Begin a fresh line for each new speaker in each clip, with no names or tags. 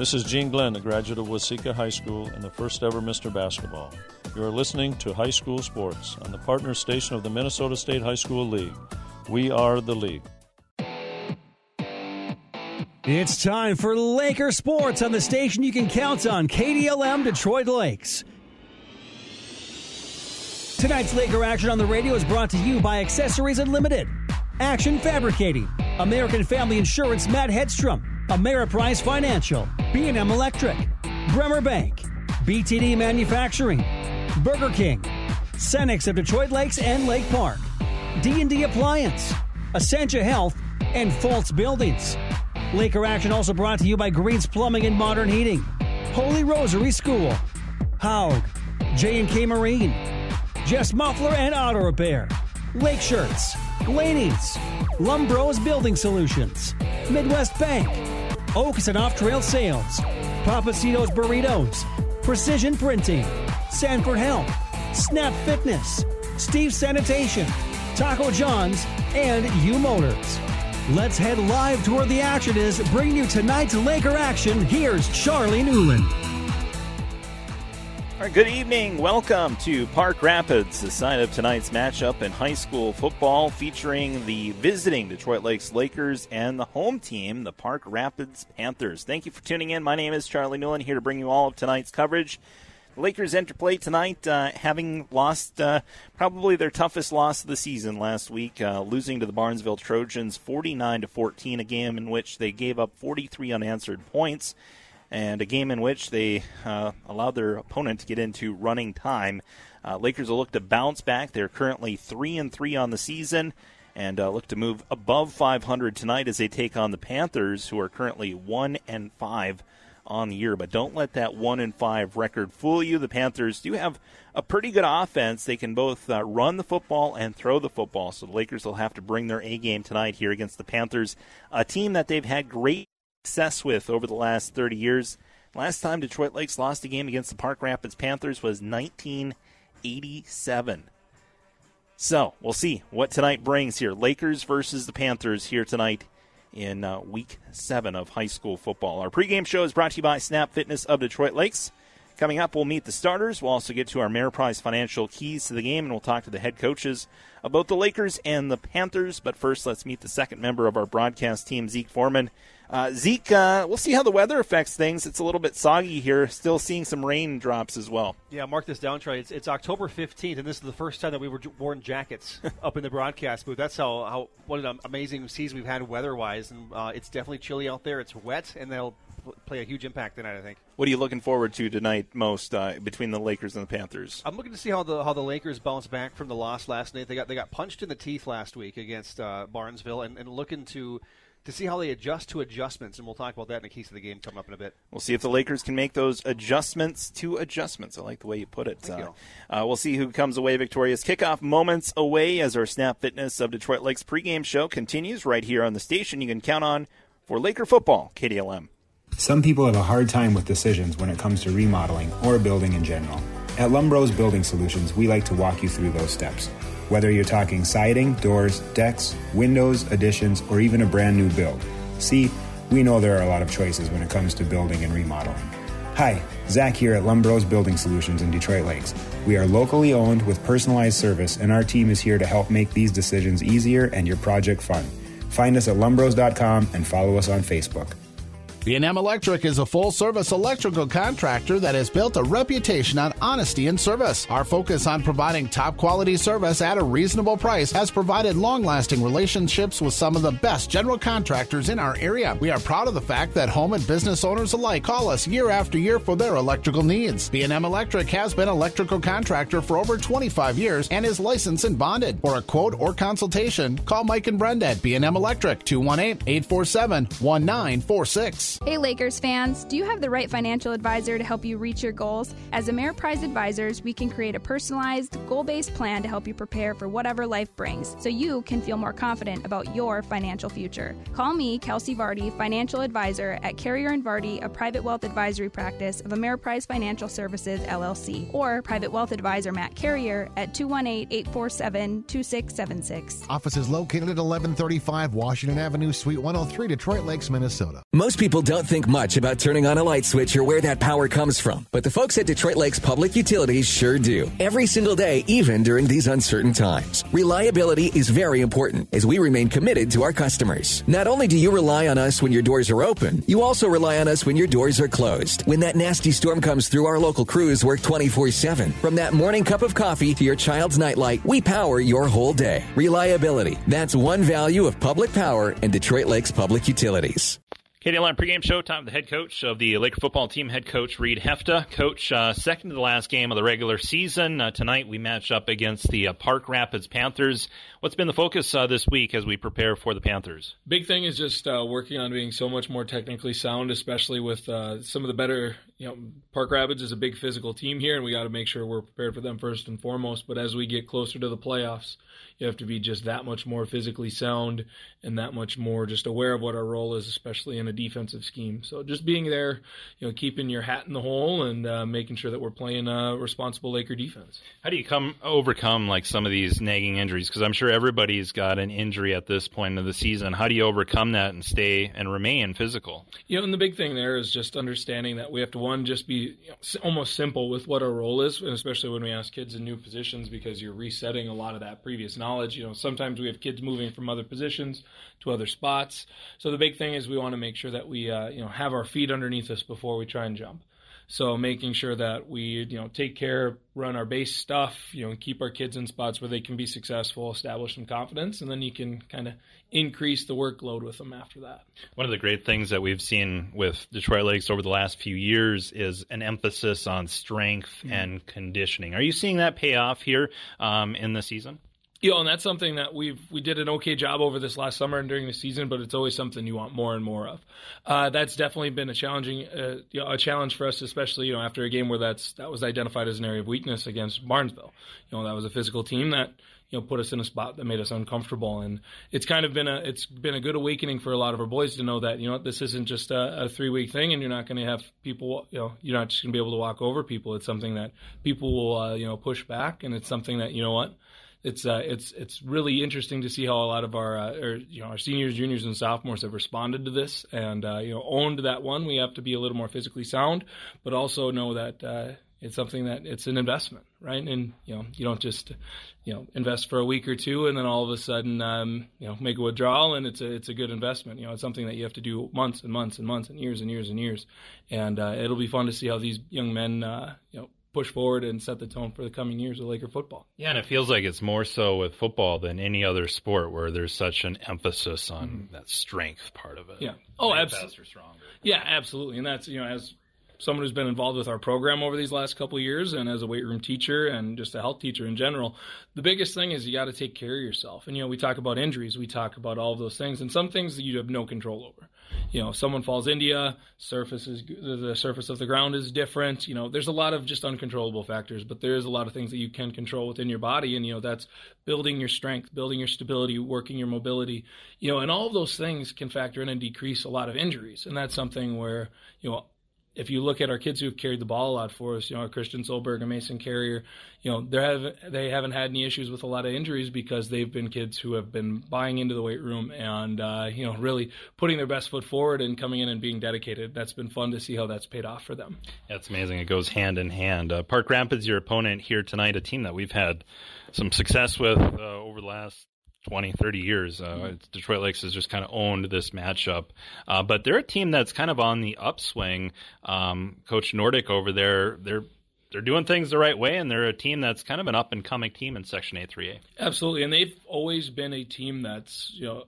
This is Gene Glenn, a graduate of Waseca High School and the first ever Mr. Basketball. You are listening to High School Sports on the partner station of the Minnesota State High School League. We are the league.
It's time for Laker Sports on the station you can count on, KDLM Detroit Lakes. Tonight's Laker action on the radio is brought to you by Accessories Unlimited, Action Fabricating, American Family Insurance Matt Hedstrom, Ameriprise Financial, B&M Electric, Bremer Bank, BTD Manufacturing, Burger King, Cenex of Detroit Lakes and Lake Park, D&D Appliance, Essentia Health, and Fultz Buildings. Laker action also brought to you by Greens Plumbing and Modern Heating, Holy Rosary School, Haug, J&K Marine, Jess Muffler and Auto Repair, Lake Shirts, Laney's, Lumbros Building Solutions, Midwest Bank, Oaks and Off Trail Sales, Papacitos Burritos, Precision Printing, Sanford Health, Snap Fitness, Steve Sanitation, Taco John's, and U Motors. Let's head live to where the action is. Bringing you tonight's Laker action, here's Charlie Newland.
Right, good evening. Welcome to Park Rapids, the site of tonight's matchup in high school football featuring the visiting Detroit Lakes Lakers and the home team, the Park Rapids Panthers. Thank you for tuning in. My name is Charlie Newland, here to bring you all of tonight's coverage. The Lakers enter play tonight, uh, having lost uh, probably their toughest loss of the season last week, uh, losing to the Barnesville Trojans 49 to 14, a game in which they gave up 43 unanswered points and a game in which they uh, allowed their opponent to get into running time. Uh, Lakers will look to bounce back. They're currently three and three on the season, and uh, look to move above 500 tonight as they take on the Panthers, who are currently one and five on the year. But don't let that one and five record fool you. The Panthers do have a pretty good offense. They can both uh, run the football and throw the football. So the Lakers will have to bring their A game tonight here against the Panthers, a team that they've had great success with over the last 30 years. Last time Detroit Lakes lost a game against the Park Rapids Panthers was 1987. So we'll see what tonight brings here. Lakers versus the Panthers here tonight in uh, week seven of high school football. Our pregame show is brought to you by Snap Fitness of Detroit Lakes. Coming up, we'll meet the starters. We'll also get to our Ameriprise financial keys to the game, and we'll talk to the head coaches about the Lakers and the Panthers. But first, let's meet the second member of our broadcast team, Zeke Foreman. Uh, Zeke, uh, we'll see how the weather affects things. It's a little bit soggy here. Still seeing some rain drops as well.
Yeah, mark this down, Trey. It's, it's October 15th, and this is the first time that we were worn jackets up in the broadcast booth. That's how, how what an amazing season we've had weather-wise, and uh, it's definitely chilly out there. It's wet, and they'll play a huge impact tonight. I think.
What are you looking forward to tonight most uh, between the Lakers and the Panthers?
I'm looking to see how the how the Lakers bounce back from the loss last night. They got they got punched in the teeth last week against uh, Barnesville, and, and looking to to see how they adjust to adjustments, and we'll talk about that in the case of the game coming up in a bit.
We'll see if the Lakers can make those adjustments to adjustments. I like the way you put it.
Thank
Uh,
you.
uh, we'll see who comes away victorious. Kickoff moments away as our Snap Fitness of Detroit Lakes pregame show continues right here on the station. You can count on for Laker football, KDLM.
Some people have a hard time with decisions when it comes to remodeling or building in general. At Lumbros Building Solutions, we like to walk you through those steps. Whether you're talking siding, doors, decks, windows, additions, or even a brand new build. See, we know there are a lot of choices when it comes to building and remodeling. Hi, Zach here at Lumbros Building Solutions in Detroit Lakes. We are locally owned with personalized service, and our team is here to help make these decisions easier and your project fun. Find us at lumbros.com and follow us on Facebook.
B&M Electric is a full-service electrical contractor that has built a reputation on honesty and service. Our focus on providing top-quality service at a reasonable price has provided long-lasting relationships with some of the best general contractors in our area. We are proud of the fact that home and business owners alike call us year after year for their electrical needs. B&M Electric has been electrical contractor for over 25 years and is licensed and bonded. For a quote or consultation, call Mike and Brenda at B&M Electric 218-847-1946.
Hey Lakers fans, do you have the right financial advisor to help you reach your goals? As Ameriprise advisors, we can create a personalized, goal based plan to help you prepare for whatever life brings so you can feel more confident about your financial future. Call me, Kelsey Vardy, financial advisor at Carrier and Vardy, a private wealth advisory practice of Ameriprise Financial Services LLC, or private wealth advisor Matt Carrier at 218 847 2676.
Office is located at 1135 Washington Avenue, Suite 103, Detroit Lakes, Minnesota.
Most people people don't think much about turning on a light switch or where that power comes from, but the folks at Detroit Lakes Public Utilities sure do. Every single day, even during these uncertain times. Reliability is very important as we remain committed to our customers. Not only do you rely on us when your doors are open, you also rely on us when your doors are closed. When that nasty storm comes through, our local crews work 24 7. From that morning cup of coffee to your child's nightlight, we power your whole day. Reliability. That's one value of public power and Detroit Lakes Public Utilities.
KDLM pregame show time. The head coach of the Laker football team, head coach Reed Hefta. Coach, uh, second to the last game of the regular season. Uh, tonight we match up against the uh, Park Rapids Panthers. What's been the focus uh, this week as we prepare for the Panthers?
Big thing is just uh, working on being so much more technically sound, especially with uh, some of the better. You know, Park Rapids is a big physical team here, and we got to make sure we're prepared for them first and foremost. But as we get closer to the playoffs, you have to be just that much more physically sound and that much more just aware of what our role is, especially in a defensive scheme. So just being there, you know, keeping your hat in the hole and uh, making sure that we're playing a responsible Laker defense.
How do you come overcome like some of these nagging injuries? Because I'm sure everybody's got an injury at this point of the season. How do you overcome that and stay and remain physical?
You know, and the big thing there is just understanding that we have to one just be you know, almost simple with what our role is, especially when we ask kids in new positions because you're resetting a lot of that previous knowledge. You know, sometimes we have kids moving from other positions to other spots. So the big thing is we want to make sure that we, uh, you know, have our feet underneath us before we try and jump. So making sure that we, you know, take care, run our base stuff, you know, keep our kids in spots where they can be successful, establish some confidence, and then you can kind of increase the workload with them after that.
One of the great things that we've seen with Detroit Lakes over the last few years is an emphasis on strength mm-hmm. and conditioning. Are you seeing that pay off here um, in the season?
You know, and that's something that we've we did an okay job over this last summer and during the season, but it's always something you want more and more of. Uh, that's definitely been a challenging uh, you know, a challenge for us, especially you know after a game where that's that was identified as an area of weakness against Barnesville. You know, that was a physical team that you know put us in a spot that made us uncomfortable, and it's kind of been a it's been a good awakening for a lot of our boys to know that you know this isn't just a, a three week thing, and you're not going to have people you know you're not just going to be able to walk over people. It's something that people will uh, you know push back, and it's something that you know what it's uh, it's it's really interesting to see how a lot of our uh, or, you know our seniors, juniors, and sophomores have responded to this, and uh, you know owned that one. We have to be a little more physically sound, but also know that uh, it's something that it's an investment, right? And you know you don't just you know invest for a week or two and then all of a sudden um, you know make a withdrawal and it's a it's a good investment. You know it's something that you have to do months and months and months and years and years and years, and uh, it'll be fun to see how these young men uh, you know push forward and set the tone for the coming years of Laker football.
Yeah, and it feels like it's more so with football than any other sport where there's such an emphasis on mm-hmm. that strength part of it.
Yeah. Oh, absolutely. Yeah, absolutely. And that's you know as someone who's been involved with our program over these last couple years and as a weight room teacher and just a health teacher in general, the biggest thing is you got to take care of yourself. And, you know, we talk about injuries, we talk about all of those things, and some things that you have no control over. You know, someone falls India, surface is, the surface of the ground is different. You know, there's a lot of just uncontrollable factors, but there is a lot of things that you can control within your body. And, you know, that's building your strength, building your stability, working your mobility, you know, and all of those things can factor in and decrease a lot of injuries. And that's something where, you know, if you look at our kids who've carried the ball a lot for us, you know, Christian Solberg and Mason Carrier, you know, they have they haven't had any issues with a lot of injuries because they've been kids who have been buying into the weight room and uh, you know really putting their best foot forward and coming in and being dedicated. That's been fun to see how that's paid off for them.
That's amazing. It goes hand in hand. Uh, Park Rapids, your opponent here tonight, a team that we've had some success with uh, over the last 20, 30 years. Uh, mm-hmm. Detroit Lakes has just kind of owned this matchup. Uh, but they're a team that's kind of on the upswing. Um, Coach Nordic over there, they're they're doing things the right way, and they're a team that's kind of an up and coming team in Section A three A.
Absolutely, and they've always been a team that's you know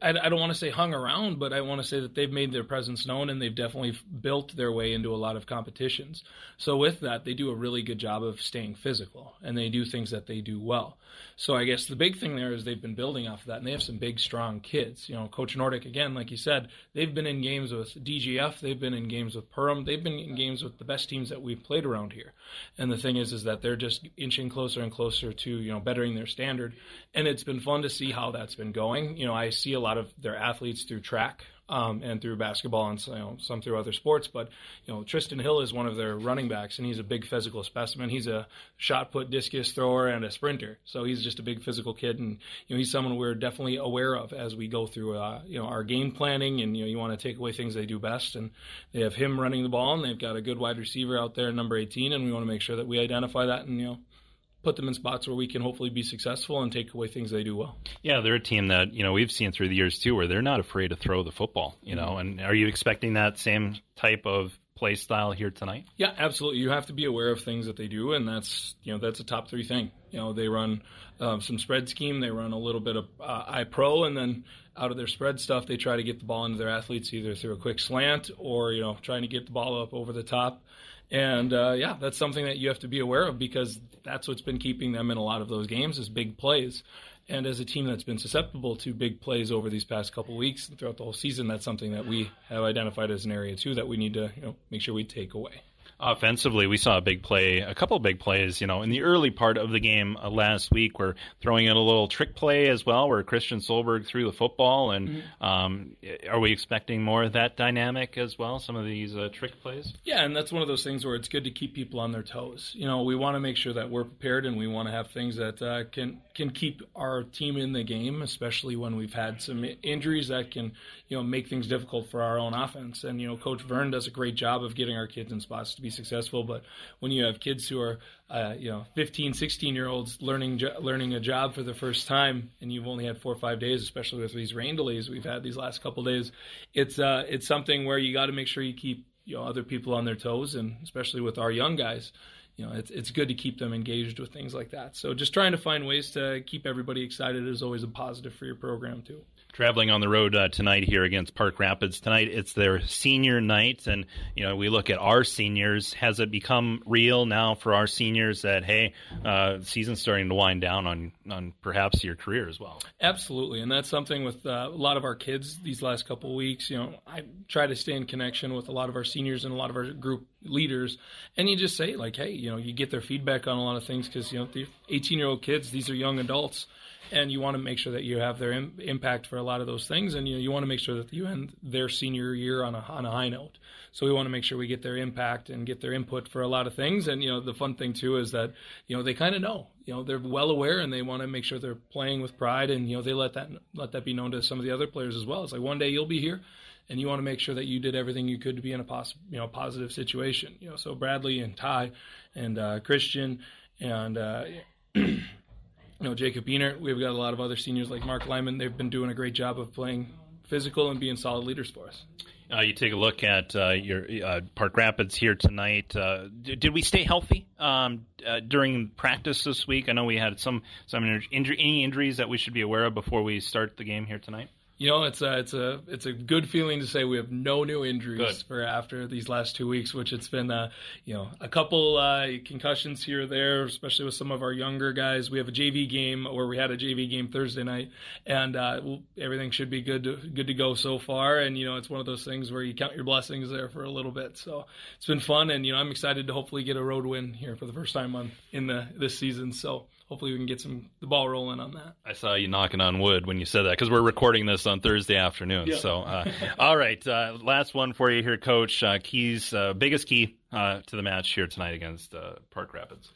I, I don't want to say hung around, but I want to say that they've made their presence known and they've definitely built their way into a lot of competitions. So with that, they do a really good job of staying physical and they do things that they do well. So I guess the big thing there is they've been building off of that and they have some big, strong kids. You know, Coach Nordic, again, like you said, they've been in games with DGF, they've been in games with Perham, they've been in games with the best teams that we've played around here. And the thing is, is that they're just inching closer and closer to, you know, bettering their standard. And it's been fun to see how that's been going. You know, I see a lot of their athletes through track um, and through basketball and you know, some through other sports. But you know, Tristan Hill is one of their running backs, and he's a big physical specimen. He's a shot put discus thrower and a sprinter, so he's just a big physical kid, and you know, he's someone we're definitely aware of as we go through uh, you know our game planning, and you know, you want to take away things they do best, and they have him running the ball, and they've got a good wide receiver out there, number 18, and we want to make sure that we identify that and you know put them in spots where we can hopefully be successful and take away things they do well.
Yeah, they're a team that you know we've seen through the years too, where they're not afraid to throw the football. You know, and are you expecting that same type of play style here tonight?
Yeah, absolutely. You have to be aware of things that they do, and that's you know that's a top three thing. You know, they run um, some spread scheme, they run a little bit of uh, I pro, and then out of their spread stuff, they try to get the ball into their athletes either through a quick slant or you know trying to get the ball up over the top. And uh, yeah, that's something that you have to be aware of because that's what's been keeping them in a lot of those games is big plays. And as a team that's been susceptible to big plays over these past couple weeks throughout the whole season, that's something that we have identified as an area too that we need to you know, make sure we take away.
Offensively, we saw a big play, a couple big plays, you know, in the early part of the game uh, last week. We're throwing in a little trick play as well, where Christian Solberg threw the football. And mm-hmm. um, are we expecting more of that dynamic as well? Some of these uh, trick plays?
Yeah, and that's one of those things where it's good to keep people on their toes. You know, we want to make sure that we're prepared, and we want to have things that uh, can can keep our team in the game, especially when we've had some injuries that can, you know, make things difficult for our own offense. And you know, Coach Vern does a great job of getting our kids in spots to be successful. But when you have kids who are, uh, you know, 15, 16 year olds learning learning a job for the first time, and you've only had four or five days, especially with these rain delays we've had these last couple days, it's uh, it's something where you got to make sure you keep you know other people on their toes, and especially with our young guys you know, it's it's good to keep them engaged with things like that. So just trying to find ways to keep everybody excited is always a positive for your program too
traveling on the road uh, tonight here against Park Rapids. Tonight it's their senior night, and you know we look at our seniors. Has it become real now for our seniors that hey, uh, season's starting to wind down on on perhaps your career as well?
Absolutely, and that's something with uh, a lot of our kids these last couple weeks. You know, I try to stay in connection with a lot of our seniors and a lot of our group leaders, and you just say like, hey, you know, you get their feedback on a lot of things because you know the 18 year old kids, these are young adults and you want to make sure that you have their Im- impact for a lot of those things, and you you want to make sure that you end their senior year on a on a high note. So we want to make sure we get their impact and get their input for a lot of things. And you know, the fun thing too is that you know they kind of know, you know, they're well aware, and they want to make sure they're playing with pride, and you know, they let that let that be known to some of the other players as well. It's like one day you'll be here. And you want to make sure that you did everything you could to be in a pos- you know positive situation. You know, so Bradley and Ty and uh, Christian and uh, you know, Jacob Beaner. We've got a lot of other seniors like Mark Lyman. They've been doing a great job of playing physical and being solid leaders for us.
Uh, you take a look at uh, your uh, Park Rapids here tonight. Uh, did, did, we stay healthy um, uh, during practice this week? I know we had some some injury, any injuries that we should be aware of before we start the game here tonight.
You know, it's a it's a it's a good feeling to say we have no new injuries good. for after these last two weeks, which it's been uh, you know a couple uh, concussions here or there, especially with some of our younger guys. We have a JV game where we had a JV game Thursday night, and uh, everything should be good to good to go so far. And you know, it's one of those things where you count your blessings there for a little bit. So it's been fun, and you know, I'm excited to hopefully get a road win here for the first time on in the this season. So hopefully we can get some the ball rolling on that.
I saw you knocking on wood when you said that because we're recording this on Thursday afternoon. Yeah. So, uh, all right, uh, last one for you here, Coach. Uh, keys, uh, biggest key uh, to the match here tonight against uh, Park Rapids.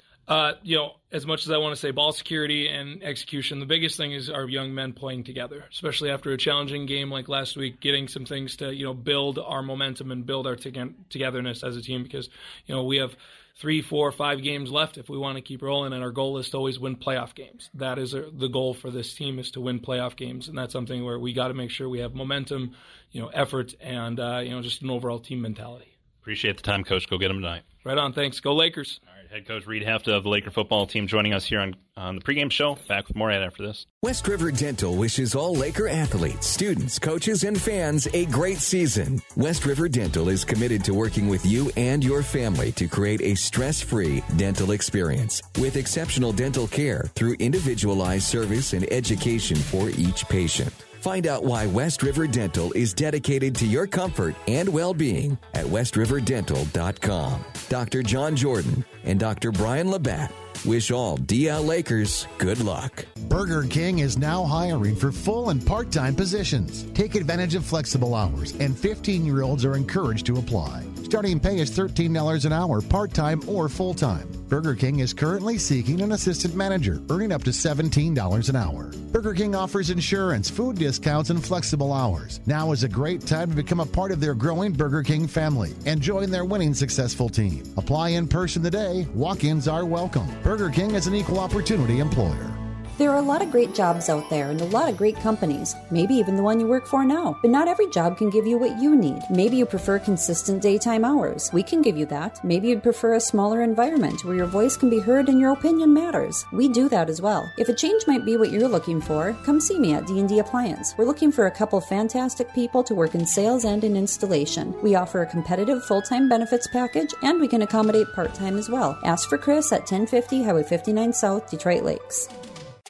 you know, as much as I want to say ball security and execution, the biggest thing is our young men playing together, especially after a challenging game like last week, getting some things to, you know, build our momentum and build our to- togetherness as a team because, you know, we have – three, four, five games left if we want to keep rolling. And our goal is to always win playoff games. That is the goal for this team is to win playoff games, and that's something where we got to make sure we have momentum, you know, effort, and uh, you know, just an overall team mentality.
Appreciate the time, Coach. Go get them tonight.
Right on. Thanks. Go Lakers.
Head coach Reed Hefta of the Laker football team joining us here on, on the pregame show. Back with more right after this.
West River Dental wishes all Laker athletes, students, coaches, and fans a great season. West River Dental is committed to working with you and your family to create a stress-free dental experience with exceptional dental care through individualized service and education for each patient. Find out why West River Dental is dedicated to your comfort and well being at westriverdental.com. Dr. John Jordan and Dr. Brian Labatt wish all DL Lakers good luck.
Burger King is now hiring for full and part time positions. Take advantage of flexible hours, and 15 year olds are encouraged to apply. Starting pay is $13 an hour, part time or full time. Burger King is currently seeking an assistant manager, earning up to $17 an hour. Burger King offers insurance, food discounts, and flexible hours. Now is a great time to become a part of their growing Burger King family and join their winning successful team. Apply in person today. Walk ins are welcome. Burger King is an equal opportunity employer.
There are a lot of great jobs out there and a lot of great companies, maybe even the one you work for now. But not every job can give you what you need. Maybe you prefer consistent daytime hours. We can give you that. Maybe you'd prefer a smaller environment where your voice can be heard and your opinion matters. We do that as well. If a change might be what you're looking for, come see me at D&D Appliance. We're looking for a couple fantastic people to work in sales and in installation. We offer a competitive full-time benefits package and we can accommodate part-time as well. Ask for Chris at 1050 Highway 59 South, Detroit Lakes.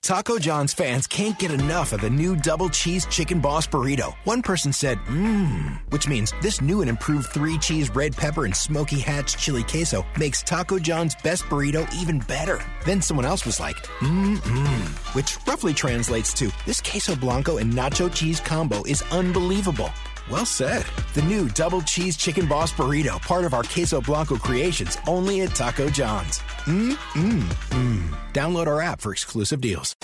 Taco John's fans can't get enough of the new double cheese chicken boss burrito. One person said, mmm, which means this new and improved three cheese red pepper and smoky hatch chili queso makes Taco John's best burrito even better. Then someone else was like, mmm, mmm, which roughly translates to this queso blanco and nacho cheese combo is unbelievable. Well said. The new double cheese chicken boss burrito, part of our queso blanco creations, only at Taco John's. Mmm, mmm, mmm. Download our app for exclusive deals.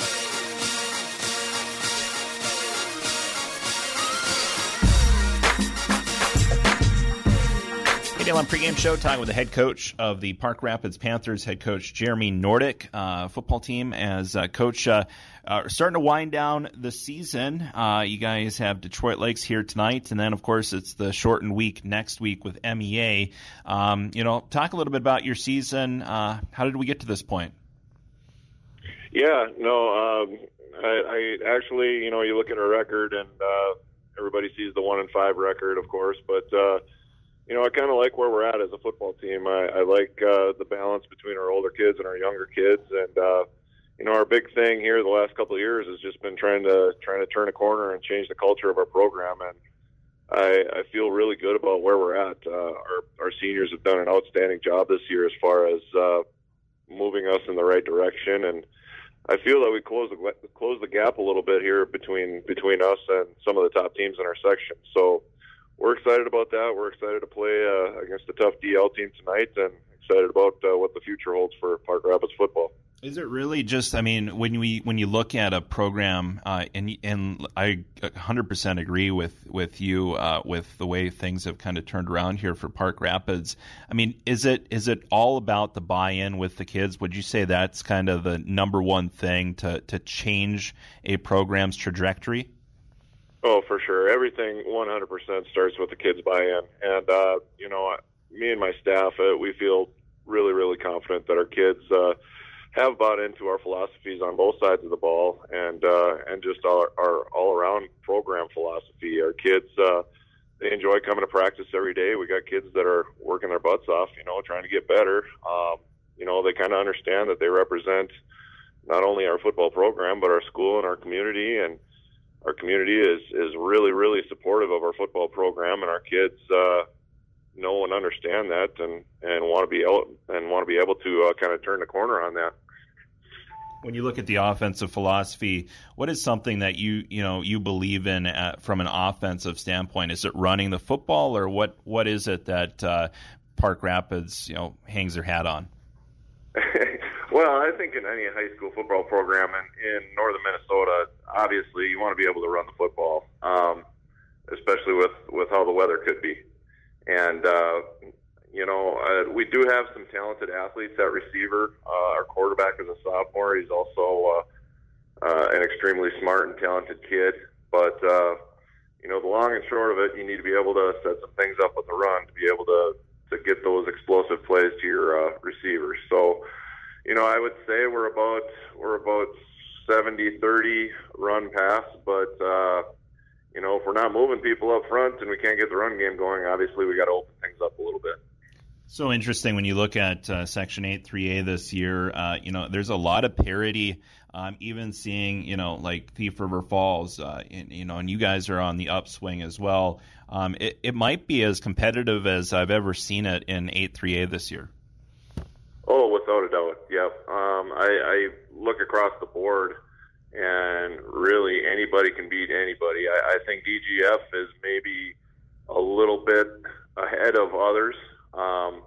KDLM pregame show talking with the head coach of the Park Rapids Panthers, head coach Jeremy Nordic, uh, football team. As uh, coach, uh, uh, starting to wind down the season. Uh, you guys have Detroit Lakes here tonight, and then of course it's the shortened week next week with MEA. Um, you know, talk a little bit about your season. Uh, how did we get to this point?
Yeah, no, um, I, I actually, you know, you look at our record, and uh, everybody sees the one and five record, of course, but. Uh, you know, I kind of like where we're at as a football team. I, I like uh, the balance between our older kids and our younger kids, and uh, you know, our big thing here the last couple of years has just been trying to trying to turn a corner and change the culture of our program. And I, I feel really good about where we're at. Uh, our our seniors have done an outstanding job this year as far as uh, moving us in the right direction, and I feel that we close the close the gap a little bit here between between us and some of the top teams in our section. So we're excited about that. We're excited to play uh, against a tough DL team tonight, and excited about uh, what the future holds for Park Rapids football.
Is it really just? I mean, when we when you look at a program, uh, and and I 100% agree with with you uh, with the way things have kind of turned around here for Park Rapids. I mean, is it is it all about the buy-in with the kids? Would you say that's kind of the number one thing to to change a program's trajectory?
Oh, for sure. Everything 100% starts with the kids buy-in, and uh, you know, me and my staff, uh, we feel really, really confident that our kids uh, have bought into our philosophies on both sides of the ball, and uh, and just our, our all-around program philosophy. Our kids, uh, they enjoy coming to practice every day. We got kids that are working their butts off, you know, trying to get better. Um, you know, they kind of understand that they represent not only our football program but our school and our community and our community is is really really supportive of our football program, and our kids uh, know and understand that, and and want to be able and want to be able to uh, kind of turn the corner on that.
When you look at the offensive philosophy, what is something that you you know you believe in at, from an offensive standpoint? Is it running the football, or what what is it that uh, Park Rapids you know hangs their hat on?
Well, I think in any high school football program in, in northern Minnesota, obviously you want to be able to run the football, um, especially with with how the weather could be. And uh, you know, uh, we do have some talented athletes at receiver. Uh, our quarterback is a sophomore. He's also uh, uh, an extremely smart and talented kid. But uh, you know, the long and short of it, you need to be able to set some things up with the run to be able to to get those explosive plays to your uh, receivers. So you know, I would say we're about we're about 70-30 run pass, but uh, you know, if we're not moving people up front and we can't get the run game going, obviously we got to open things up a little bit.
So interesting when you look at uh, Section 8 3A this year. Uh, you know, there's a lot of parity. Um, even seeing, you know, like Thief River Falls, uh, in, you know, and you guys are on the upswing as well. Um, it, it might be as competitive as I've ever seen it in 8 3A this year.
Oh, without a doubt. Yep. Um, I, I look across the board, and really anybody can beat anybody. I, I think DGF is maybe a little bit ahead of others, um,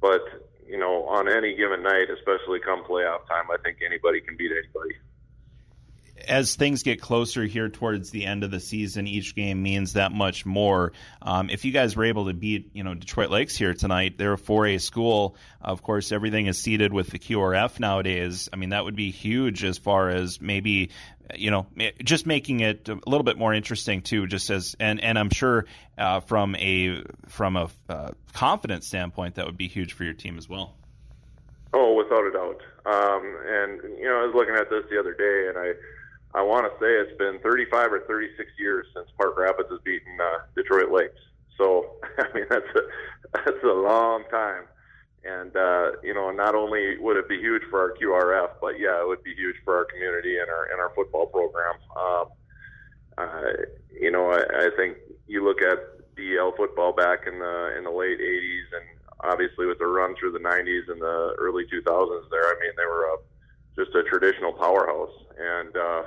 but you know, on any given night, especially come playoff time, I think anybody can beat anybody
as things get closer here towards the end of the season, each game means that much more. Um, if you guys were able to beat, you know, Detroit Lakes here tonight, they're a 4A school. Of course, everything is seeded with the QRF nowadays. I mean, that would be huge as far as maybe, you know, just making it a little bit more interesting too. Just as, and and I'm sure uh, from a from a uh, confidence standpoint, that would be huge for your team as well.
Oh, without a doubt. Um, and you know, I was looking at this the other day, and I I want to say it's been 35 or 36 years since Park Rapids has beaten uh, Detroit Lakes. So I mean that's a that's a long time, and uh, you know not only would it be huge for our QRF, but yeah, it would be huge for our community and our and our football program. Um, uh, you know, I, I think you look at DL football back in the in the late 80s, and obviously with the run through the 90s and the early 2000s. There, I mean, they were a, just a traditional powerhouse, and uh,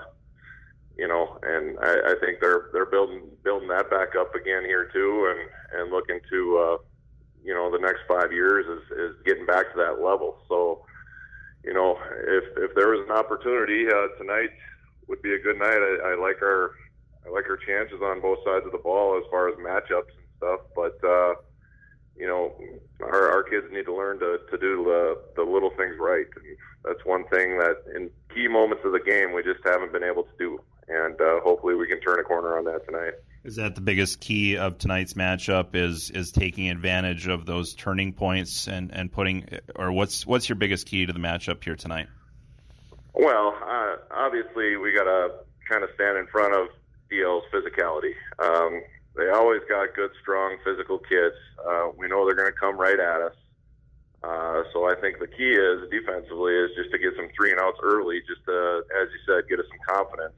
you know, and I, I think they're they're building building that back up again here too, and and looking to uh, you know the next five years is is getting back to that level. So, you know, if if there was an opportunity uh, tonight, would be a good night. I, I like our I like our chances on both sides of the ball as far as matchups and stuff, but. uh you know, our, our kids need to learn to, to do the, the little things right. And that's one thing that in key moments of the game we just haven't been able to do and uh, hopefully we can turn a corner on that tonight.
Is that the biggest key of tonight's matchup? Is is taking advantage of those turning points and, and putting, or what's what's your biggest key to the matchup here tonight?
Well, uh, obviously we got to kind of stand in front of DL's physicality. Um, they always got good, strong, physical kids. Uh, we know they're going to come right at us. Uh, so I think the key is defensively is just to get some three and outs early, just to, as you said, get us some confidence.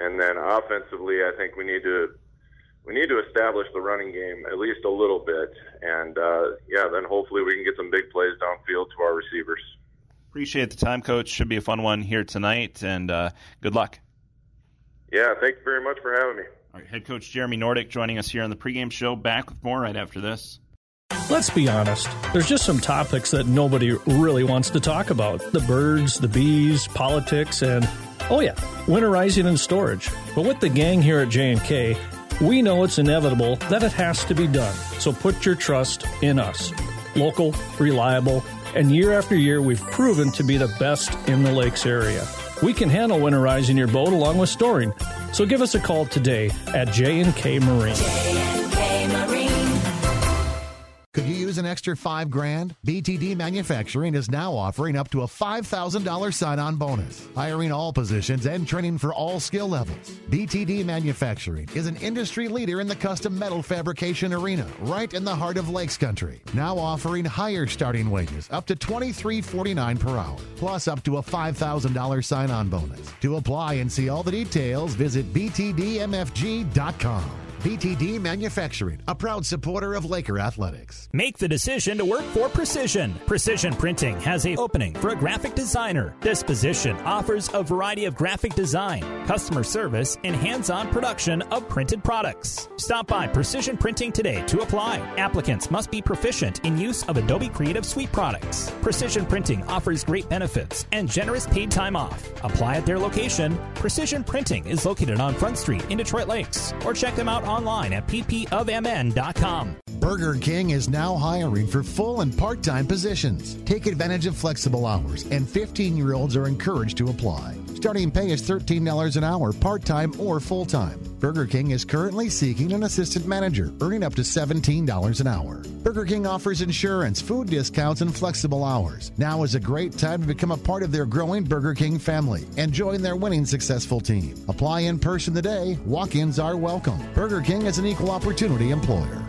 And then offensively, I think we need to we need to establish the running game at least a little bit, and uh, yeah, then hopefully we can get some big plays downfield to our receivers.
Appreciate the time, Coach. Should be a fun one here tonight, and uh, good luck.
Yeah, thank you very much for having me.
All right, head coach Jeremy Nordick joining us here on the pregame show. Back with more right after this.
Let's be honest, there's just some topics that nobody really wants to talk about the birds, the bees, politics, and Oh yeah, winterizing and storage. But with the gang here at J&K, we know it's inevitable that it has to be done. So put your trust in us. Local, reliable, and year after year we've proven to be the best in the lakes area. We can handle winterizing your boat along with storing. So give us a call today at J&K Marine.
An extra five grand? BTD Manufacturing is now offering up to a $5,000 sign on bonus, hiring all positions and training for all skill levels. BTD Manufacturing is an industry leader in the custom metal fabrication arena, right in the heart of Lakes Country. Now offering higher starting wages, up to $23.49 per hour, plus up to a $5,000 sign on bonus. To apply and see all the details, visit BTDMFG.com. BTD Manufacturing, a proud supporter of Laker Athletics.
Make the decision to work for Precision. Precision Printing has a opening for a graphic designer. This position offers a variety of graphic design, customer service, and hands-on production of printed products. Stop by Precision Printing today to apply. Applicants must be proficient in use of Adobe Creative Suite products. Precision Printing offers great benefits and generous paid time off. Apply at their location. Precision Printing is located on Front Street in Detroit Lakes, or check them out online at ppofmn.com.
Burger King is now hiring for full and part time positions. Take advantage of flexible hours, and 15 year olds are encouraged to apply. Starting pay is $13 an hour, part time or full time. Burger King is currently seeking an assistant manager, earning up to $17 an hour. Burger King offers insurance, food discounts, and flexible hours. Now is a great time to become a part of their growing Burger King family and join their winning successful team. Apply in person today. Walk ins are welcome. Burger King is an equal opportunity employer.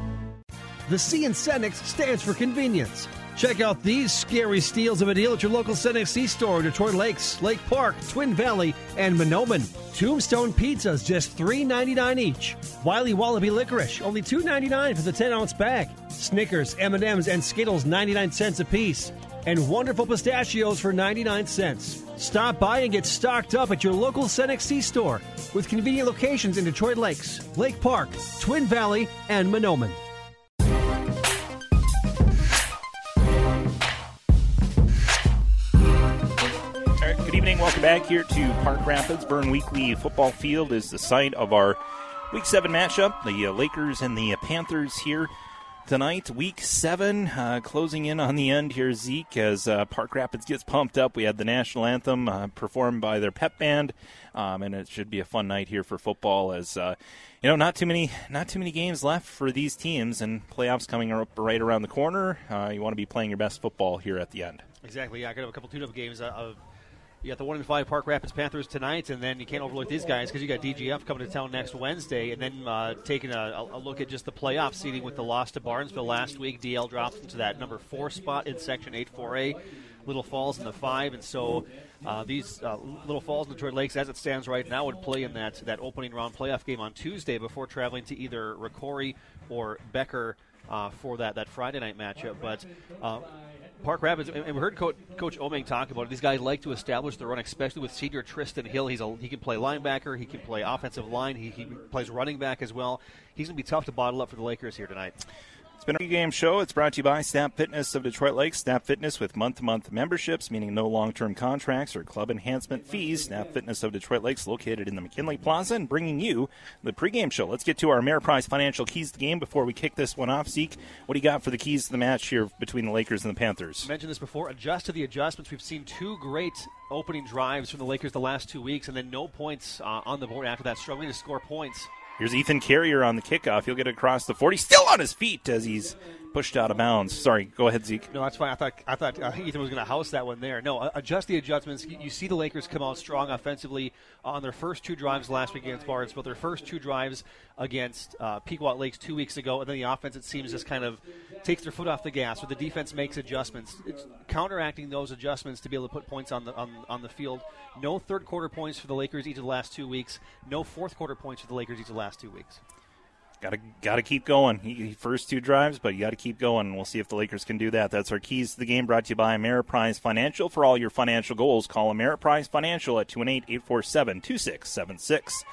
The C in Cenex stands for convenience. Check out these scary steals of a deal at your local Cenex C store, in Detroit Lakes, Lake Park, Twin Valley, and Mahnomen. Tombstone pizzas, just $3.99 each. Wiley Wallaby licorice, only $2.99 for the 10-ounce bag. Snickers, M&Ms, and Skittles, 99 cents apiece. And wonderful pistachios for 99 cents. Stop by and get stocked up at your local Cenex C store with convenient locations in Detroit Lakes, Lake Park, Twin Valley, and Mahnomen.
Back here to Park Rapids. Burn Weekly Football Field is the site of our Week 7 matchup. The uh, Lakers and the uh, Panthers here tonight. Week 7 uh, closing in on the end here, Zeke, as uh, Park Rapids gets pumped up. We had the national anthem uh, performed by their pep band, um, and it should be a fun night here for football as. Uh, you know, not too many, not too many games left for these teams, and playoffs coming up right around the corner. you want to be playing your best football here at the end.
Exactly. Yeah, I could have a couple tune-up games. Uh, you got the one in five Park Rapids Panthers tonight, and then you can't overlook these guys because you got DGF coming to town next Wednesday, and then uh, taking a, a, look at just the playoff seeding with the loss to Barnesville last week. DL drops into that number four spot in Section 8 4A. Little Falls in the five, and so uh, these uh, Little Falls and Detroit Lakes, as it stands right now, would play in that that opening round playoff game on Tuesday before traveling to either Rocori or Becker uh, for that that Friday night matchup. But uh, Park Rapids, and we heard Coach, Coach Omeng talk about it. These guys like to establish the run, especially with senior Tristan Hill. He's a, he can play linebacker, he can play offensive line, he, he plays running back as well. He's going to be tough to bottle up for the Lakers here tonight.
It's been a game show. It's brought to you by Snap Fitness of Detroit Lakes. Snap Fitness with month to month memberships, meaning no long term contracts or club enhancement fees. Snap Fitness of Detroit Lakes, located in the McKinley Plaza, and bringing you the pregame show. Let's get to our Ameriprise Financial keys to the game before we kick this one off. Zeke, what do you got for the keys to the match here between the Lakers and the Panthers?
I mentioned this before. Adjust to the adjustments. We've seen two great opening drives from the Lakers the last two weeks, and then no points uh, on the board after that, struggling to score points.
Here's Ethan Carrier on the kickoff. He'll get across the 40, still on his feet as he's pushed out of bounds. Sorry, go ahead, Zeke.
No, that's fine. I thought I thought uh, Ethan was going to house that one there. No, adjust the adjustments. You, see the Lakers come out strong offensively on their first two drives last week against Barnes, but Their first two drives against uh, Pequot Lakes two weeks ago, and then the offense it seems just kind of takes their foot off the gas. Where the defense makes adjustments, it's counteracting those adjustments to be able to put points on the on, on the field. No third quarter points for the Lakers each of the last two weeks. No fourth quarter points for the Lakers each of the last two weeks.
Got to got to keep going. He, first two drives, but you got to keep going. We'll see if the Lakers can do that. That's our keys to the game. Brought to you by Ameriprise Financial. For all your financial goals, call Ameriprise Financial at 218-847-2676.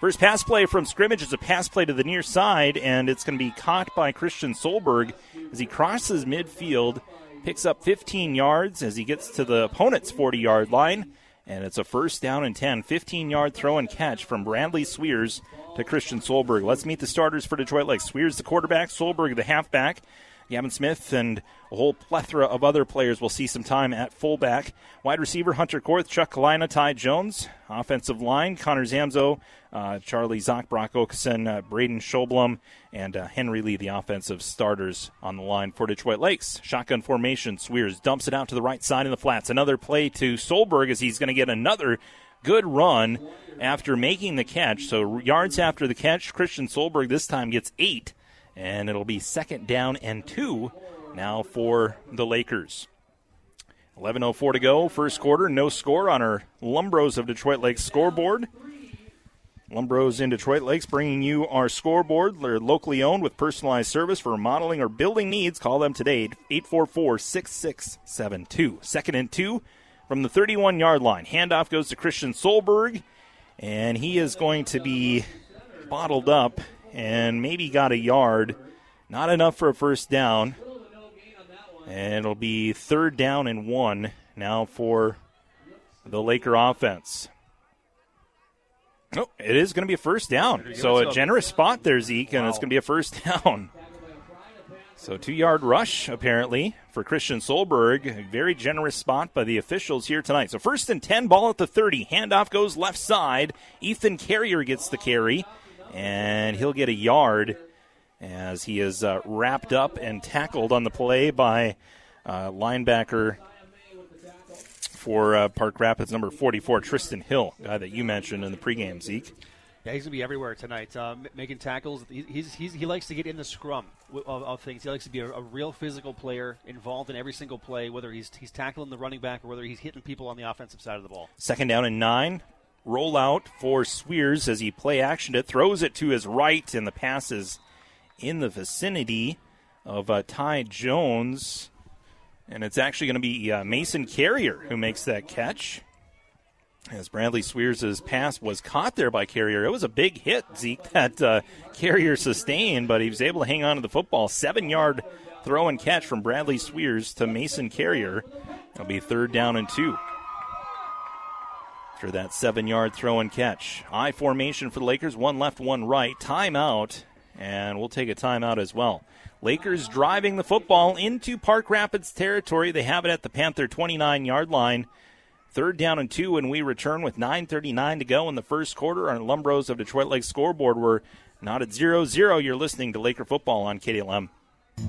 First pass play from scrimmage is a pass play to the near side, and it's going to be caught by Christian Solberg as he crosses midfield, picks up 15 yards as he gets to the opponent's 40-yard line, and it's a first down and 10. 15-yard throw and catch from Bradley Sweers to Christian Solberg. Let's meet the starters for Detroit Lakes. Sweers, the quarterback, Solberg, the halfback. Gavin Smith and a whole plethora of other players will see some time at fullback. Wide receiver Hunter Korth, Chuck Kalina, Ty Jones. Offensive line Connor Zamzo, uh, Charlie Zock, Brock Okeson, uh, Braden Schoblum, and uh, Henry Lee, the offensive starters on the line for Detroit Lakes. Shotgun formation. Sweers dumps it out to the right side in the flats. Another play to Solberg as he's going to get another good run after making the catch. So yards after the catch, Christian Solberg this time gets eight, and it'll be second down and two now for the Lakers. 11.04 to go, first quarter, no score on our Lumbros of Detroit Lakes scoreboard. Lumbros in Detroit Lakes bringing you our scoreboard. They're locally owned with personalized service for remodeling or building needs. Call them today, 844 6672. Second and two from the 31 yard line. Handoff goes to Christian Solberg, and he is going to be bottled up and maybe got a yard. Not enough for a first down. And it'll be third down and one now for the Laker offense. Oh, it is going to be a first down. So a generous spot there, Zeke, and wow. it's going to be a first down. So two yard rush, apparently, for Christian Solberg. A very generous spot by the officials here tonight. So first and 10, ball at the 30. Handoff goes left side. Ethan Carrier gets the carry, and he'll get a yard as he is uh, wrapped up and tackled on the play by uh, linebacker for uh, Park Rapids, number 44, Tristan Hill, guy that you mentioned in the pregame, Zeke.
Yeah, he's gonna be everywhere tonight, uh, making tackles. He's, he's, he likes to get in the scrum of, of things. He likes to be a, a, real physical player, involved in every single play, whether he's he's tackling the running back or whether he's hitting people on the offensive side of the ball.
Second down and nine. Roll out for Sweers as he play actioned it, throws it to his right, and the pass is in the vicinity of uh, Ty Jones. And it's actually going to be uh, Mason Carrier who makes that catch. As Bradley Sweers' pass was caught there by Carrier. It was a big hit, Zeke, that uh, Carrier sustained, but he was able to hang on to the football. Seven yard throw and catch from Bradley Sweers to Mason Carrier. It'll be third down and two. After that seven yard throw and catch. I formation for the Lakers, one left, one right. Timeout, and we'll take a timeout as well. Lakers driving the football into Park Rapids territory. They have it at the Panther 29 yard line. Third down and two, and we return with 9.39 to go in the first quarter. Our Lumbros of Detroit Lake scoreboard were not at 0 0. You're listening to Laker football on KDLM.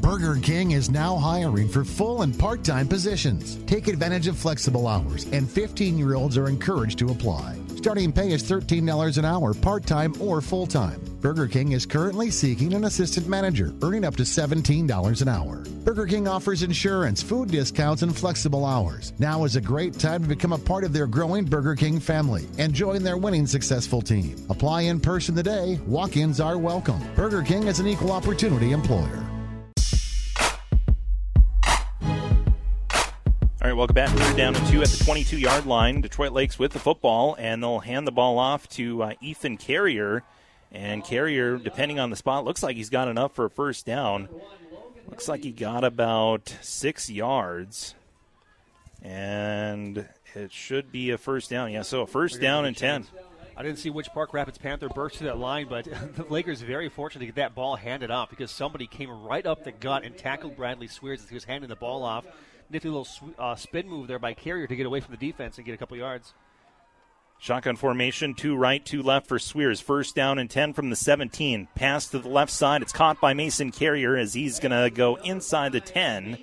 Burger King is now hiring for full and part time positions. Take advantage of flexible hours, and 15 year olds are encouraged to apply. Starting pay is $13 an hour, part time or full time. Burger King is currently seeking an assistant manager, earning up to $17 an hour. Burger King offers insurance, food discounts, and flexible hours. Now is a great time to become a part of their growing Burger King family and join their winning successful team. Apply in person today. Walk ins are welcome. Burger King is an equal opportunity employer.
All right, welcome back. Third down and two at the 22 yard line. Detroit Lakes with the football, and they'll hand the ball off to uh, Ethan Carrier. And Carrier, depending on the spot, looks like he's got enough for a first down. Looks like he got about six yards. And it should be a first down. Yeah, so a first down and 10.
I didn't see which Park Rapids Panther burst to that line, but the Lakers very fortunate to get that ball handed off because somebody came right up the gut and tackled Bradley Sweers as he was handing the ball off nifty little uh, spin move there by Carrier to get away from the defense and get a couple yards.
Shotgun formation, two right, two left for Sweers. First down and 10 from the 17. Pass to the left side. It's caught by Mason Carrier as he's going to go inside the 10.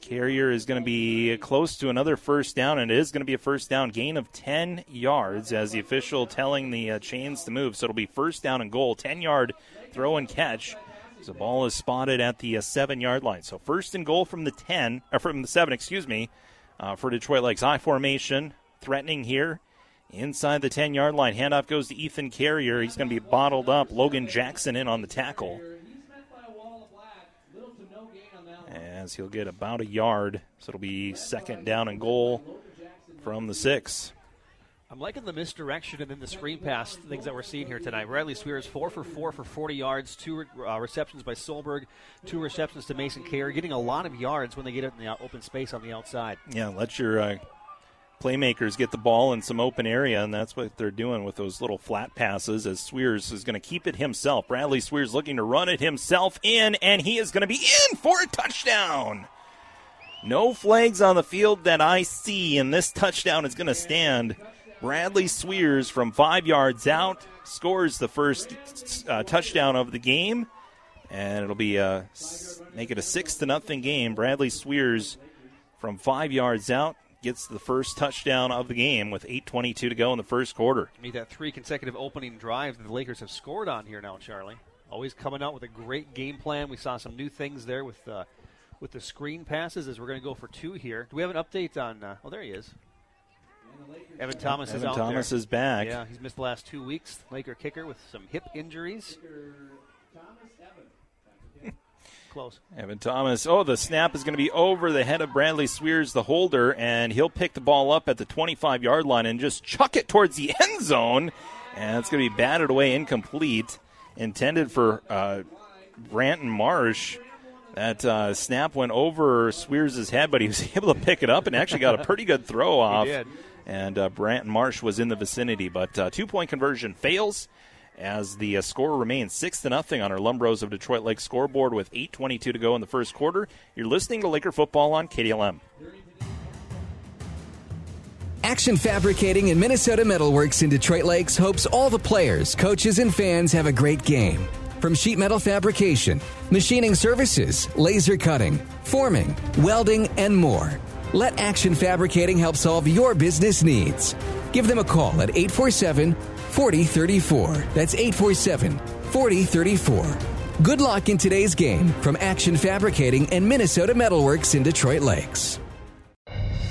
Carrier is going to be close to another first down, and it is going to be a first down gain of 10 yards as the official telling the uh, chains to move. So it'll be first down and goal, 10 yard throw and catch the ball is spotted at the uh, seven yard line. So first and goal from the 10, or from the 7, excuse me, uh, for Detroit Lakes. High formation, threatening here. Inside the 10 yard line. Handoff goes to Ethan Carrier. He's going to be bottled up. Logan Jackson in on the tackle. As he'll get about a yard. So it'll be second down and goal from the six.
I'm liking the misdirection and then the screen pass things that we're seeing here tonight. Riley Swears four for four for 40 yards, two uh, receptions by Solberg, two receptions to Mason Carrier, getting a lot of yards when they get it in the open space on the outside.
Yeah, let your uh, playmakers get the ball in some open area, and that's what they're doing with those little flat passes. As Swears is going to keep it himself. Bradley Swears looking to run it himself in, and he is going to be in for a touchdown. No flags on the field that I see, and this touchdown is going to stand. Bradley Sweers from five yards out scores the first uh, touchdown of the game, and it'll be a, make it a six to nothing game. Bradley Sweers from five yards out gets the first touchdown of the game with 8:22 to go in the first quarter.
Made that three consecutive opening drives that the Lakers have scored on here now, Charlie. Always coming out with a great game plan. We saw some new things there with uh, with the screen passes as we're going to go for two here. Do we have an update on? Uh, oh, there he is. Evan Thomas
Evan
is out
Thomas
there.
is back.
Yeah, he's missed the last two weeks. Laker kicker with some hip injuries. Close.
Evan Thomas. Oh, the snap is going to be over the head of Bradley Sweers, the holder, and he'll pick the ball up at the 25 yard line and just chuck it towards the end zone. And it's going to be batted away incomplete. Intended for uh, Branton Marsh. That uh, snap went over Sweers' head, but he was able to pick it up and actually got a pretty good throw off. And uh, Marsh was in the vicinity, but uh, two point conversion fails as the uh, score remains six to nothing on our Lumbros of Detroit Lake scoreboard with 8:22 to go in the first quarter. You're listening to Laker football on KDLM.
Action Fabricating and Minnesota Metalworks in Detroit Lakes hopes all the players, coaches, and fans have a great game. From sheet metal fabrication, machining services, laser cutting, forming, welding, and more. Let Action Fabricating help solve your business needs. Give them a call at 847 4034. That's 847 4034. Good luck in today's game from Action Fabricating and Minnesota Metalworks in Detroit Lakes.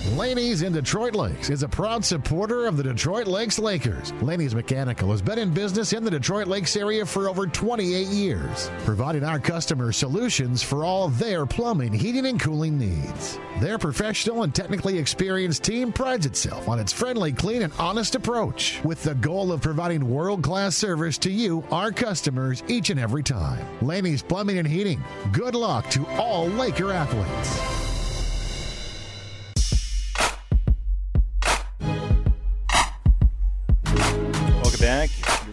Laney's in Detroit Lakes is a proud supporter of the Detroit Lakes Lakers. Laney's Mechanical has been in business in the Detroit Lakes area for over 28 years, providing our customers solutions for all their plumbing, heating, and cooling needs. Their professional and technically experienced team prides itself on its friendly, clean, and honest approach with the goal of providing world class service to you, our customers, each and every time. Laney's Plumbing and Heating. Good luck to all Laker athletes.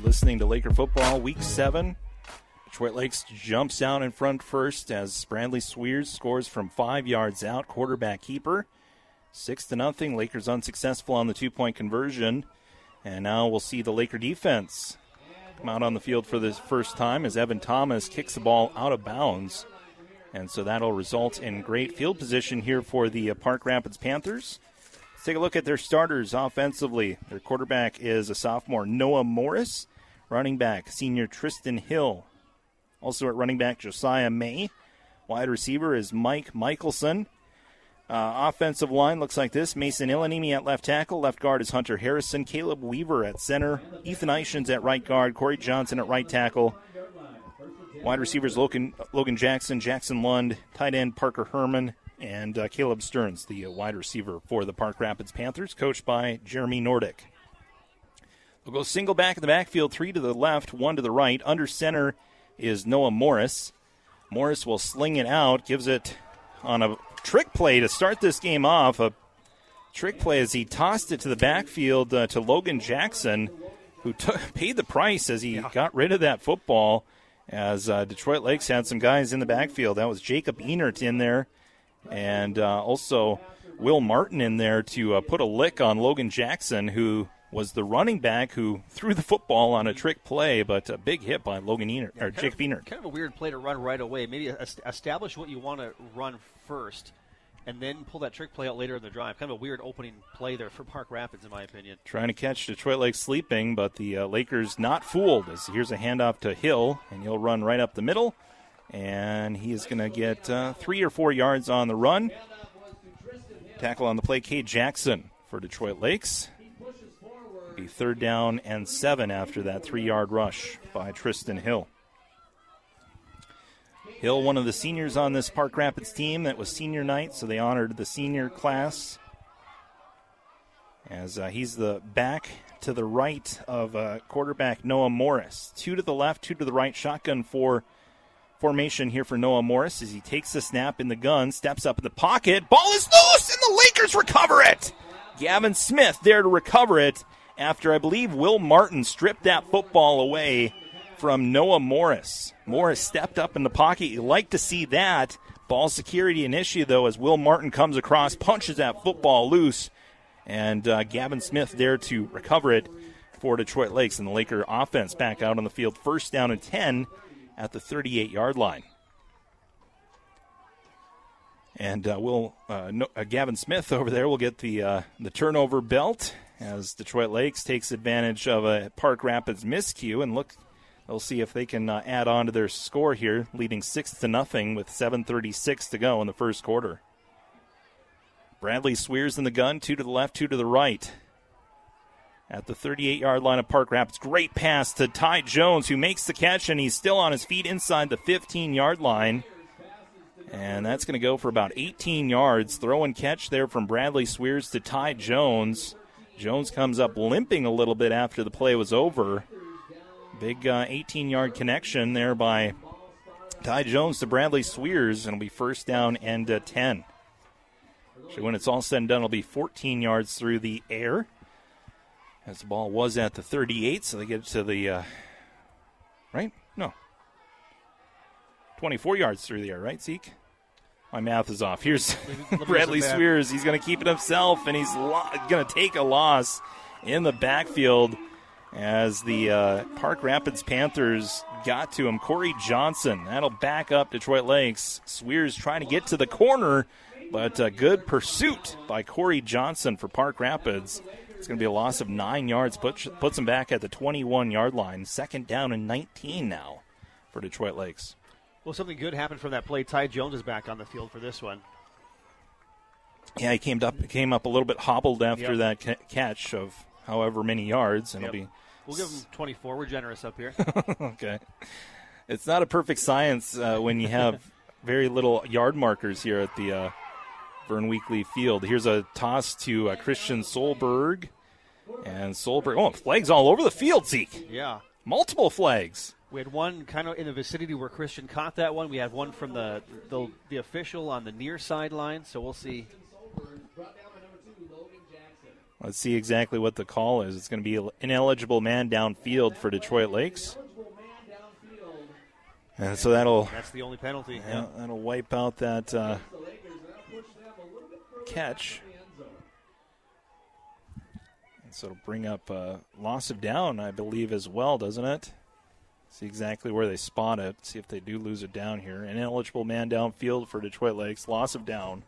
Listening to Laker football, week seven. Detroit Lakes jumps out in front first as Bradley Sweers scores from five yards out. Quarterback keeper. Six to nothing. Lakers unsuccessful on the two point conversion. And now we'll see the Laker defense come out on the field for the first time as Evan Thomas kicks the ball out of bounds. And so that'll result in great field position here for the uh, Park Rapids Panthers. Let's take a look at their starters offensively. Their quarterback is a sophomore, Noah Morris. Running back, senior Tristan Hill. Also at running back, Josiah May. Wide receiver is Mike Michelson. Uh, offensive line looks like this Mason Illanimi at left tackle. Left guard is Hunter Harrison. Caleb Weaver at center. Ethan Ishins at right guard. Corey Johnson at right tackle. Wide receivers Logan, Logan Jackson, Jackson Lund, tight end Parker Herman, and uh, Caleb Stearns, the uh, wide receiver for the Park Rapids Panthers, coached by Jeremy Nordick. We'll go single back in the backfield, three to the left, one to the right. Under center is Noah Morris. Morris will sling it out, gives it on a trick play to start this game off. A trick play as he tossed it to the backfield uh, to Logan Jackson, who paid the price as he yeah. got rid of that football. As uh, Detroit Lakes had some guys in the backfield, that was Jacob Enert in there, and uh, also Will Martin in there to uh, put a lick on Logan Jackson, who was the running back who threw the football on a trick play, but a big hit by Logan Enert, yeah, or Jacob Enert.
Kind of a weird play to run right away. Maybe establish what you want to run first and then pull that trick play out later in the drive. Kind of a weird opening play there for Park Rapids, in my opinion.
Trying to catch Detroit Lakes sleeping, but the uh, Lakers not fooled. As here's a handoff to Hill, and he'll run right up the middle, and he is going to get uh, three or four yards on the run. Tackle on the play, Cade Jackson for Detroit Lakes. Be third down and seven after that three-yard rush by Tristan Hill. Hill, one of the seniors on this Park Rapids team. That was senior night, so they honored the senior class. As uh, he's the back to the right of uh, quarterback Noah Morris. Two to the left, two to the right. Shotgun for formation here for Noah Morris as he takes the snap in the gun, steps up in the pocket. Ball is loose, and the Lakers recover it. Gavin Smith there to recover it after I believe Will Martin stripped that football away from Noah Morris. Morris stepped up in the pocket. You like to see that. Ball security an issue, though, as Will Martin comes across, punches that football loose, and uh, Gavin Smith there to recover it for Detroit Lakes. And the Laker offense back out on the field, first down and 10 at the 38 yard line. And uh, will uh, no, uh, Gavin Smith over there will get the uh, the turnover belt as Detroit Lakes takes advantage of a Park Rapids miscue and look They'll see if they can uh, add on to their score here, leading six to nothing with 7:36 to go in the first quarter. Bradley Swears in the gun, two to the left, two to the right. At the 38 yard line of Park Rapids, great pass to Ty Jones, who makes the catch, and he's still on his feet inside the 15 yard line. And that's going to go for about 18 yards. Throw and catch there from Bradley Swears to Ty Jones. Jones comes up limping a little bit after the play was over. Big 18 uh, yard connection there by Ty Jones to Bradley Sweers, and it'll be first down and uh, 10. So when it's all said and done, it'll be 14 yards through the air. As the ball was at the 38, so they get to the. Uh, right? No. 24 yards through the air, right, Zeke? My math is off. Here's Bradley Sweers. He's going to keep it himself, and he's lo- going to take a loss in the backfield as the uh, Park Rapids Panthers got to him. Corey Johnson, that'll back up Detroit Lakes. Swears trying to get to the corner, But a good pursuit by Corey Johnson for Park Rapids. It's going to be a loss of nine yards, puts, puts them back at the 21 yard line. Second down and 19 now for Detroit Lakes.
Well, something good happened from that play. Ty Jones is back on the field for this one.
Yeah, he came up came up a little bit hobbled after
Yep.
that ca- catch of however many yards, and
Yep.
it'll be
We'll give him 24. We're generous up here.
okay. It's not a perfect science uh, when you have very little yard markers here at the uh, Vern Weekly Field. Here's a toss to uh, Christian Solberg, and Solberg. Oh, flags all over the field, Zeke.
yeah.
Multiple flags.
We had one kind of in the vicinity where Christian caught that one. We had one from the the, the official on the near sideline. So we'll see.
Let's see exactly what the call is. It's going to be an ineligible man downfield for Detroit Lakes. And so that'll
That's the only penalty.
Yeah, that'll wipe out that uh, catch. And so it'll bring up uh, loss of down, I believe, as well, doesn't it? See exactly where they spot it. See if they do lose it down here. An ineligible man downfield for Detroit Lakes. Loss of down.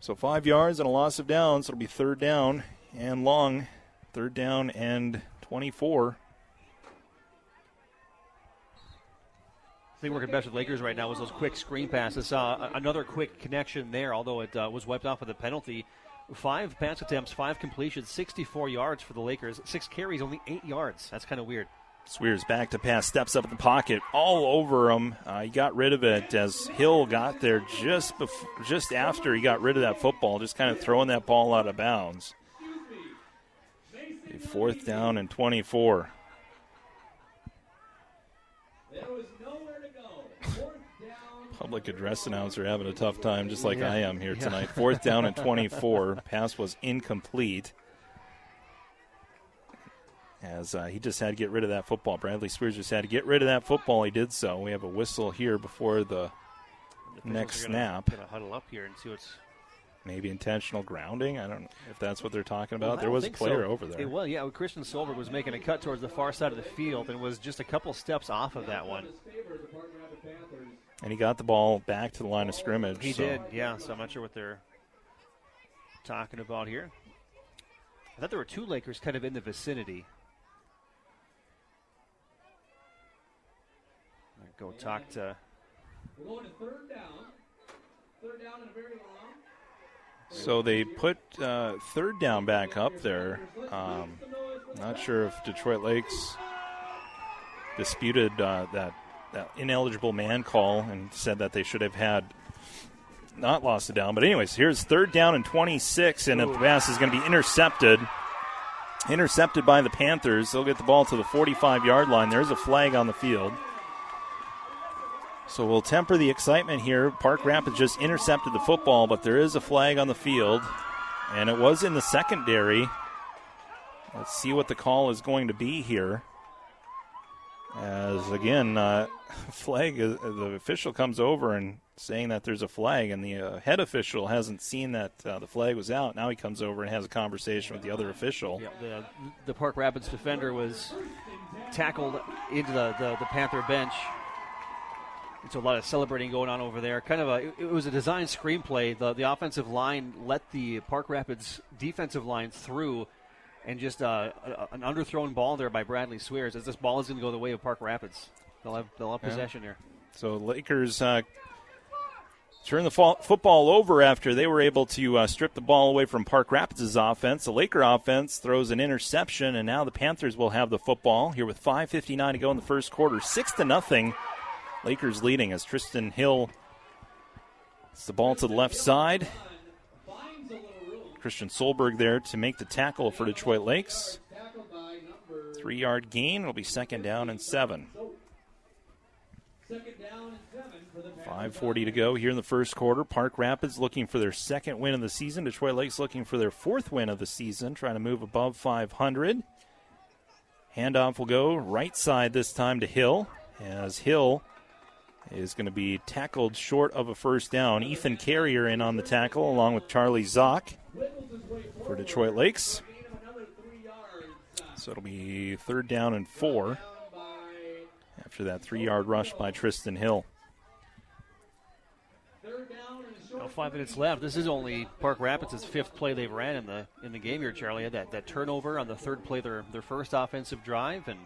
So five yards and a loss of down. So it'll be third down and long. Third down and 24.
The thing working best with Lakers right now was those quick screen passes. Uh, another quick connection there, although it uh, was wiped off with a penalty. Five pass attempts, five completions, 64 yards for the Lakers. Six carries, only eight yards. That's kind of weird.
Swears back to pass, steps up the pocket, all over him. Uh, he got rid of it as Hill got there just before, just after he got rid of that football, just kind of throwing that ball out of bounds. A Fourth down and 24. Public address announcer having a tough time, just like
Yeah.
I am here tonight. Fourth down and 24. Pass was incomplete as uh, he just had to get rid of that football. Bradley Spears just had to get rid of that football. He did so. We have a whistle here before the next
gonna-
snap.
Gonna huddle up here and see what's.
Maybe intentional grounding. I don't know if that's what they're talking about.
Well,
there was a player
so.
over there.
It was, yeah. Christian Solberg was making a cut towards the far side of the field and was just a couple steps off of that one.
And he got the ball back to the line of scrimmage.
He
so-
did, yeah. So I'm not sure what they're talking about here. I thought there were two Lakers kind of in the vicinity. Go talk to.
We're going to third down. Third down and a very long.
So they put uh, third down back up there. Um, not sure if Detroit Lakes disputed uh, that that ineligible man call and said that they should have had not lost it down. But anyways, here's third down and 26, and the pass is going to be intercepted. Intercepted by the Panthers. They'll get the ball to the 45 yard line. There's a flag on the field. So we'll temper the excitement here. Park Rapids just intercepted the football, but there is a flag on the field, and it was in the secondary. Let's see what the call is going to be here. As again, uh, flag, uh, the official comes over and saying that there's a flag, and the uh, head official hasn't seen that uh, the flag was out. Now he comes over and has a conversation with the other official.
Yeah, the, the Park Rapids defender was tackled into the, the, the Panther bench. And so a lot of celebrating going on over there. Kind of a it, was a design screenplay. The the offensive line let the Park Rapids defensive line through, and just uh, a, an underthrown ball there by Bradley Swears. As this ball is going to go the way of Park Rapids, they'll have they'll have
Yeah.
possession here.
So Lakers uh, turn the fo- football over after they were able to uh, strip the ball away from Park Rapids' offense. The Laker offense throws an interception, and now the Panthers will have the football here with 5:59 to go in the first quarter, six to nothing. Lakers leading as Tristan Hill. It's the ball to the left side. Christian Solberg there to make the tackle for Detroit Lakes. Three yard gain. It'll be second down and seven. 5.40 to go here in the first quarter. Park Rapids looking for their second win of the season. Detroit Lakes looking for their fourth win of the season, trying to move above 500. Handoff will go right side this time to Hill, as Hill is going to be tackled short of a first down. Ethan Carrier in on the tackle, along with Charlie Zock for Detroit Lakes. So it'll be third down and four after that three yard rush by Tristan Hill.
Five minutes left. This is only Park Rapids' fifth play they've ran in the in the game here. Charlie that, that turnover on the third play, their their first offensive drive, and,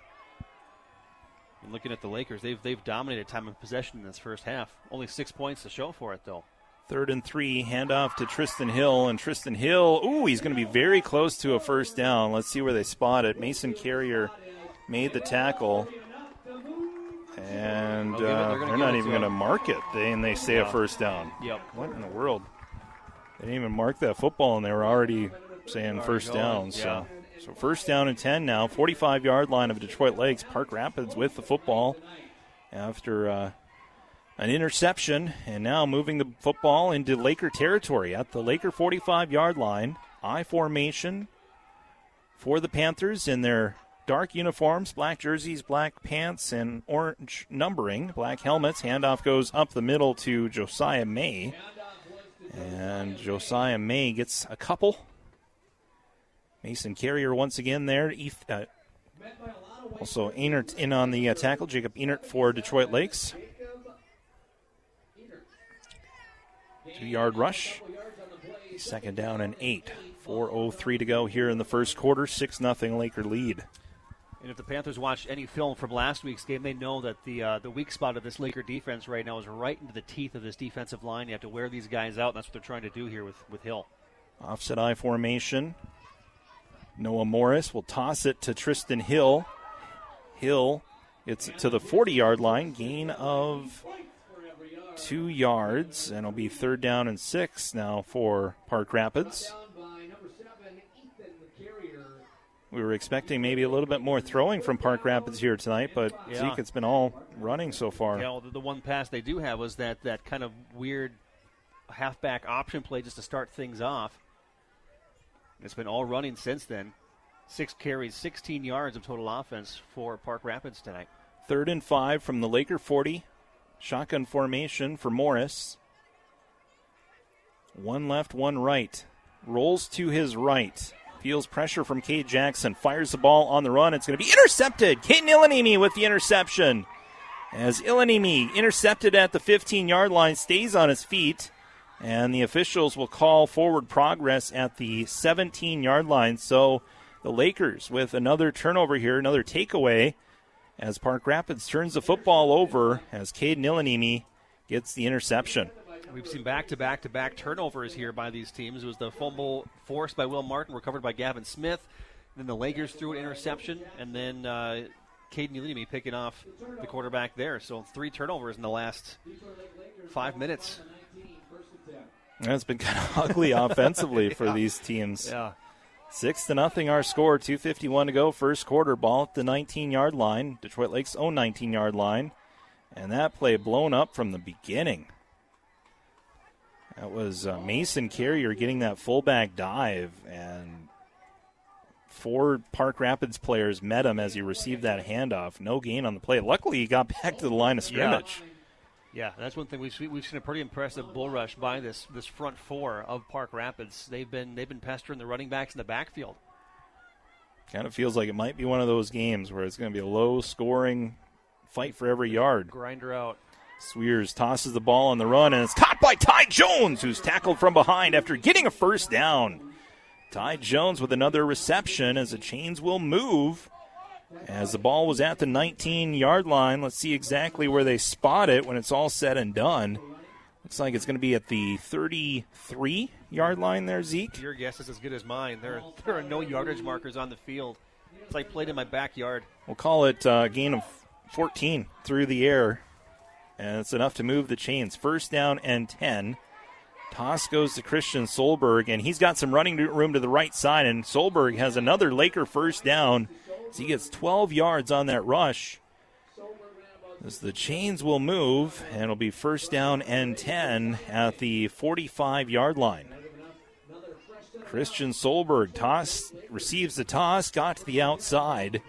and looking at the Lakers, they've they've dominated time of possession in this first half. Only six points to show for it, though.
Third and three, handoff to Tristan Hill, and Tristan Hill, ooh, he's going to be very close to a first down. Let's see where they spot it. Mason Carrier made the tackle, and
They'll give it-
uh,
they're
they're not even going to mark it. They and they say a first down.
Yep.
What in the world? They didn't even mark that football, and they were already saying
Already
first
going,
down.
yeah.
So, so first down and ten now. Forty-five yard line of Detroit Lakes. Park Rapids with the football after uh, an interception, and now moving the football into Laker territory at the Laker 45 yard line. I formation for the Panthers in their dark uniforms, black jerseys, black pants, and orange numbering, black helmets. Handoff goes up the middle to Josiah May. And Josiah May gets a couple. Mason Carrier once again there. Uh, also, Einert in on the uh, tackle. Jacob Einert for Detroit Lakes. Two yard rush. Second down and eight. 4.03 to go here in the first quarter. 6 0 Laker lead.
And if the Panthers watched any film from last week's game, they know that the uh, the weak spot of this Laker defense right now is right into the teeth of this defensive line. You have to wear these guys out, and that's what they're trying to do here with, with Hill.
Offset I formation. Noah Morris will toss it to Tristan Hill. Hill it's to the 40 yard line. Gain of two yards, and it'll be third down and six now for Park Rapids. We were expecting maybe a little bit more throwing from Park Rapids here tonight, but
Yeah.
Zeke, it's been all running so far.
Yeah, well, the, the one pass they do have was that, that kind of weird halfback option play just to start things off. It's been all running since then. Six carries, 16 yards of total offense for Park Rapids tonight.
Third and five from the Laker 40. Shotgun formation for Morris. One left, one right. Rolls to his right. Feels pressure from Cade Jackson. Fires the ball on the run. It's going to be intercepted. Caden Ilanimi with the interception. As Ilanimi intercepted at the 15 yard line, stays on his feet. And the officials will call forward progress at the 17 yard line. So the Lakers with another turnover here, another takeaway as Park Rapids turns the football over as Caden Ilanimi gets the interception.
We've seen back to back to back turnovers here by these teams. It was the fumble forced by Will Martin, recovered by Gavin Smith. Then the Lakers threw an interception, and then uh, Caden picking off the quarterback there. So three turnovers in the last five minutes.
It's been kind of ugly offensively for these teams.
Yeah.
Six to nothing our score. 251 to go. First quarter. Ball at the 19 yard line. Detroit Lake's own 19 yard line. And that play blown up from the beginning. That was uh, Mason Carrier getting that fullback dive, and four Park Rapids players met him as he received that handoff. No gain on the play. Luckily, he got back to the line of scrimmage.
Yeah, that's one thing we've seen, we've seen a pretty impressive bull rush by this this front four of Park Rapids. They've been they've been pestering the running backs in the backfield.
Kind of feels like it might be one of those games where it's going to be a low scoring fight for every yard.
Grinder out.
Swears tosses the ball on the run, and it's caught by Ty Jones, who's tackled from behind after getting a first down. Ty Jones with another reception as the chains will move. As the ball was at the 19 yard line, let's see exactly where they spot it when it's all said and done. Looks like it's going to be at the 33 yard line there, Zeke.
Your guess is as good as mine. There there are no yardage markers on the field. It's like played in my backyard.
We'll call it uh, a gain of 14 through the air, and it's enough to move the chains. First down and 10. Toss goes to Christian Solberg, and he's got some running room to the right side, and Solberg has another Laker first down. So he gets 12 yards on that rush. As the chains will move, and it'll be first down and 10 at the 45 yard line. Christian Solberg toss receives the toss, got to the outside.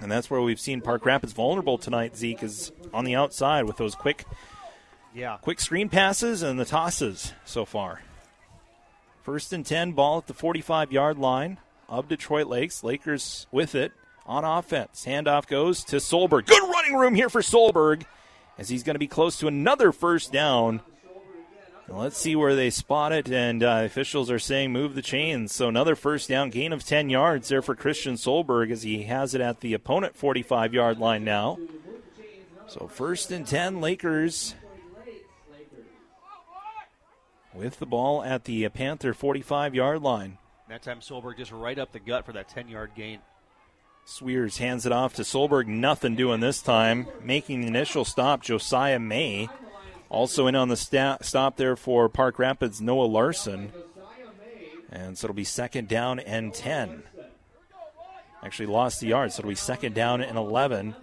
And that's where we've seen Park Rapids vulnerable tonight, Zeke, is on the outside with those quick
Yeah.
quick screen passes and the tosses so far. First and 10, ball at the 45 yard line of Detroit Lakes. Lakers with it on offense. Handoff goes to Solberg. Good running room here for Solberg as he's going to be close to another first down. Let's see where they spot it, and uh, officials are saying move the chains. So another first down, gain of 10 yards there for Christian Solberg as he has it at the opponent 45 yard line now. So first and 10, Lakers with the ball at the Panther 45 yard line.
That time Solberg just right up the gut for that 10 yard gain.
Sweers hands it off to Solberg. Nothing doing this time. Making the initial stop, Josiah May. Also in on the sta- stop there for Park Rapids, Noah Larson. And so it'll be second down and 10. Actually lost the yard, so it'll be second down and 11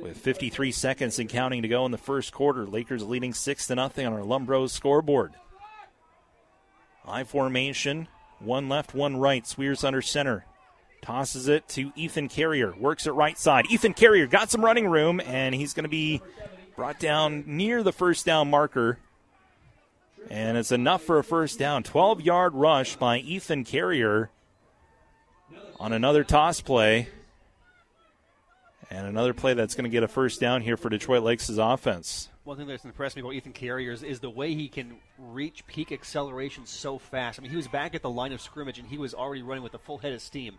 with 53 seconds and counting to go in the first quarter. Lakers leading 6 to nothing on our Lumbros scoreboard. I formation, one left, one right. Sweers under center. Tosses it to Ethan Carrier. Works it right side. Ethan Carrier got some running room, and he's going to be brought down near the first down marker. And it's enough for a first down. 12 yard rush by Ethan Carrier on another toss play. And another play that's going to get a first down here for Detroit Lakes' offense.
One thing that's impressed me about Ethan Carrier is, is the way he can reach peak acceleration so fast. I mean, he was back at the line of scrimmage and he was already running with a full head of steam.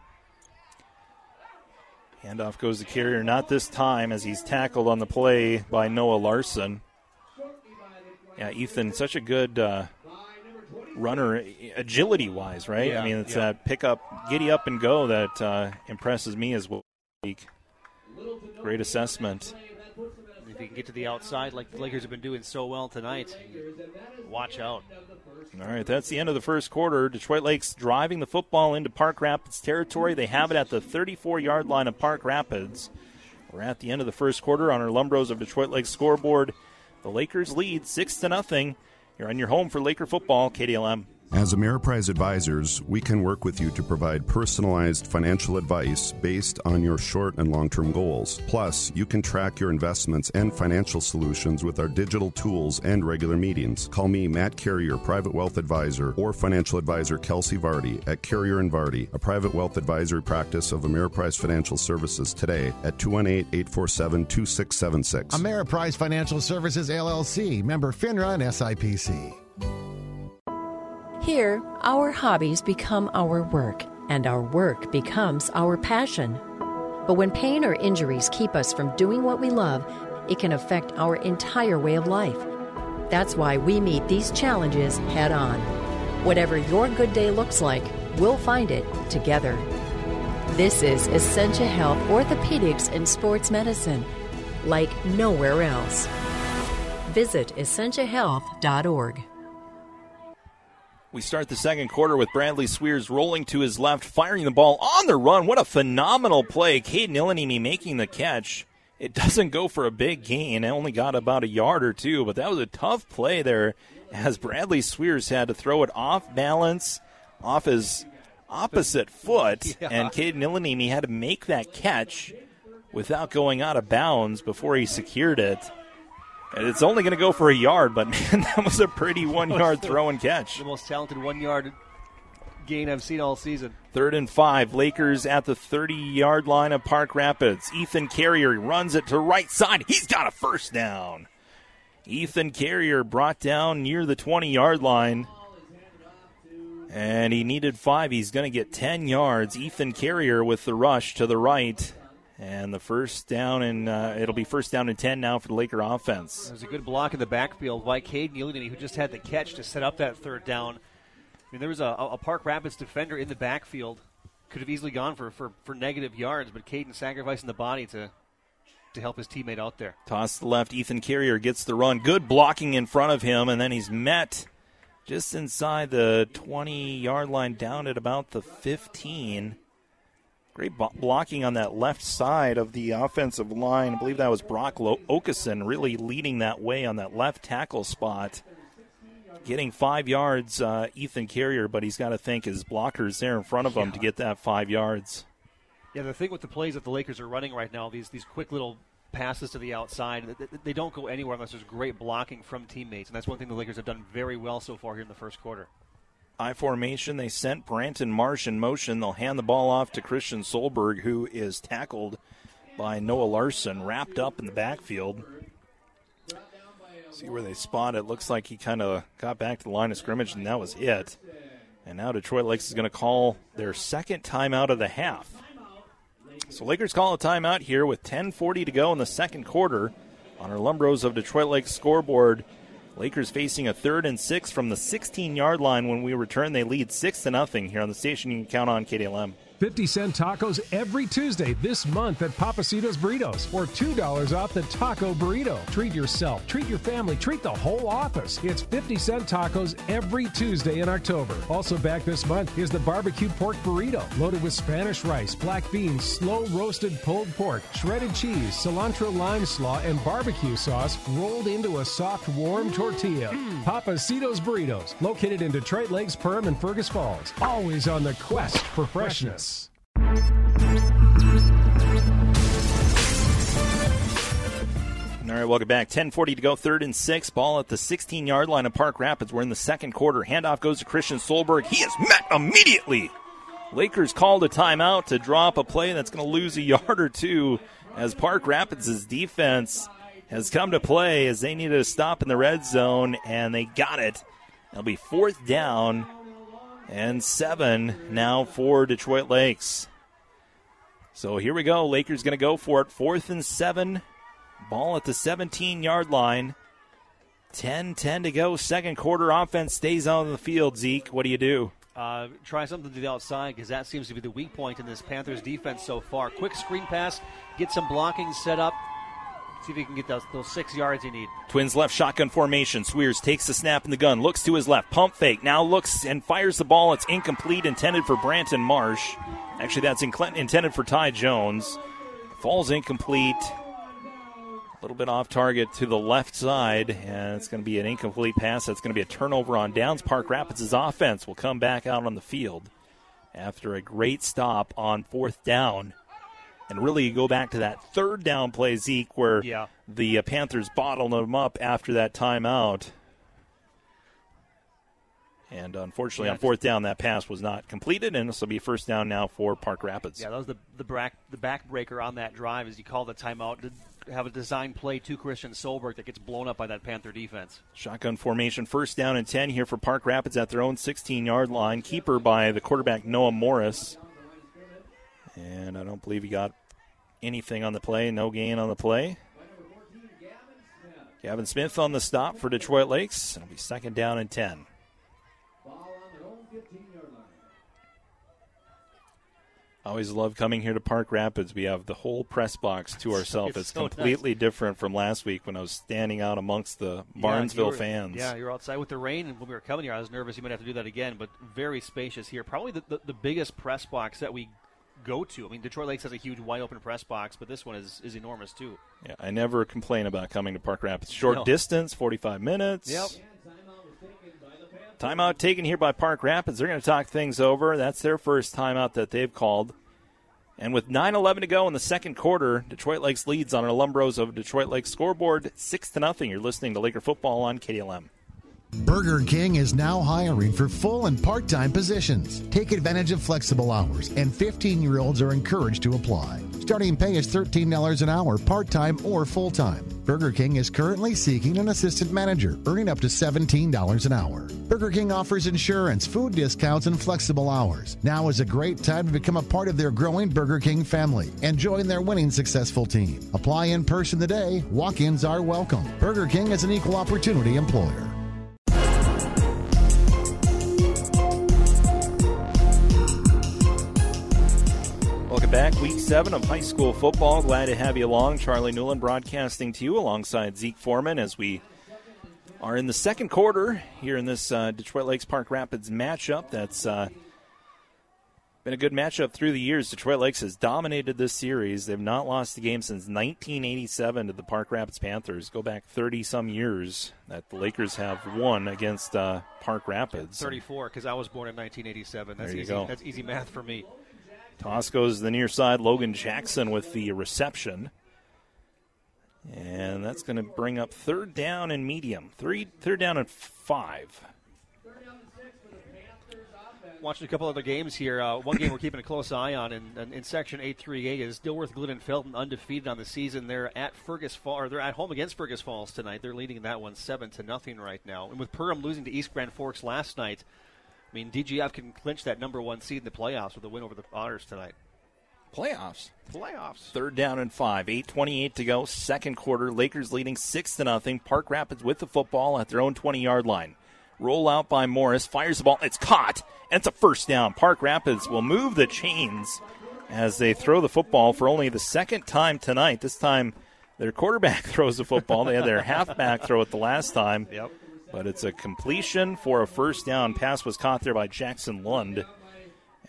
Handoff goes to Carrier, not this time as he's tackled on the play by Noah Larson. Yeah, Ethan, such a good uh, runner, agility wise, right?
Yeah,
I mean, it's
yeah.
that pick up, giddy up and go that uh, impresses me as well. Great assessment.
If he can get to the outside like the Lakers have been doing so well tonight, watch out.
All right, that's the end of the first quarter. Detroit Lakes driving the football into Park Rapids territory. They have it at the 34 yard line of Park Rapids. We're at the end of the first quarter on our Lumbros of Detroit Lakes scoreboard. The Lakers lead 6 to nothing. You're on your home for Laker football, KDLM.
As Ameriprise advisors, we can work with you to provide personalized financial advice based on your short and long term goals. Plus, you can track your investments and financial solutions with our digital tools and regular meetings. Call me, Matt Carrier, Private Wealth Advisor, or financial advisor Kelsey Vardy at Carrier and Vardy, a private wealth advisory practice of Ameriprise Financial Services today at 218 847 2676.
Ameriprise Financial Services LLC, member FINRA and SIPC.
Here, our hobbies become our work, and our work becomes our passion. But when pain or injuries keep us from doing what we love, it can affect our entire way of life. That's why we meet these challenges head on. Whatever your good day looks like, we'll find it together. This is Essentia Health Orthopedics and Sports Medicine, like nowhere else. Visit essentiahealth.org.
We start the second quarter with Bradley Swears rolling to his left, firing the ball on the run. What a phenomenal play. Caden Illanimi making the catch. It doesn't go for a big gain. It only got about a yard or two, but that was a tough play there as Bradley Swears had to throw it off balance, off his opposite foot,
Yeah.
and Caden Illanimi had to make that catch without going out of bounds before he secured it. And it's only going to go for a yard, but man, that was a pretty one yard throw and catch.
The most talented one yard gain I've seen all season.
Third and five. Lakers at the 30 yard line of Park Rapids. Ethan Carrier runs it to right side. He's got a first down. Ethan Carrier brought down near the 20 yard line. And he needed five. He's going to get 10 yards. Ethan Carrier with the rush to the right. And the first down, and uh, it'll be first down and 10 now for the Laker offense.
There's a good block in the backfield by Cade Nealany, who just had the catch to set up that third down. I mean, there was a, a Park Rapids defender in the backfield. Could have easily gone for, for, for negative yards, but Caden sacrificing the body to to help his teammate out there.
Toss to the left. Ethan Carrier gets the run. Good blocking in front of him, and then he's met just inside the 20 yard line, down at about the 15. Great blocking on that left side of the offensive line. I believe that was Brock Lo- Okeson really leading that way on that left tackle spot. Getting five yards, uh, Ethan Carrier, but he's got to thank his blockers there in front of him to get that five yards.
Yeah, the thing with the plays that the Lakers are running right now, these these quick little passes to the outside, th- th- they don't go anywhere unless there's great blocking from teammates, and that's one thing the Lakers have done very well so far here in the first quarter.
I formation. They sent Branton Marsh in motion. They'll hand the ball off to Christian Solberg, who is tackled by Noah Larson, wrapped up in the backfield. See where they spot it. Looks like he kind of got back to the line of scrimmage, and that was it. And now Detroit Lakes is going to call their second timeout of the half. So Lakers call a timeout here with 10:40 to go in the second quarter on our Lumbros of Detroit Lakes scoreboard. Lakers facing a third and six from the 16-yard line. When we return, they lead six to nothing here on the station. You can count on KDLM.
50 cent tacos every Tuesday this month at Papacito's Burritos, or $2 off the taco burrito. Treat yourself, treat your family, treat the whole office. It's 50 cent tacos every Tuesday in October. Also back this month is the barbecue pork burrito, loaded with Spanish rice, black beans, slow roasted pulled pork, shredded cheese, cilantro lime slaw, and barbecue sauce rolled into a soft, warm tortilla. Papacito's Burritos, located in Detroit Lakes, Perham, and Fergus Falls. Always on the quest for freshness.
All right, welcome back. 10:40 to go, third and six. Ball at the 16-yard line of Park Rapids. We're in the second quarter. Handoff goes to Christian Solberg. He is met immediately. Lakers called a timeout to drop a play that's going to lose a yard or two as Park Rapids' defense has come to play as they needed a stop in the red zone, and they got it. It'll be fourth down and seven now for Detroit Lakes. So here we go. Lakers going to go for it. Fourth and seven. Ball at the 17 yard line. 10 10 to go. Second quarter offense stays on the field. Zeke, what do you do?
Uh, try something to the outside because that seems to be the weak point in this Panthers defense so far. Quick screen pass, get some blocking set up. See if you can get those, those six yards you need.
Twins left shotgun formation. Swears takes the snap in the gun, looks to his left, pump fake. Now looks and fires the ball. It's incomplete, intended for Branton Marsh. Actually, that's intended for Ty Jones. Falls incomplete. A little bit off target to the left side, and it's going to be an incomplete pass. That's going to be a turnover on downs. Park Rapids' offense will come back out on the field after a great stop on fourth down. And really, you go back to that third down play, Zeke, where
yeah.
the uh, Panthers bottled them up after that timeout. And uh, unfortunately,
Yeah,
on fourth down, that pass was not completed, and this will be first down now for Park Rapids.
Yeah, that was the the back the backbreaker on that drive as you call the timeout to have a design play to Christian Solberg that gets blown up by that Panther defense.
Shotgun formation, first down and 10 here for Park Rapids at their own 16 yard line. Keeper by the quarterback, Noah Morris. And I don't believe he got anything on the play, no gain on the play. Gavin Smith on the stop for Detroit Lakes. It'll be second down and 10. I always love coming here to Park Rapids. We have the whole press box to ourselves.
It's so
completely different from last week when I was standing out amongst the Barnesville
you were-
fans.
Yeah, you're outside with the rain, and when we were coming here, I was nervous you might have to do that again. But very spacious here. Probably the, the, the biggest press box that we go to. I mean, Detroit Lakes has a huge, wide open press box, but this one is, is enormous too.
Yeah, I never complain about coming to Park Rapids. Short
No.
distance, 45 minutes.
Yep.
Timeout taken here by Park Rapids. They're going to talk things over. That's their first timeout that they've called. And with 9:11 to go in the second quarter, Detroit Lakes leads on our Lumbros of Detroit Lakes scoreboard, six to nothing. You're listening to Laker football on KDLM.
Burger King is now hiring for full and part time positions. Take advantage of flexible hours, and 15 year olds are encouraged to apply. Starting pay is $13 an hour, part time or full time. Burger King is currently seeking an assistant manager, earning up to $17 an hour. Burger King offers insurance, food discounts, and flexible hours. Now is a great time to become a part of their growing Burger King family and join their winning successful team. Apply in person today. Walk ins are welcome. Burger King is an equal opportunity employer.
Back. Week seven of high school football. Glad to have you along. Charlie Newland broadcasting to you alongside Zeke Foreman as we are in the second quarter here in this uh, Detroit Lakes Park Rapids matchup. That's uh, been a good matchup through the years. Detroit Lakes has dominated this series. They've not lost a game since 1987 to the Park Rapids Panthers. Go back 30 some years that the Lakers have won against uh, Park Rapids.
34, because I was born in 1987. That's
There you
easy.
go.
That's easy math for me.
Toss goes to the near side. Logan Jackson with the reception. And that's going to bring up third down and medium. Three, third down and five.
Watching a couple other games here. Uh, one game we're keeping a close eye on in, in, in Section 838 is Dilworth Glyndon Felton undefeated on the season. They're at Fergus Falls, they're at home against Fergus Falls tonight. They're leading that one seven to nothing right now. And with Perham losing to East Grand Forks last night, I mean DGF can clinch that number one seed in the playoffs with a win over the Otters tonight.
Playoffs.
Playoffs.
Third down and five. 8.28 to go. Second quarter. Lakers leading 6 to nothing. Park Rapids with the football at their own 20 yard line. Roll out by Morris. Fires the ball. It's caught. And it's a first down. Park Rapids will move the chains as they throw the football for only the second time tonight. This time their quarterback throws the football. They had their halfback throw it the last time.
Yep.
But it's a completion for a first down. Pass was caught there by Jackson Lund.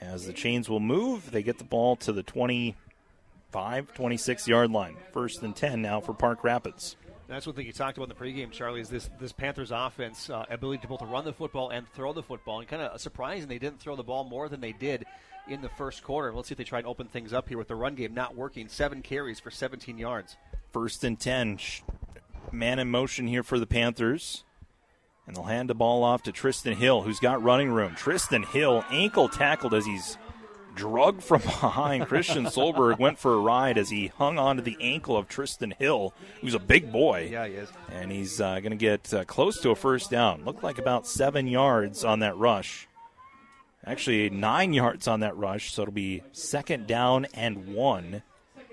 As the chains will move, they get the ball to the 25, 26 yard line. First and 10 now for Park Rapids.
That's one thing you talked about in the pregame, Charlie, is this this Panthers offense uh, ability to both run the football and throw the football. And kind of surprising they didn't throw the ball more than they did in the first quarter. Let's see if they try and open things up here with the run game not working. Seven carries for 17 yards.
First and 10. Man in motion here for the Panthers. And they'll hand the ball off to Tristan Hill, who's got running room. Tristan Hill ankle tackled as he's drugged from behind. Christian Solberg went for a ride as he hung onto the ankle of Tristan Hill, who's a big boy.
Yeah, he is.
And he's uh, going to get uh, close to a first down. Looked like about seven yards on that rush. Actually, nine yards on that rush, so it'll be second down and one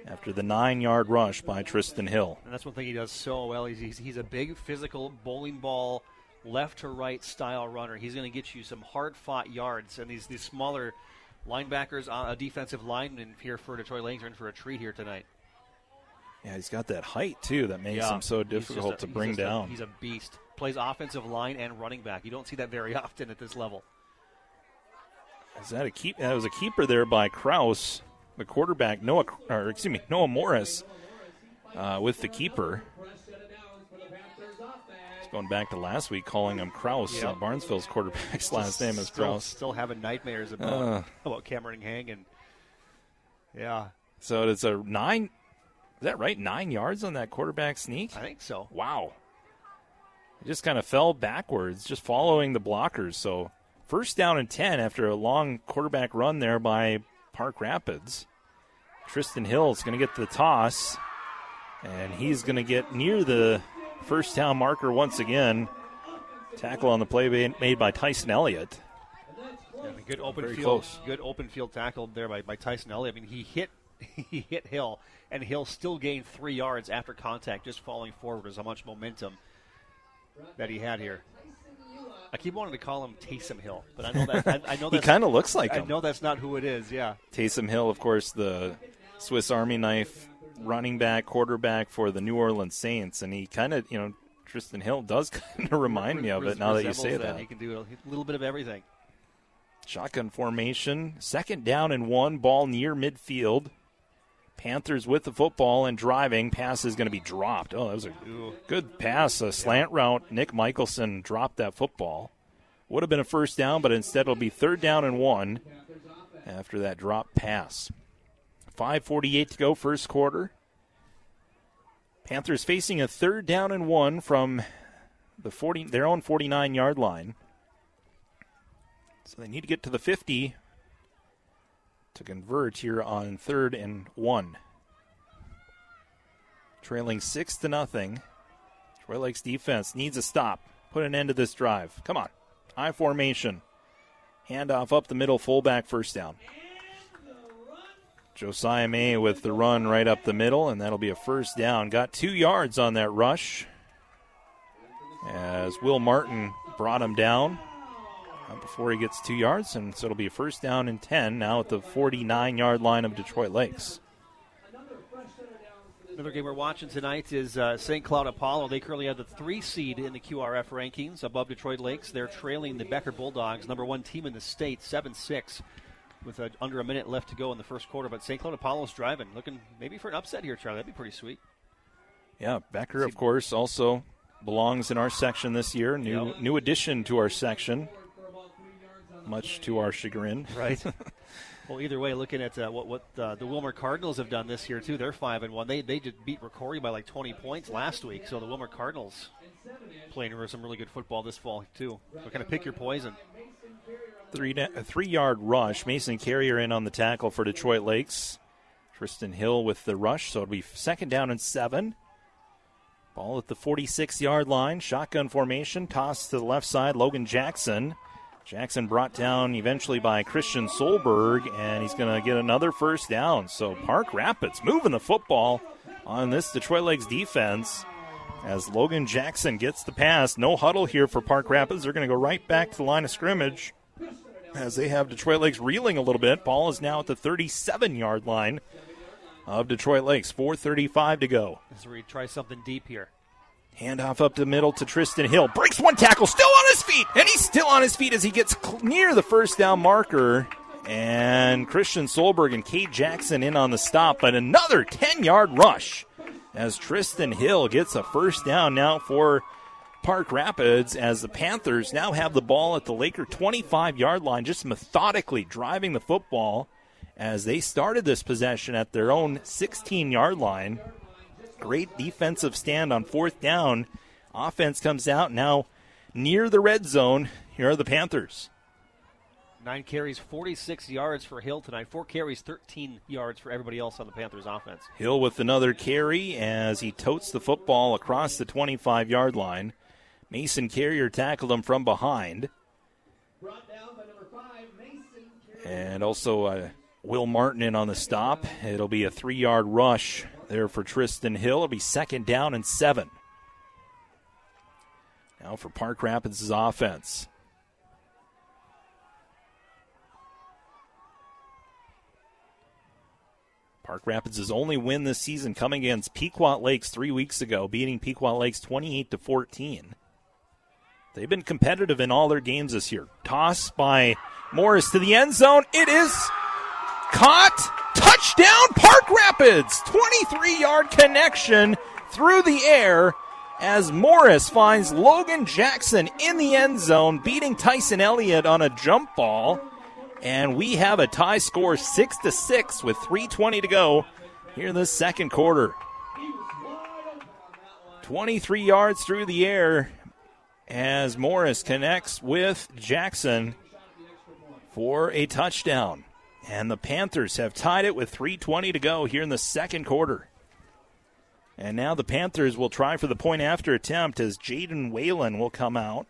after the nine yard rush by Tristan Hill.
And that's one thing he does so well. He's, he's, he's a big physical bowling ball left to right style runner. He's going to get you some hard fought yards, and these these smaller linebackers, uh, a defensive lineman here for Detroit in for a treat here tonight.
Yeah, he's got that height too that makes
Yeah.
him so difficult
a-
to bring
just a-
down.
he's a beast. Plays offensive line and running back. You don't see that very often at this level.
Is that a keep? That was a keeper there by Kraus, the quarterback. Noah, or excuse me, Noah Morris, uh, with the keeper. Going back to last week, calling him Kraus.
Yep.
Uh, Barnesville's quarterback's last name is
still,
Kraus.
Still having nightmares about
Uh.
about Cameron Hang and yeah,
So it's a nine. Is that right? Nine yards on that quarterback sneak.
I think so.
Wow. It just kind of fell backwards, just following the blockers. So first down and ten after a long quarterback run there by Park Rapids. Tristan Hill is going to get the toss, and he's going to get near the first down marker once again. Tackle on the play made made by Tyson Elliott.
Yeah, a good open
Very
field,
close.
good open field tackle there by, by Tyson Elliott. I mean, he hit he hit Hill, and Hill still gained three yards after contact, just falling forward. As how much momentum that he had here. I keep wanting to call him Taysom Hill, but I know that I, I know
He
that's-
kinda looks like
I
him.
know that's not who it is. Yeah,
Taysom Hill, of course, the Swiss Army knife running back, quarterback for the New Orleans Saints, and he kind of, you know, Tristan Hill does kind of remind me of it now that you say that.
He can do a little bit of everything.
Shotgun formation, second down and one, ball near midfield. Panthers with the football and driving. Pass is going to be dropped. Oh, that was a good pass, a slant route. Nick Michelson dropped that football. Would have been a first down, but instead it'll be third down and one after that drop pass. 5.48 to go, first quarter. Panthers facing a third down and one from the 40, their own 49 yard line. So they need to get to the 50 to convert here on third and one. Trailing six to nothing. Troy Lakes defense needs a stop. Put an end to this drive. Come on. High formation. Handoff up the middle, fullback first down. Josiah May with the run right up the middle, and that'll be a first down. Got two yards on that rush as Will Martin brought him down uh, before he gets two yards, and so it'll be a first down and 10 now at the 49 yard line of Detroit Lakes.
Another game we're watching tonight is uh, St. Cloud Apollo. They currently have the three seed in the QRF rankings above Detroit Lakes. They're trailing the Becker Bulldogs, number one team in the state, 7 6, with uh, under a minute left to go in the first quarter. But St. Cloud Apollo's driving, looking maybe for an upset here, Charlie. That'd be pretty sweet.
Yeah, Becker, of course, also belongs in our section this year. New new addition to our section, much to our chagrin.
Right. Well, either way, looking at uh, what what uh, the Willmar Cardinals have done this year too, they're five and one. They they just beat Rocori by like 20 points last week. So the Willmar Cardinals playing some really good football this fall too. So kind of pick your poison.
Three three yard rush. Mason Carrier in on the tackle for Detroit Lakes. Tristan Hill with the rush, so it'll be second down and seven. Ball at the 46 yard line. Shotgun formation. Toss to the left side. Logan Jackson Jackson brought down eventually by Christian Solberg, and he's going to get another first down. So Park Rapids moving the football on this Detroit Lakes defense as Logan Jackson gets the pass. No huddle here for Park Rapids. They're going to go right back to the line of scrimmage as they have Detroit Lakes reeling a little bit. Ball is now at the 37 yard line of Detroit Lakes. 4.35 to go.
As we try something deep here.
Handoff up the middle to Tristan Hill. Breaks one tackle, still on his feet, and he's still on his feet as he gets near the first down marker. And Christian Solberg and Kate Jackson in on the stop, but another 10 yard rush as Tristan Hill gets a first down now for Park Rapids as the Panthers now have the ball at the Laker 25 yard line, just methodically driving the football as they started this possession at their own 16 yard line. Great defensive stand on fourth down. Offense comes out now near the red zone. Here are the Panthers.
Nine carries, 46 yards for Hill tonight. Four carries, 13 yards for everybody else on the Panthers offense.
Hill with another carry as he totes the football across the 25 yard line. Mason Carrier tackled him from behind. And also uh, Will Martin in on the stop. It'll be a three yard rush there for Tristan Hill. It'll be second down and seven. Now for Park Rapids' offense. Park Rapids' only win this season coming against Pequot Lakes three weeks ago, beating Pequot Lakes 28 to 14. They've been competitive in all their games this year. Toss by Morris to the end zone. It is caught Touchdown, Park Rapids! 23 yard connection through the air as Morris finds Logan Jackson in the end zone, beating Tyson Elliott on a jump ball. And we have a tie score 6 to 6 with 3.20 to go here in the second quarter. 23 yards through the air as Morris connects with Jackson for a touchdown. And the Panthers have tied it with 3.20 to go here in the second quarter. And now the Panthers will try for the point after attempt as Jaden Whalen will come out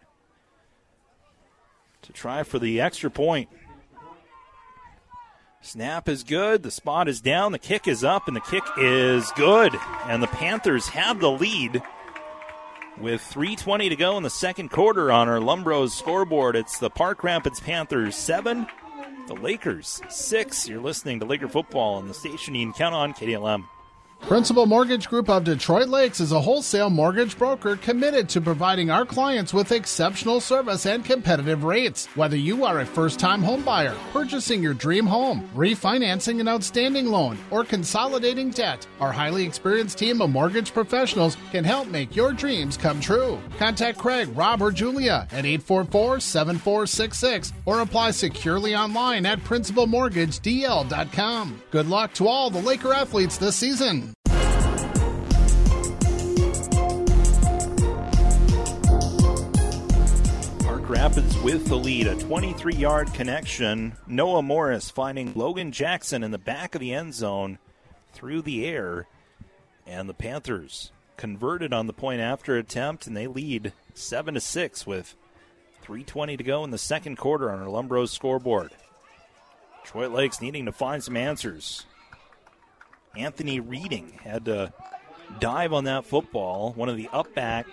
to try for the extra point. Snap is good. The spot is down. The kick is up, and the kick is good. And the Panthers have the lead with 3.20 to go in the second quarter on our Lumbros scoreboard. It's the Park Rapids Panthers 7, the Lakers, six. You're listening to Laker football on the station you can count on, KDLM.
Principal Mortgage Group of Detroit Lakes is a wholesale mortgage broker committed to providing our clients with exceptional service and competitive rates. Whether you are a first time homebuyer, purchasing your dream home, refinancing an outstanding loan, or consolidating debt, our highly experienced team of mortgage professionals can help make your dreams come true. Contact Craig, Rob, or Julia at 844 7466 or apply securely online at principalmortgagedl.com. Good luck to all the Laker athletes this season.
Rapids with the lead. A 23 yard connection. Noah Morris finding Logan Jackson in the back of the end zone through the air. And the Panthers converted on the point after attempt, and they lead 7 to 6 with 3.20 to go in the second quarter on our Lumbros scoreboard. Detroit Lakes needing to find some answers. Anthony Reading had to dive on that football. One of the up back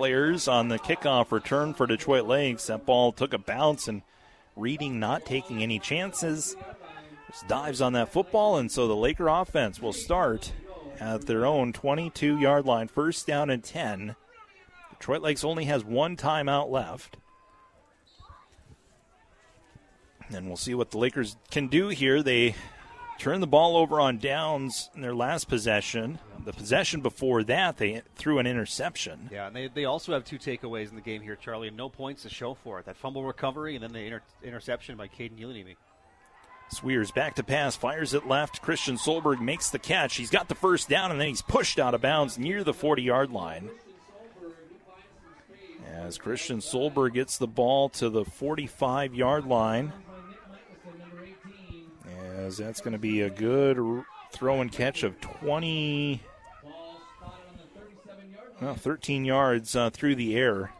players on the kickoff return for Detroit Lakes. That ball took a bounce, and Reading not taking any chances. Just dives on that football, and so the Laker offense will start at their own 22 yard line, first down and 10. Detroit Lakes only has one timeout left. And we'll see what the Lakers can do here. They turned the ball over on downs in their last possession. The possession before that, they threw an interception.
Yeah, and they, they also have two takeaways in the game here, Charlie, and no points to show for it. That fumble recovery and then the inter- interception by Caden Ilanimi.
Sweers back to pass, fires it left. Christian Solberg makes the catch. He's got the first down, and then he's pushed out of bounds near the 40 yard line. As Christian Solberg gets the ball to the 45 yard line. As that's going to be a good throw and catch of 20. Well, 13 yards uh, through the air.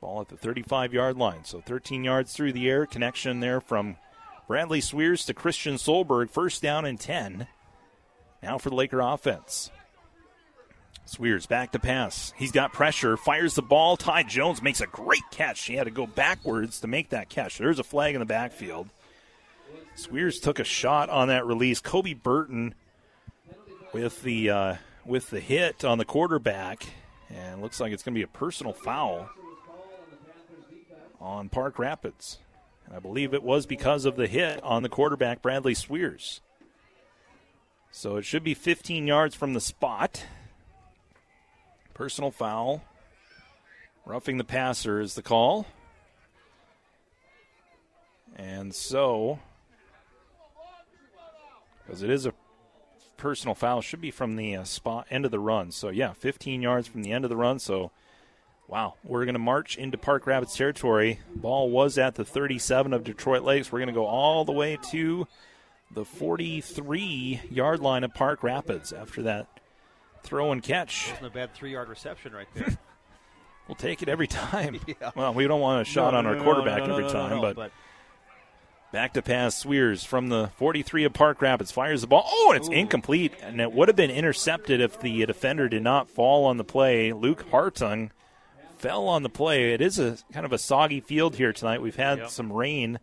Ball at the 35 yard line. So 13 yards through the air. Connection there from Bradley Swears to Christian Solberg. First down and 10. Now for the Laker offense. Swears back to pass. He's got pressure, fires the ball. Ty Jones makes a great catch. He had to go backwards to make that catch. There's a flag in the backfield. Swears took a shot on that release. Kobe Burton with the uh, with the hit on the quarterback, and looks like it's going to be a personal foul on Park Rapids. And I believe it was because of the hit on the quarterback, Bradley Swears. So it should be 15 yards from the spot. Personal foul. Roughing the passer is the call. And so, because it is a personal foul, should be from the uh, spot end of the run. So yeah, 15 yards from the end of the run. So Wow, we're going to march into Park Rapids territory. Ball was at the 37 of Detroit Lakes. We're going to go all the way to the 43 yard line of Park Rapids after that throw and catch.
Wasn't a bad three yard reception right there.
we'll take it every time.
yeah.
Well, we don't want a shot
no,
on
no,
our
no,
quarterback every time, but,
but,
back to pass. Swears from the 43 of Park Rapids fires the ball. Oh, and it's
Ooh.
incomplete, and it would have been intercepted if the defender did not fall on the play. Luke Hartung fell on the play. It is a kind of a soggy field here tonight. We've had
Yep.
some rain,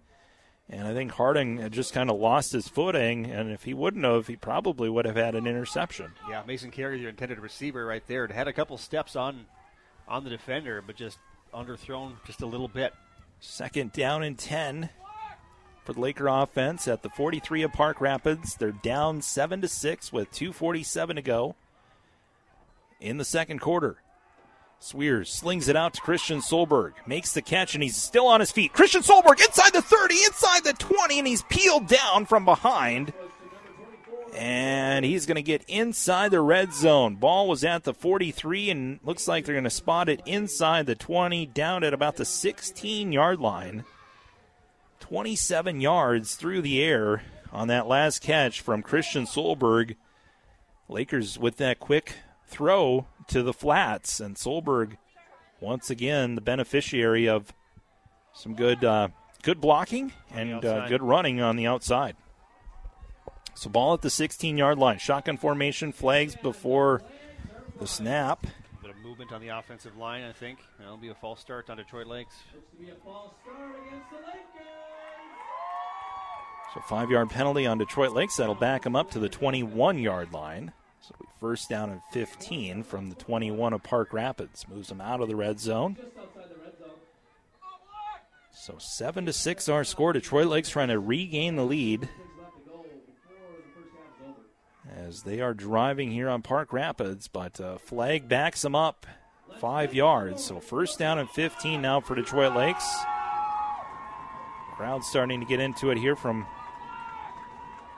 and I think Harding had just kind of lost his footing. And if he wouldn't have, he probably would have had an interception.
yeah, Mason Carrier, your intended receiver right there, it had a couple steps on on the defender, but just underthrown just a little bit.
Second down and 10 for the Laker offense at the 43 of Park Rapids. They're down 7 to 6 with 247 to go in the second quarter. Swears slings it out to Christian Solberg, makes the catch, and he's still on his feet. Christian Solberg inside the 30, inside the 20, and he's peeled down from behind. And he's going to get inside the red zone. Ball was at the 43, and looks like they're going to spot it inside the 20, down at about the 16 yard line. 27 yards through the air on that last catch from Christian Solberg. Lakers with that quick throw to the flats, and Solberg once again the beneficiary of some good uh, good blocking and uh, good running on the outside. So ball at the 16 yard line. Shotgun formation flags before the snap.
A bit of movement on the offensive line, I think. That'll be a false start on Detroit Lakes.
So five yard penalty on Detroit Lakes. That'll back them up to the 21 yard line. So it'll first down and 15 from the 21 of Park Rapids. Moves them out of the red zone. So seven to six our score. Detroit Lakes trying to regain the lead as they are driving here on Park Rapids, but uh, flag backs them up five yards. So first down and 15 now for Detroit Lakes. Crowd starting to get into it here from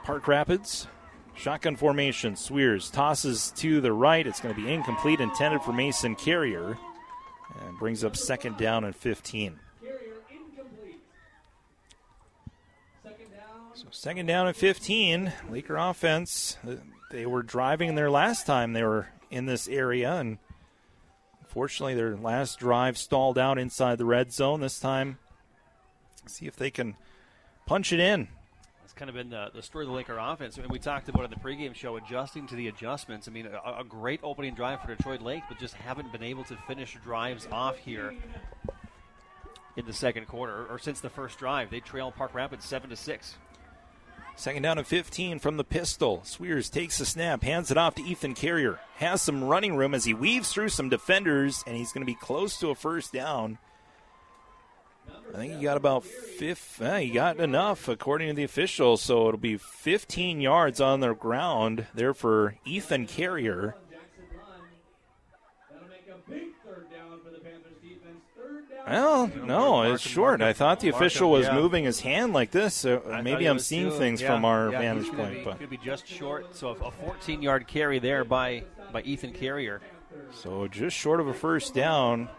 Park Rapids. Shotgun formation. Swears tosses to the right. It's going to be incomplete, intended for Mason Carrier, and brings up second down and 15. So second down and 15. Laker offense. uh, They were driving their last time they were in this area, and unfortunately, their last drive stalled out inside the red zone. This time, see if they can punch it in.
Kind of been the, the story of the Laker offense. I mean, we talked about in the pregame show, adjusting to the adjustments. I mean, a, a great opening drive for Detroit Lake, but just haven't been able to finish drives off here in the second quarter or since the first drive. They trail Park Rapids seven to six.
Second down and 15 from the pistol. Swears takes the snap, hands it off to Ethan Carrier. Has some running room as he weaves through some defenders, and he's going to be close to a first down. I think he got about fifth. eh, he got enough according to the officials, so it'll be 15 yards on the ground there for Ethan Carrier. Well, no, it's short. I thought the official was moving his hand like this. So maybe I'm seeing things
Yeah,
from our
yeah,
vantage point.
Be,
But
could be just short. So a 14 yard carry there by by Ethan Carrier.
So just short of a first down.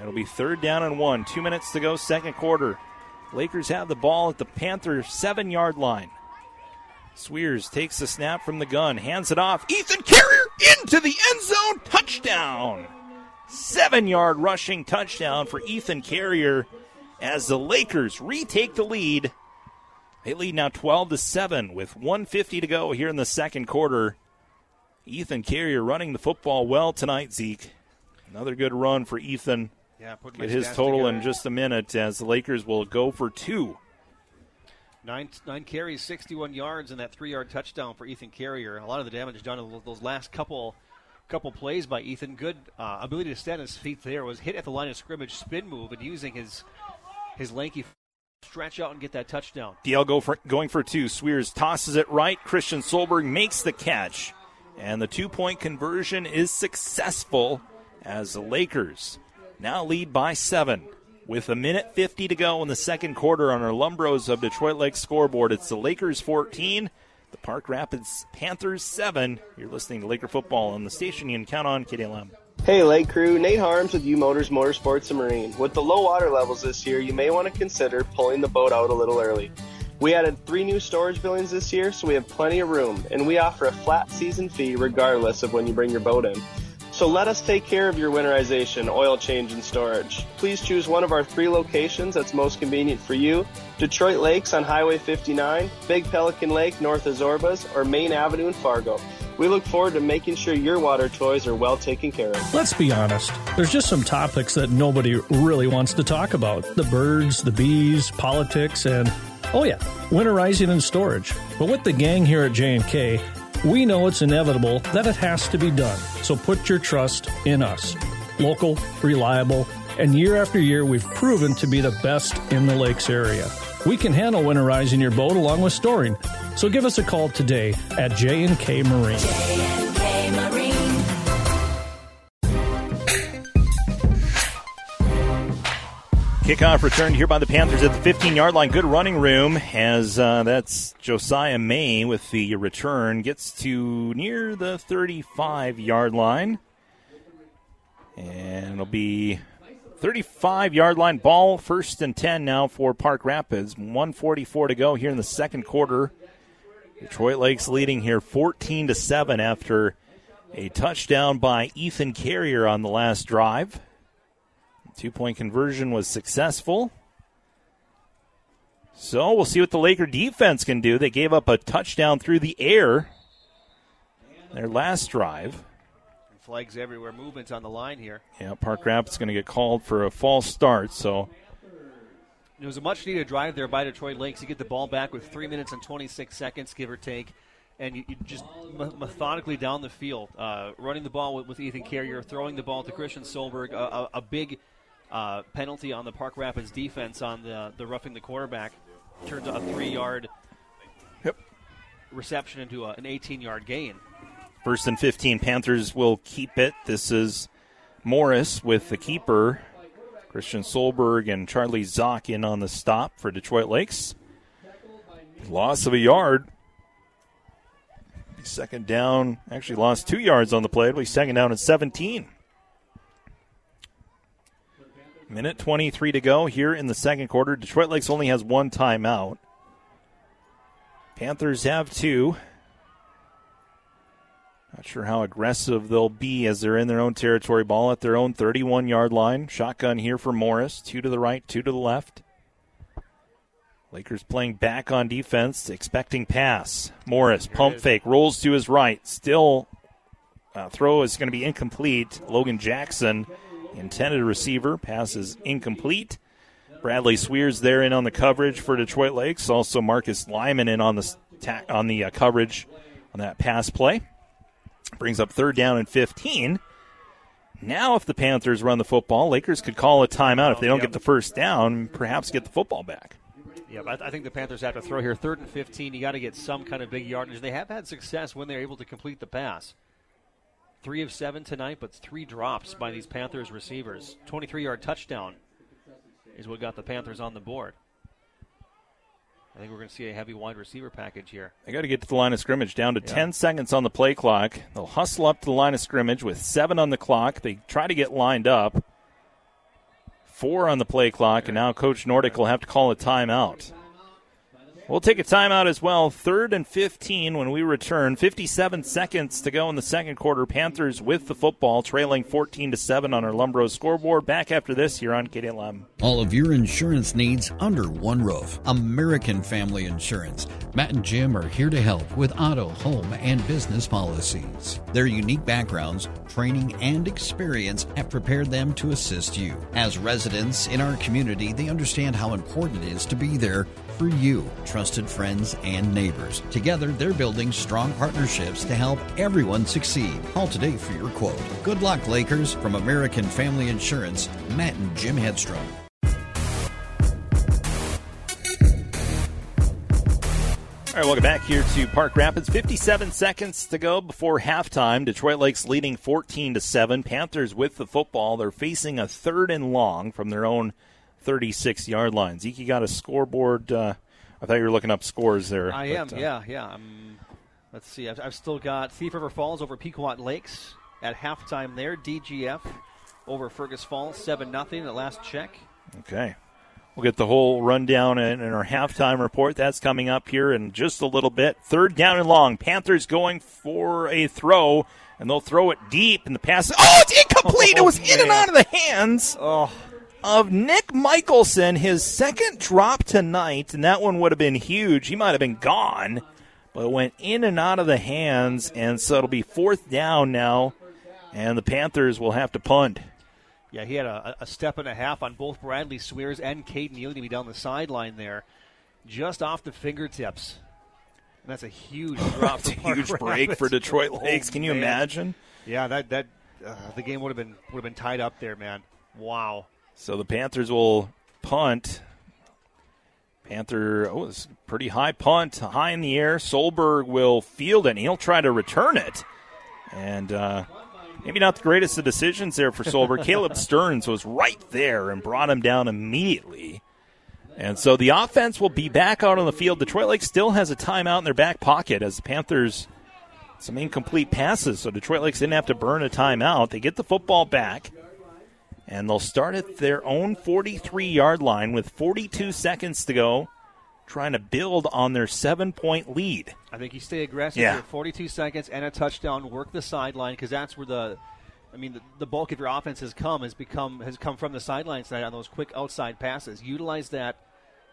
It'll be third down and one. Two minutes to go, second quarter. Lakers have the ball at the Panther seven yard line. Swears takes the snap from the gun, hands it off. Ethan Carrier into the end zone. Touchdown. Seven yard rushing touchdown for Ethan Carrier as the Lakers retake the lead. They lead now 12 to 7 with 150 to go here in the second quarter. Ethan Carrier running the football well tonight, Zeke. Another good run for Ethan.
Yeah,
Get his total in just a minute as the Lakers will go for two.
Nine nine carries, 61 yards, and that three yard touchdown for Ethan Carrier. A lot of the damage done in those last couple couple plays by Ethan. Good uh, ability to stand his feet there. Was hit at the line of scrimmage, spin move, and using his his lanky stretch out and get that touchdown.
DL go for, going for two. Swears tosses it right. Christian Solberg makes the catch. And the two point conversion is successful as the Lakers now lead by seven. With a minute 50 to go in the second quarter on our Lumbros of Detroit Lake scoreboard, it's the Lakers 14, the Park Rapids Panthers 7. You're listening to Laker football on the station you can count on, KDLM.
Hey, Lake Crew, Nate Harms with U Motors Motorsports and Marine. With the low water levels this year, you may want to consider pulling the boat out a little early. We added three new storage buildings this year, so we have plenty of room, and we offer a flat season fee regardless of when you bring your boat in. So let us take care of your winterization, oil change, and storage. Please choose one of our three locations that's most convenient for you Detroit Lakes on Highway 59, Big Pelican Lake north of Zorbaz, or Main Avenue in Fargo. We look forward to making sure your water toys are well taken care of.
Let's be honest. There's just some topics that nobody really wants to talk about the birds, the bees, politics, and, oh yeah, winterizing and storage. But with the gang here at J&K, we know it's inevitable that it has to be done. So put your trust in us. Local, reliable, and year after year we've proven to be the best in the lakes area. We can handle winterizing your boat along with storing. So give us a call today at J&K Marine.
Kickoff returned here by the Panthers at the 15 yard line. Good running room as uh, that's Josiah May with the return. Gets to near the 35 yard line. And it'll be 35 yard line ball, first and 10 now for Park Rapids. 144 to go here in the second quarter. Detroit Lakes leading here 14 to 7 after a touchdown by Ethan Carrier on the last drive. Two point conversion was successful. So we'll see what the Laker defense can do. They gave up a touchdown through the air their last drive.
Flags everywhere. Movements on the line here.
Yeah, Park Rapids going to get called for a false start. So
It was a much needed drive there by Detroit Lakes. You get the ball back with three minutes and 26 seconds, give or take, and you, you just me- methodically down the field, uh, running the ball with, with Ethan Carrier, throwing the ball to Christian Solberg, a, a, a big uh, penalty on the Park Rapids defense on the, the roughing the quarterback. Turns a three yard yep. reception into a, an 18 yard gain.
first and 15, Panthers will keep it. This is Morris with the keeper. Christian Solberg and Charlie Zock in on the stop for Detroit Lakes. Loss of a yard. Second down, actually lost two yards on the play. It'll be second down and 17. Minute 23 to go here in the second quarter. Detroit Lakes only has one timeout. Panthers have two. Not sure how aggressive they'll be as they're in their own territory. Ball at their own 31 yard line. Shotgun here for Morris. Two to the right, two to the left. Lakers playing back on defense, expecting pass. Morris, pump fake, rolls to his right. Still, uh, throw is going to be incomplete. Logan Jackson, intended receiver, pass is incomplete. Bradley Swears there in on the coverage for Detroit Lakes. Also, Marcus Lyman in on the ta- on the uh, coverage on that pass play. Brings up third down and 15. Now, if the Panthers run the football, Lakers could call a timeout if they don't
yeah.
get the first down, perhaps get the football back.
Yeah, but I think the Panthers have to throw here. Third and 15, you got to get some kind of big yardage. They have had success when they're able to complete the pass. Three of seven tonight, but three drops by these Panthers receivers. 23 yard touchdown is what got the Panthers on the board. I think we're going to see a heavy wide receiver package here.
They got to get to the line of scrimmage. Down to yeah. 10 seconds on the play clock. They'll hustle up to the line of scrimmage with seven on the clock. They try to get lined up. Four on the play clock, and now Coach Nordic will have to call a timeout. We'll take a timeout as well. Third and 15 when we return. 57 seconds to go in the second quarter. Panthers with the football, trailing 14 to 7 on our Lumbro scoreboard. Back after this here on KDLM.
All of your insurance needs under one roof. American Family Insurance. Matt and Jim are here to help with auto, home, and business policies. Their unique backgrounds, training, and experience have prepared them to assist you. As residents in our community, they understand how important it is to be there for you, trusted friends and neighbors. Together, they're building strong partnerships to help everyone succeed. Call today for your quote. Good luck, Lakers, from American Family Insurance, Matt and Jim Hedstrom.
All right, welcome back here to Park Rapids. 57 seconds to go before halftime. Detroit Lakes leading 14 to 7. Panthers with the football. They're facing a third and long from their own 36 yard line. Zeke, you got a scoreboard. Uh, I thought you were looking up scores there.
I but, am, uh, yeah, yeah. I'm, let's see. I've, I've, still got Thief River Falls over Pequot Lakes at halftime there. DGF over Fergus Falls, 7 0 at last check.
Okay. We'll get the whole rundown in, in our halftime report. That's coming up here in just a little bit. Third down and long. Panthers going for a throw, and they'll throw it deep, and the pass. Oh, it's incomplete! Oh, it was man. in and out of the hands.
Oh
of Nick Michelson, his second drop tonight, and that one would have been huge. He might have been gone, but it went in and out of the hands, and so it'll be fourth down now, and the Panthers will have to punt.
Yeah, he had a, a step and a half on both Bradley Swears and Caden Neely to be down the sideline there, just off the fingertips. And that's a huge drop.
a huge break for Detroit Lakes. Oh, Can you man. imagine?
Yeah, that that uh, the game would have been would have been tied up there, man. Wow.
So the Panthers will punt. Panther, oh, it's pretty high punt, high in the air. Solberg will field it, and he'll try to return it. And uh, maybe not the greatest of decisions there for Solberg. Caleb Stearns was right there and brought him down immediately. And so the offense will be back out on the field. Detroit Lakes still has a timeout in their back pocket as the Panthers some incomplete passes. So Detroit Lakes didn't have to burn a timeout. They get the football back. And they'll start at their own 43 yard line with 42 seconds to go, trying to build on their seven point lead.
I think you stay aggressive
yeah.
here. 42 seconds and a touchdown. Work the sideline because that's where the. I mean, the, the, bulk of your offense has come has become has come from the sideline side on those quick outside passes. Utilize that.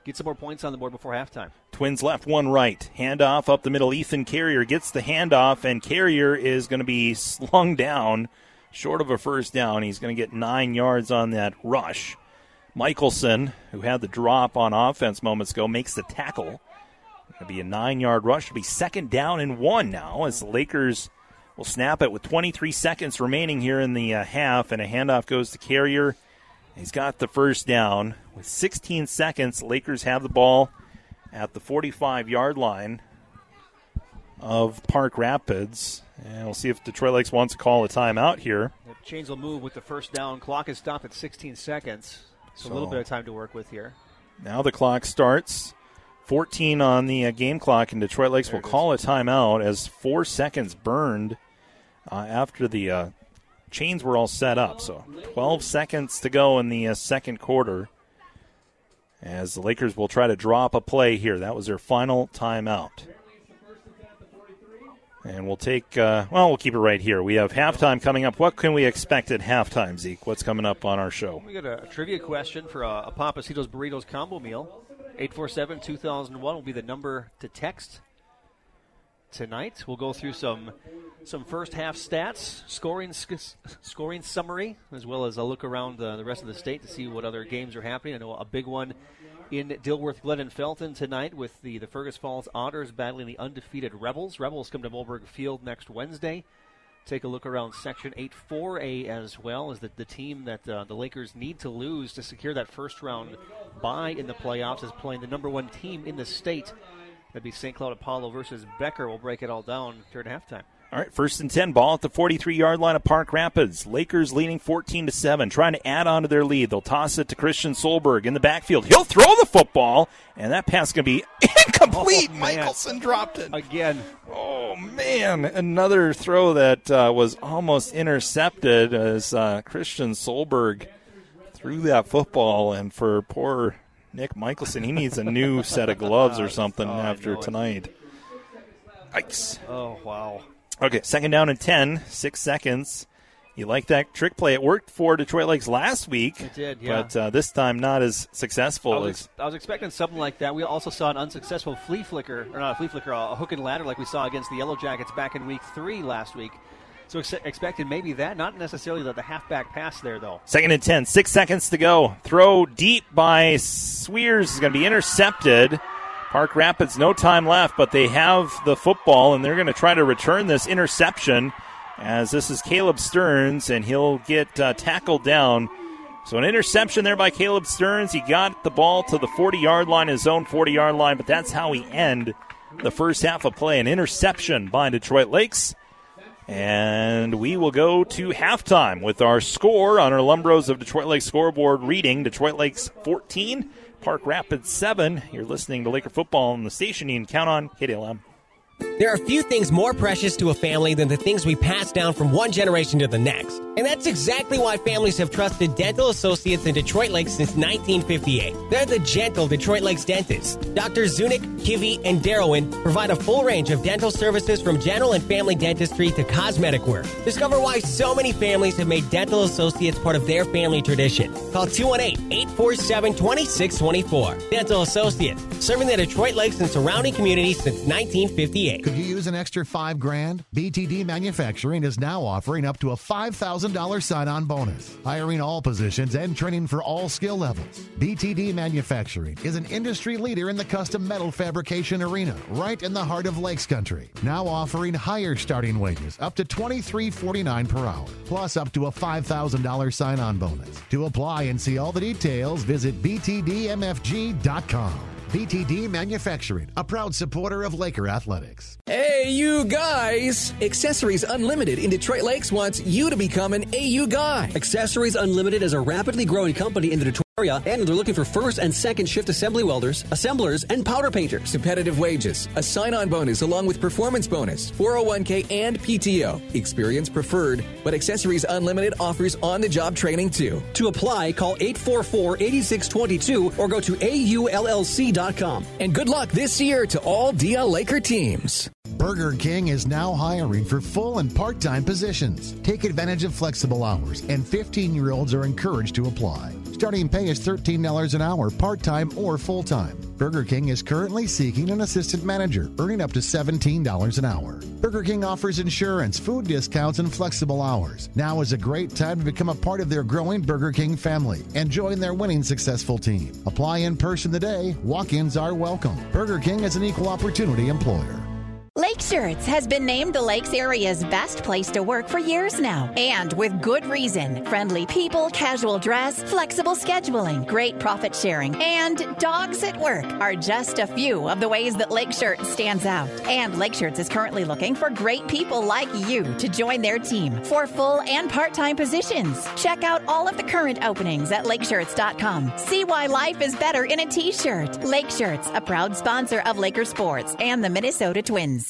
Get some more points on the board before halftime.
Twins left, one right. Handoff up the middle. Ethan Carrier gets the handoff, and Carrier is going to be slung down short of a first down. He's going to get nine yards on that rush. Michelson, who had the drop on offense moments ago, makes the tackle. It'll be a nine yard rush. It'll be second down and one now as the Lakers will snap it with 23 seconds remaining here in the uh, half, and a handoff goes to Carrier. He's got the first down. With 16 seconds, Lakers have the ball at the 45 yard line of Park Rapids. And we'll see if Detroit Lakes wants to call a timeout here.
The chains will move with the first down. Clock is stopped at 16 seconds. So, so a little bit of time to work with here.
Now the clock starts. 14 on the uh, game clock, and Detroit Lakes there will call a timeout as four seconds burned uh, after the uh, chains were all set up. So 12 seconds to go in the uh, second quarter as the Lakers will try to drop a play here. That was their final timeout. And we'll take, uh, well, we'll keep it right here. We have halftime coming up. What can we expect at halftime, Zeke? What's coming up on our show?
We got a, a trivia question for a, a Pappasito's Burritos combo meal. 847 2001 will be the number to text tonight. We'll go through some some first half stats, scoring scoring summary, as well as a look around uh, the rest of the state to see what other games are happening. I know a big one in Dilworth, Glyndon, and Felton tonight with the, the Fergus Falls Otters battling the undefeated Rebels. Rebels come to Mollberg Field next Wednesday. Take a look around Section 8 4A as well as the, the team that uh, the Lakers need to lose to secure that first round bye in the playoffs is playing the number one team in the state. That'd be St. Cloud Apollo versus Becker. We'll break it all down during halftime.
All right, first and 10, ball at the 43 yard line of Park Rapids. Lakers leading 14 to 7, trying to add on to their lead. They'll toss it to Christian Solberg in the backfield. He'll throw the football, and that pass is going to be incomplete.
Oh.
Michelson dropped it.
Again.
Oh, man. Another throw that uh, was almost intercepted as uh, Christian Solberg threw that football, and for poor Nick Michelson, he needs a new set of gloves or something
Oh,
after tonight. Yikes.
Oh, wow.
Okay, second down and 10, six seconds. You like that trick play? It worked for Detroit Lakes last week.
It did, yeah.
But uh, this time not as
I
successful
was,
as.
ex- I was expecting something like that. We also saw an unsuccessful flea flicker, or not a flea flicker, a hook and ladder like we saw against the Yellow Jackets back in week three last week. So ex- expected maybe that, not necessarily the, the halfback pass there, though.
Second and 10, six seconds to go. Throw deep by Swears is going to be intercepted. Park Rapids, no time left, but they have the football, and they're going to try to return this interception as this is Caleb Stearns, and he'll get uh, tackled down. So an interception there by Caleb Stearns. He got the ball to the 40 yard line, his own 40 yard line, but that's how we end the first half of play. An interception by Detroit Lakes. And we will go to halftime with our score on our Lumbros of Detroit Lakes scoreboard reading Detroit Lakes 14, Park Rapids 7. You're listening to Laker football on the station you can count on KDLM.
There are few things more precious to a family than the things we pass down from one generation to the next. And that's exactly why families have trusted Dental Associates in Detroit Lakes since 1958. They're the gentle Detroit Lakes dentists. Drs. Zunick, Kivy, and Darrowin provide a full range of dental services from general and family dentistry to cosmetic work. Discover why so many families have made Dental Associates part of their family tradition. Call 218-847-2624. Dental Associates, serving the Detroit Lakes and surrounding communities since 1958.
Could you use an extra five grand? BTD Manufacturing is now offering up to a $5,000 sign on bonus, hiring all positions and training for all skill levels. BTD Manufacturing is an industry leader in the custom metal fabrication arena, right in the heart of Lakes Country. Now offering higher starting wages, up to $23.49 per hour, plus up to a $5,000 sign on bonus. To apply and see all the details, visit BTDMFG.com. BTD Manufacturing, a proud supporter of Laker Athletics.
Hey, you guys! Accessories Unlimited in Detroit Lakes wants you to become an AU guy.
Accessories Unlimited is a rapidly growing company in the Detroit area, and they're looking for first and second shift assembly welders, assemblers, and powder painters.
Competitive wages, a sign on bonus along with performance bonus, 401k, and PTO. Experience preferred, but Accessories Unlimited offers on the job training too.
To apply, call 844 8622 or go to AULLC.com.
And good luck this year to all DL Laker teams.
Burger King is now hiring for full and part time positions. Take advantage of flexible hours, and 15 year olds are encouraged to apply. Starting pay is $13 an hour, part time or full time. Burger King is currently seeking an assistant manager, earning up to $17 an hour. Burger King offers insurance, food discounts, and flexible hours. Now is a great time to become a part of their growing Burger King family and join their winning successful team. Apply in person today. Walk ins are welcome. Burger King is an equal opportunity employer.
Lake Shirts has been named the Lakes area's best place to work for years now, and with good reason. Friendly people, casual dress, flexible scheduling, great profit sharing, and dogs at work are just a few of the ways that Lake Shirts stands out. And Lake Shirts is currently looking for great people like you to join their team for full and part-time positions. Check out all of the current openings at lakeshirts.com. See why life is better in a t-shirt. Lake Shirts, a proud sponsor of Laker Sports and the Minnesota Twins.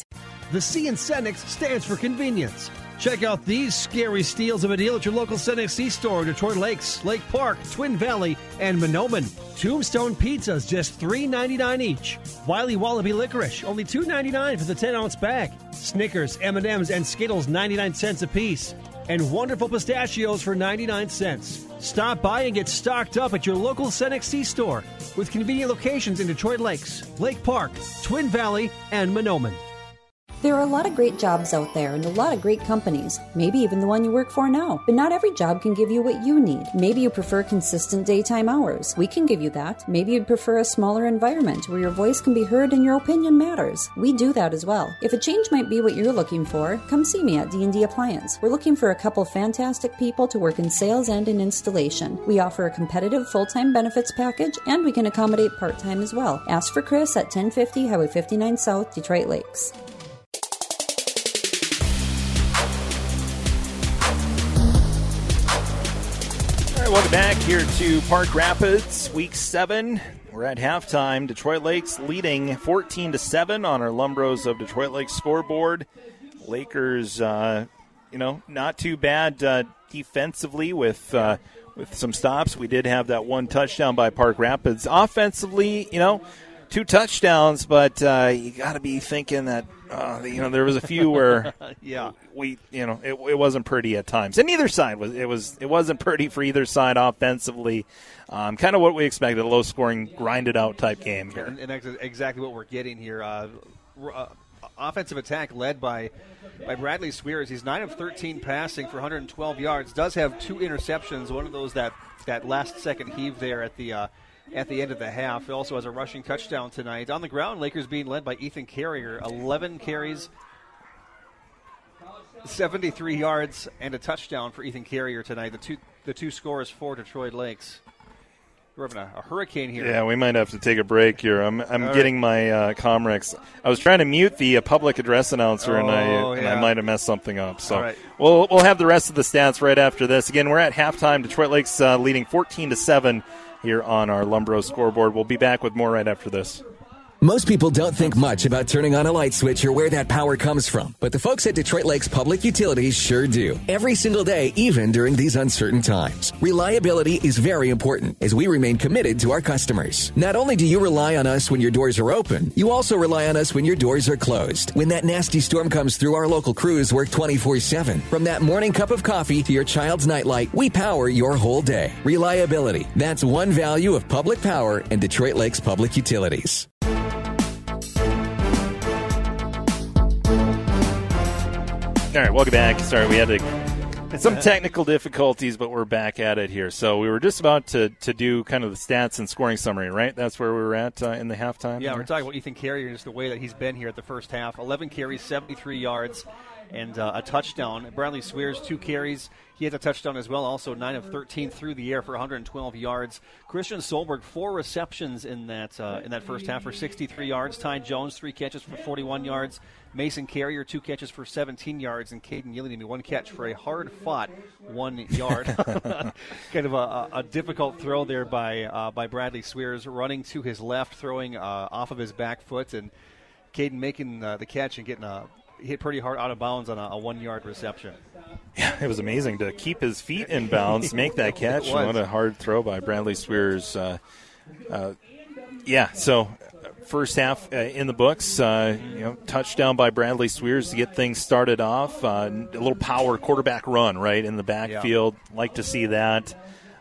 The C in Cenex stands for convenience. Check out these scary steals of a deal at your local Cenex C store in Detroit Lakes, Lake Park, Twin Valley, and Mahnomen. Tombstone pizzas, just $3.99 each. Wiley Wallaby licorice, only $2.99 for the 10-ounce bag. Snickers, M&Ms, and Skittles, 99 cents apiece. And wonderful pistachios for 99 cents. Stop by and get stocked up at your local Cenex C store with convenient locations in Detroit Lakes, Lake Park, Twin Valley, and Mahnomen.
There are a lot of great jobs out there and a lot of great companies, maybe even the one you work for now. But not every job can give you what you need. Maybe you prefer consistent daytime hours. We can give you that. Maybe you'd prefer a smaller environment where your voice can be heard and your opinion matters. We do that as well. If a change might be what you're looking for, come see me at D&D Appliance. We're looking for a couple fantastic people to work in sales and in installation. We offer a competitive full-time benefits package and we can accommodate part-time as well. Ask for Chris at 1050 Highway 59 South, Detroit Lakes.
Welcome back here to Park Rapids, Week Seven. We're at halftime. Detroit Lakes leading 14 to seven on our Lumbros of Detroit Lakes scoreboard. Lakers, uh, you know, not too bad uh, defensively with uh, with some stops. We did have that one touchdown by Park Rapids. Offensively, you know, two touchdowns, but uh, you got to be thinking that uh, you know there was a few where
yeah
we you know it, it wasn't pretty at times, and neither side was it was it wasn't pretty for either side offensively. Um, kind of what we expected, a low scoring, grinded out type game here.
And, and that's exactly what we're getting here. Uh, uh, offensive attack led by by Bradley Swears. He's nine of 13 passing for 112 yards. Does have two interceptions. One of those that that last second heave there at the. Uh, at the end of the half. He also has a rushing touchdown tonight. On the ground, Lakers being led by Ethan Carrier. 11 carries, 73 yards, and a touchdown for Ethan Carrier tonight. The two the two scores for Detroit Lakes. We're having a, a hurricane here.
Yeah, we might have to take a break here. I'm, I'm
All
getting my uh, Comrex. I was trying to mute the uh, public address announcer, and I
Oh,
and I
yeah.
might have messed something up. So
right.
we'll we'll have the rest of the stats right after this. Again, we're at halftime. Detroit Lakes uh, leading 14 to seven here on our Lumbro scoreboard. We'll be back with more right after this.
Most people don't think much about turning on a light switch or where that power comes from, but the folks at Detroit Lakes Public Utilities sure do. Every single day, even during these uncertain times. Reliability is very important as we remain committed to our customers. Not only do you rely on us when your doors are open, you also rely on us when your doors are closed. When that nasty storm comes through, our local crews work 24 7. From that morning cup of coffee to your child's nightlight, we power your whole day. Reliability. That's one value of public power and Detroit Lakes Public Utilities.
All right, welcome back. Sorry, we had to some technical difficulties, but we're back at it here. So we were just about to, to do kind of the stats and scoring summary, right? That's where we were at uh, in the halftime.
Yeah,
here?
we're talking about Ethan Carrier and just the way that he's been here at the first half. 11 carries, 73 yards, and uh, a touchdown. Bradley Swears, two carries. He had a touchdown as well, also 9 of 13 through the air for 112 yards. Christian Solberg, four receptions in that uh, in that first half for 63 yards. Ty Jones, three catches for 41 yards. Mason Carrier, two catches for 17 yards. And Caden Ilanimi, one catch for a hard fought one yard. kind of a, a, a difficult throw there by uh, by Bradley Swears, running to his left, throwing uh, off of his back foot, and Caden making uh, the catch and getting a hit pretty hard out of bounds on a, a one yard reception.
Yeah, it was amazing to keep his feet in bounds, make that catch. What a hard throw by Bradley Swears. Uh, uh, yeah, so uh, first half uh, in the books. Uh, you know, touchdown by Bradley Swears to get things started off. Uh, a little power quarterback run right in the backfield. Like to see that.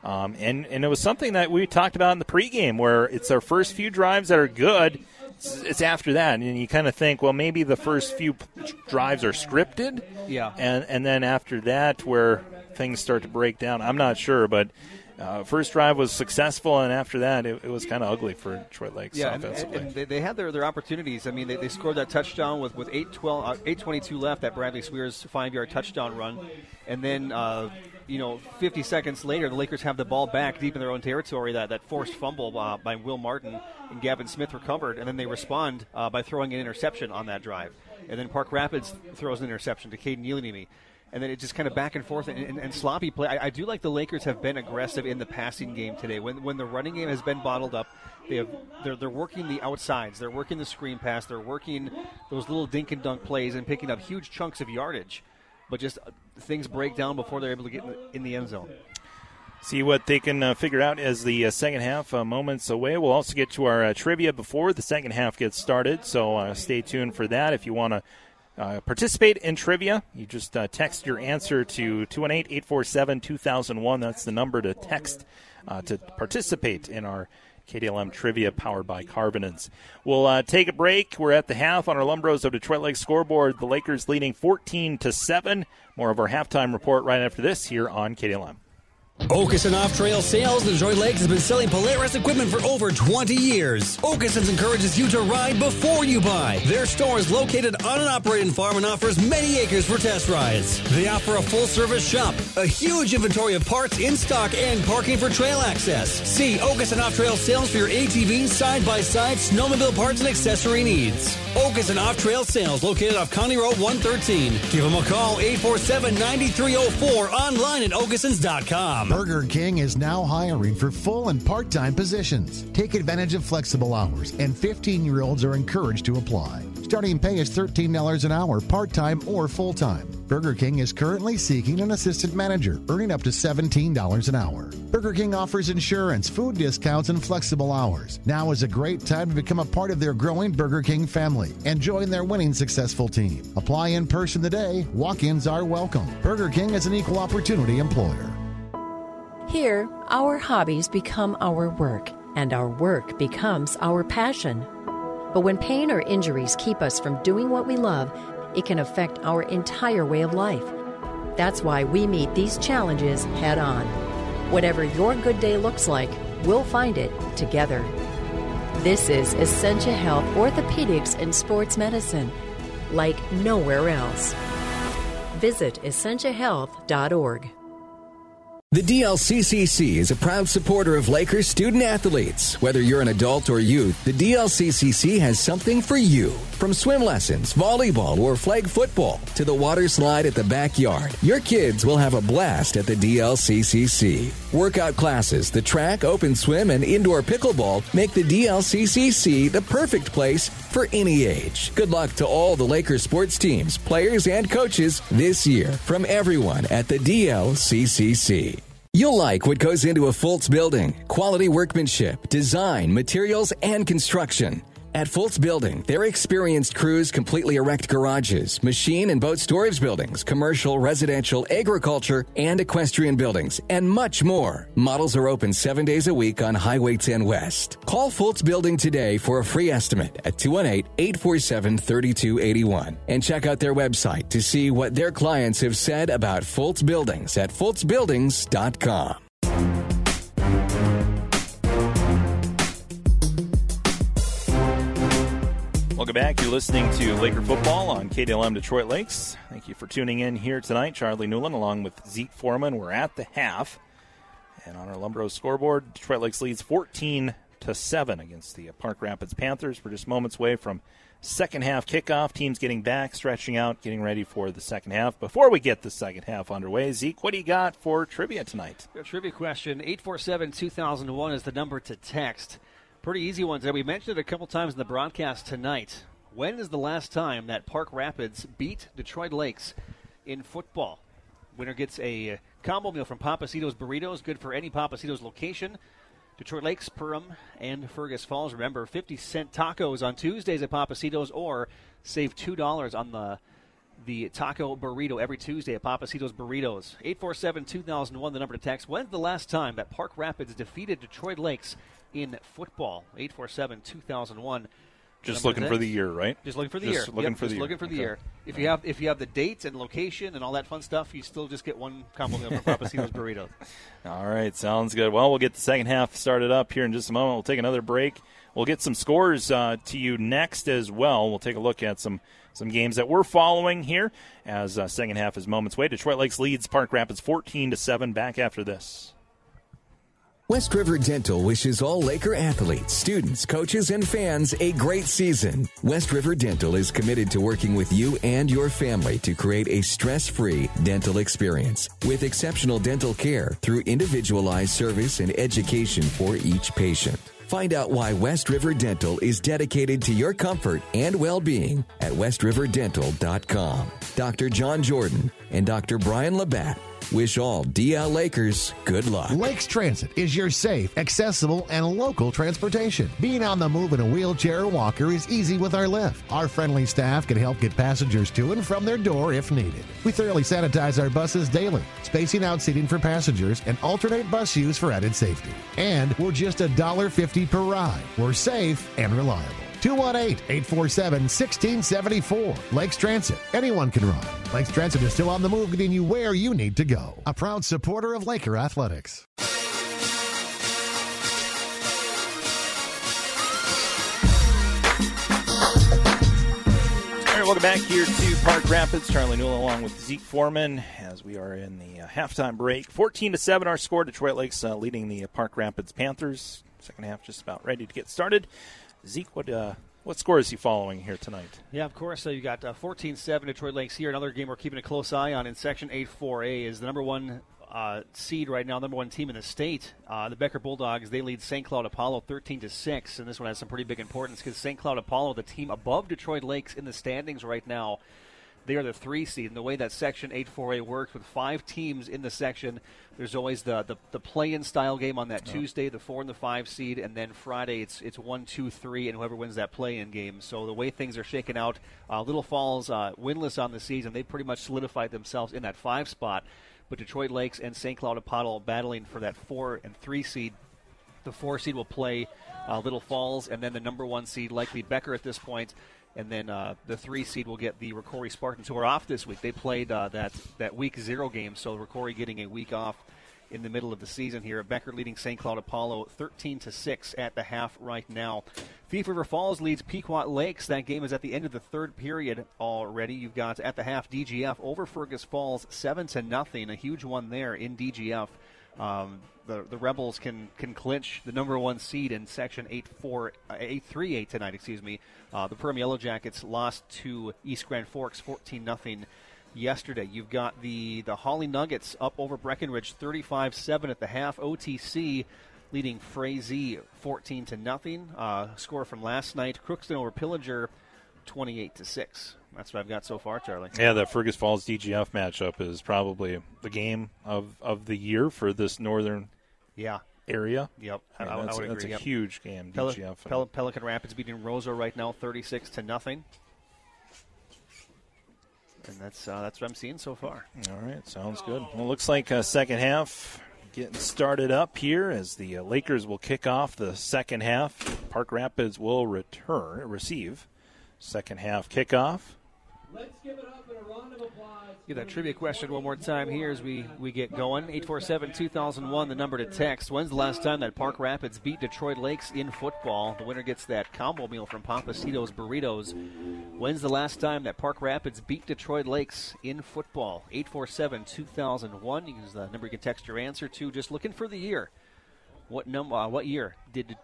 Um, and and it was something that we talked about in the pregame, where it's our first few drives that are good. It's, after that, and you kind of think, well, maybe the first few drives are scripted,
Yeah.
and and then after that, where things start to break down. I'm not sure, but uh, first drive was successful, and after that, it, it was kind of ugly for Detroit Lakes
Yeah, and,
offensively.
and they, they had their, their opportunities. I mean, they, they scored that touchdown with with 8 12, uh, 8:22 left. That Bradley Swears five yard touchdown run, and then uh, you know 50 seconds later, the Lakers have the ball back deep in their own territory. That that forced fumble uh, by Will Martin and Gavin Smith recovered, and then they respond uh, by throwing an interception on that drive. And then Park Rapids throws an interception to Caden Ilanimi. And then it just kind of back and forth and, and, and sloppy play. I, I do like the Lakers have been aggressive in the passing game today. When when the running game has been bottled up, they have they're, they're working the outsides. They're working the screen pass. They're working those little dink and dunk plays and picking up huge chunks of yardage. But just things break down before they're able to get in the, end zone.
See what they can uh, figure out as the uh, second half uh, moments away. We'll also get to our uh, trivia before the second half gets started, so uh, stay tuned for that. If you want to uh, participate in trivia, you just text your answer to 218 847 2001. That's the number to text to participate in our KDLM trivia powered by Carbonins. We'll uh, take a break. We're at the half on our Lumbros of Detroit Lake scoreboard. The Lakers leading 14 to 7. More of our halftime report right after this here on KDLM.
Okeson Off Trail Sales in Detroit Lakes has been selling Polaris equipment for over 20 years. Okeson's encourages you to ride before you buy. Their store is located on an operating farm and offers many acres for test rides. They offer a full service shop, a huge inventory of parts in stock, and parking for trail access. See Okeson Off Trail Sales for your ATV, side by side, snowmobile parts, and accessory needs. Okeson Off Trail Sales located off County Road 113. Give them a call 847 9304 online at okesons.com.
Burger King is now hiring for full and part time positions. Take advantage of flexible hours, and 15 year olds are encouraged to apply. Starting pay is $13 an hour, part time or full time. Burger King is currently seeking an assistant manager, earning up to $17 an hour. Burger King offers insurance, food discounts, and flexible hours. Now is a great time to become a part of their growing Burger King family and join their winning successful team. Apply in person today. Walk ins are welcome. Burger King is an equal opportunity employer.
Here, our hobbies become our work, and our work becomes our passion. But when pain or injuries keep us from doing what we love, it can affect our entire way of life. That's why we meet these challenges head on. Whatever your good day looks like, we'll find it together. This is Essentia Health Orthopedics and Sports Medicine, like nowhere else. Visit essentiahealth.org.
The DLCCC is a proud supporter of Lakers student athletes. Whether you're an adult or youth, the DLCCC has something for you. From swim lessons, volleyball, or flag football to the water slide at the backyard, your kids will have a blast at the DLCCC. Workout classes, the track, open swim, and indoor pickleball make the DLCCC the perfect place for any age. Good luck to all the Lakers sports teams, players, and coaches this year from everyone at the DLCCC. You'll like what goes into a Fultz building quality workmanship, design, materials, and construction. At Fultz Building, their experienced crews completely erect garages, machine and boat storage buildings, commercial, residential, agriculture, and equestrian buildings, and much more. Models are open seven days a week on Highway 10 West. Call Fultz Building today for a free estimate at 218 847 3281 and check out their website to see what their clients have said about Fultz Buildings at fultzbuildings.com.
Welcome back. You're listening to Laker football on KDLM Detroit Lakes. Thank you for tuning in here tonight. Charlie Newland along with Zeke Foreman. We're at the half. And on our Lumbro scoreboard, Detroit Lakes leads 14 to 7 against the Park Rapids Panthers. We're just moments away from second half kickoff. Teams getting back, stretching out, getting ready for the second half. Before we get the second half underway, Zeke, what do you got for trivia tonight?
A trivia question 847 2001 is the number to text. Pretty easy ones there. We mentioned it a couple times in the broadcast tonight. When is the last time that Park Rapids beat Detroit Lakes in football? Winner gets a combo meal from Pappasito's Burritos, good for any Pappasito's location. Detroit Lakes, Perham, and Fergus Falls. Remember, 50 cent tacos on Tuesdays at Pappasito's, or save $2 on the the taco burrito every Tuesday at Pappasito's Burritos. 847 2001, the number to text. When's the last time that Park Rapids defeated Detroit Lakes in football? 847 2001.
Just looking for the year, right?
Just looking for the
Just
year.
looking
Yep,
for
just
the
looking
year.
for the
Okay.
year. If you have if you have the dates and location and all that fun stuff, you still just get one combo meal from Pappasito's Burritos.
All right, sounds good. Well, we'll get the second half started up here in just a moment. We'll take another break. We'll get some scores uh, to you next as well. We'll take a look at some some games that we're following here as uh, second half is moments away. Detroit Lakes leads Park Rapids 14 to 7 back after this.
West River Dental wishes all Laker athletes, students, coaches, and fans a great season. West River Dental is committed to working with you and your family to create a stress free dental experience with exceptional dental care through individualized service and education for each patient. Find out why West River Dental is dedicated to your comfort and well being at westriverdental.com. Dr. John Jordan and Dr. Brian Labatt wish all DL Lakers good luck.
Lakes Transit is your safe, accessible, and local transportation. Being on the move in a wheelchair or walker is easy with our lift. Our friendly staff can help get passengers to and from their door if needed. We thoroughly sanitize our buses daily, spacing out seating for passengers and alternate bus use for added safety. And we're just $1.50 per ride. We're safe and reliable. 218-847-1674. Lakes Transit. Anyone can ride. Lakes Transit is still on the move getting you where you need to go. A proud supporter of Laker Athletics.
Welcome back here to Park Rapids. Charlie Newland along with Zeke Foreman as we are in the uh, halftime break. 14 to 7 our score. Detroit Lakes uh, leading the uh, Park Rapids Panthers. Second half just about ready to get started. Zeke, what uh, what score is he following here tonight?
Yeah, of course. So you got uh, 14-7 Detroit Lakes here. Another game we're keeping a close eye on in Section 8-4A is the number one uh, seed right now, number one team in the state. Uh, the Becker Bulldogs they lead St. Cloud Apollo 13 to six, and this one has some pretty big importance because St. Cloud Apollo, the team above Detroit Lakes in the standings right now, they are the three seed. And the way that Section 8-4A works with five teams in the section, there's always the, the, the play-in style game on that Tuesday, the four and the five seed, and then Friday it's it's one, two, three, and whoever wins that play-in game. So the way things are shaken out, uh, Little Falls uh, winless on the season, they pretty much solidified themselves in that five spot. But Detroit Lakes and St. Cloud Apollo battling for that four and three seed. The four seed will play uh, Little Falls, and then the number one seed, likely Becker at this point, and then uh, the three seed will get the Rocori Spartans, who are off this week. They played uh, that that week zero game, so Rocori getting a week off in the middle of the season here. Becker leading St. Cloud Apollo 13 to six at the half right now. Thief River Falls leads Pequot Lakes. That game is at the end of the third period already. You've got at the half DGF over Fergus Falls seven to nothing, a huge one there in DGF. Um, the the Rebels can can clinch the number one seed in Section 8-4, uh, 8-3-8 tonight. Excuse me. Uh, the Perham Yellow Jackets lost to East Grand Forks 14 nothing yesterday. You've got the the Hawley Nuggets up over Breckenridge 35-7 at the half. OTC leading Frazee 14 to nothing. Uh, score from last night. Crookston over Pillager 28 to 6. That's what I've got so far, Charlie.
Yeah, the Fergus Falls DGF matchup is probably the game of, of the year for this northern
Yeah.
area.
Yep,
I mean,
I, I
that's,
would
that's a
yep.
huge game.
Pel-
DGF.
Pel- Pelican Rapids beating Rosa right now, thirty-six to nothing. And that's uh, that's what I'm seeing so far.
All right, sounds good. Well, looks like uh, second half getting started up here as the uh, Lakers will kick off the second half. Park Rapids will return receive second half kickoff.
Let's give it up and a round of applause.
Get that trivia question one more time here as we, we get going. 847 2001, the number to text. When's the last time that Park Rapids beat Detroit Lakes in football? The winner gets that combo meal from Pappasito's Burritos. When's the last time that Park Rapids beat Detroit Lakes in football? 847 2001. You use the number you can text your answer to. Just looking for the year. What num- uh, What year did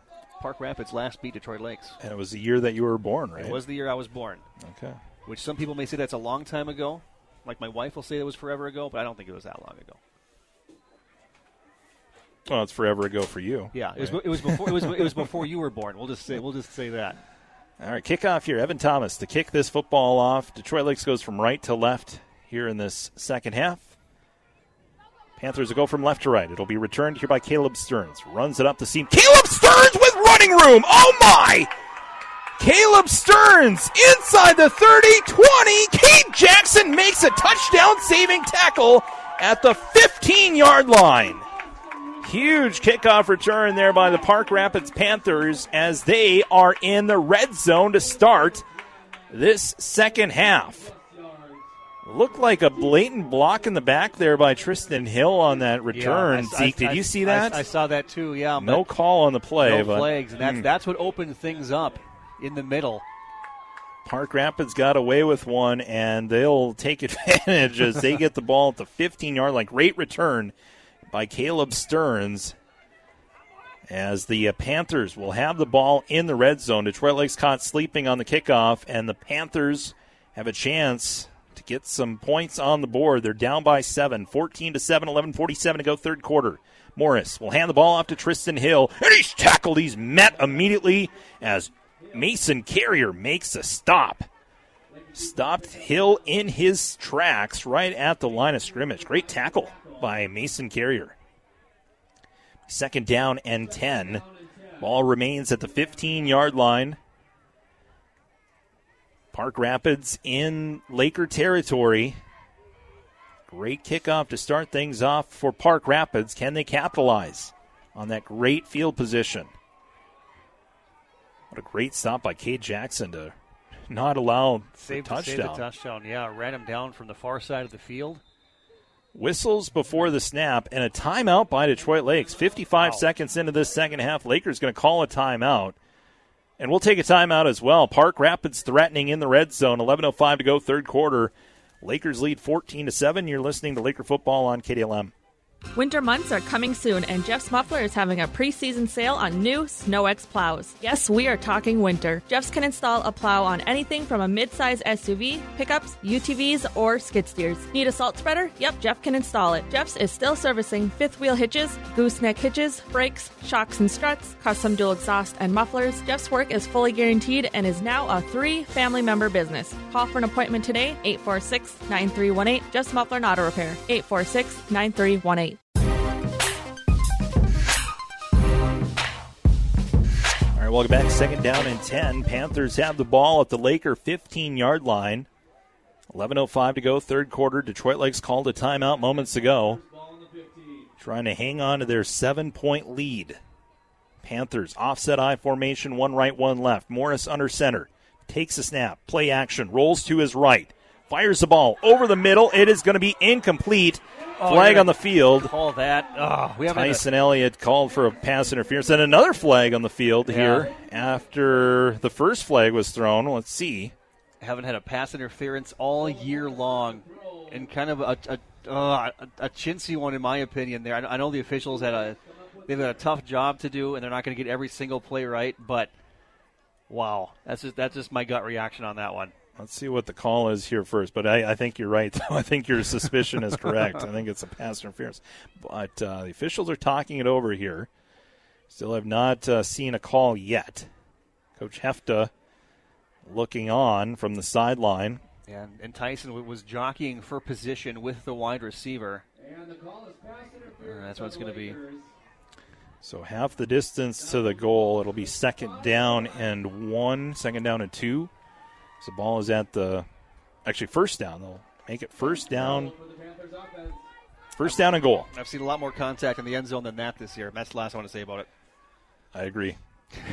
Park Rapids last beat Detroit Lakes?
And it was the year that you were born, right?
It was the year I was born.
Okay.
Which some people may say that's a long time ago. Like my wife will say it was forever ago, but I don't think it was that long ago.
Well, it's forever ago for you.
Yeah, it was, it was before it was it was before you were born. We'll just say we'll just say that.
All right, kickoff here. Evan Thomas to kick this football off. Detroit Lakes goes from right to left here in this second half. Panthers will go from left to right. It'll be returned here by Caleb Stearns. Runs it up the seam. Caleb Stearns with running room. Oh my! Caleb Stearns inside the 30 20. Cade Jackson makes a touchdown saving tackle at the 15 yard line. Huge kickoff return there by the Park Rapids Panthers as they are in the red zone to start this second half. Looked like a blatant block in the back there by Tristan Hill on that return.
Yeah, I-
Zeke,
I-
did you see that?
I, I saw that too. Yeah,
no call on the play.
no
but,
flags, and that's
Hmm.
that's what opened things up in the middle.
Park Rapids got away with one, and they'll take advantage as they get the ball at the 15 yard line. Great return by Caleb Stearns. As the uh, Panthers will have the ball in the red zone. Detroit Lakes caught sleeping on the kickoff, and the Panthers have a chance to get some points on the board. They're down by seven, 14 to 7, 11 47 to go, third quarter. Morris will hand the ball off to Tristan Hill, and he's tackled. He's met immediately as Mason Carrier makes a stop. Stopped Hill in his tracks right at the line of scrimmage. Great tackle by Mason Carrier. Second down and 10. Ball remains at the 15 yard line. Park Rapids in Laker territory. Great kickoff to start things off for Park Rapids. Can they capitalize on that great field position? What a great stop by Cade Jackson to not allow
Saved,
the
saved the
touchdown.
touchdown. Yeah, ran him down from the far side of the field.
Whistles before the snap and a timeout by Detroit Lakes. 55 seconds into this second half, Lakers going to call a timeout. And we'll take a timeout as well. Park Rapids threatening in the red zone. 11:05 to go, third quarter. Lakers lead 14 to seven. You're listening to Laker football on KDLM.
Winter months are coming soon, and Jeff's Muffler is having a preseason sale on new SnowEx plows. Yes, we are talking winter. Jeff's can install a plow on anything from a midsize SUV, pickups, UTVs, or skid steers. Need a salt spreader? Yep, Jeff can install it. Jeff's is still servicing fifth wheel hitches, gooseneck hitches, brakes, shocks and struts, custom dual exhaust, and mufflers. Jeff's work is fully guaranteed and is now a three family member business. Call for an appointment today, 846 9318. Jeff's Muffler and Auto Repair, 846 9318.
Right, welcome back. Second down and 10. Panthers have the ball at the Laker 15 yard line. 11.05 to go, third quarter. Detroit Lakes called a timeout moments ago. Trying to hang on to their seven point lead. Panthers offset I formation, one right, one left. Morris under center. Takes a snap, play action, rolls to his right, fires the ball over the middle. It is going to be incomplete.
Oh,
flag on the field.
Call that. Oh, we haven't a-
Tyson Elliott called for a pass interference. and another flag on the field
Yeah.
here after the first flag was thrown. Let's see.
haven't had a pass interference all year long, and kind of a a, uh, a, a chintzy one in my opinion. There, I, I know the officials had a they've got a tough job to do, and they're not going to get every single play right. But wow, that's just that's just my gut reaction on that one.
Let's see what the call is here first. But I, I think you're right. though. I think your suspicion is correct. I think it's a pass interference. But uh, the officials are talking it over here. Still have not uh, seen a call yet. Coach Hefta looking on from the sideline.
And, and Tyson was jockeying for position with the wide receiver.
And the call is pass interference.
that's what it's going to be.
So half the distance to the goal. It'll be second down and one, second down and two. So the ball is at the actually first down. They'll make it first down,
For the Panthers offense.
first down and goal.
I've seen a lot more contact in the end zone than that this year. That's the last I want to say about it.
I agree,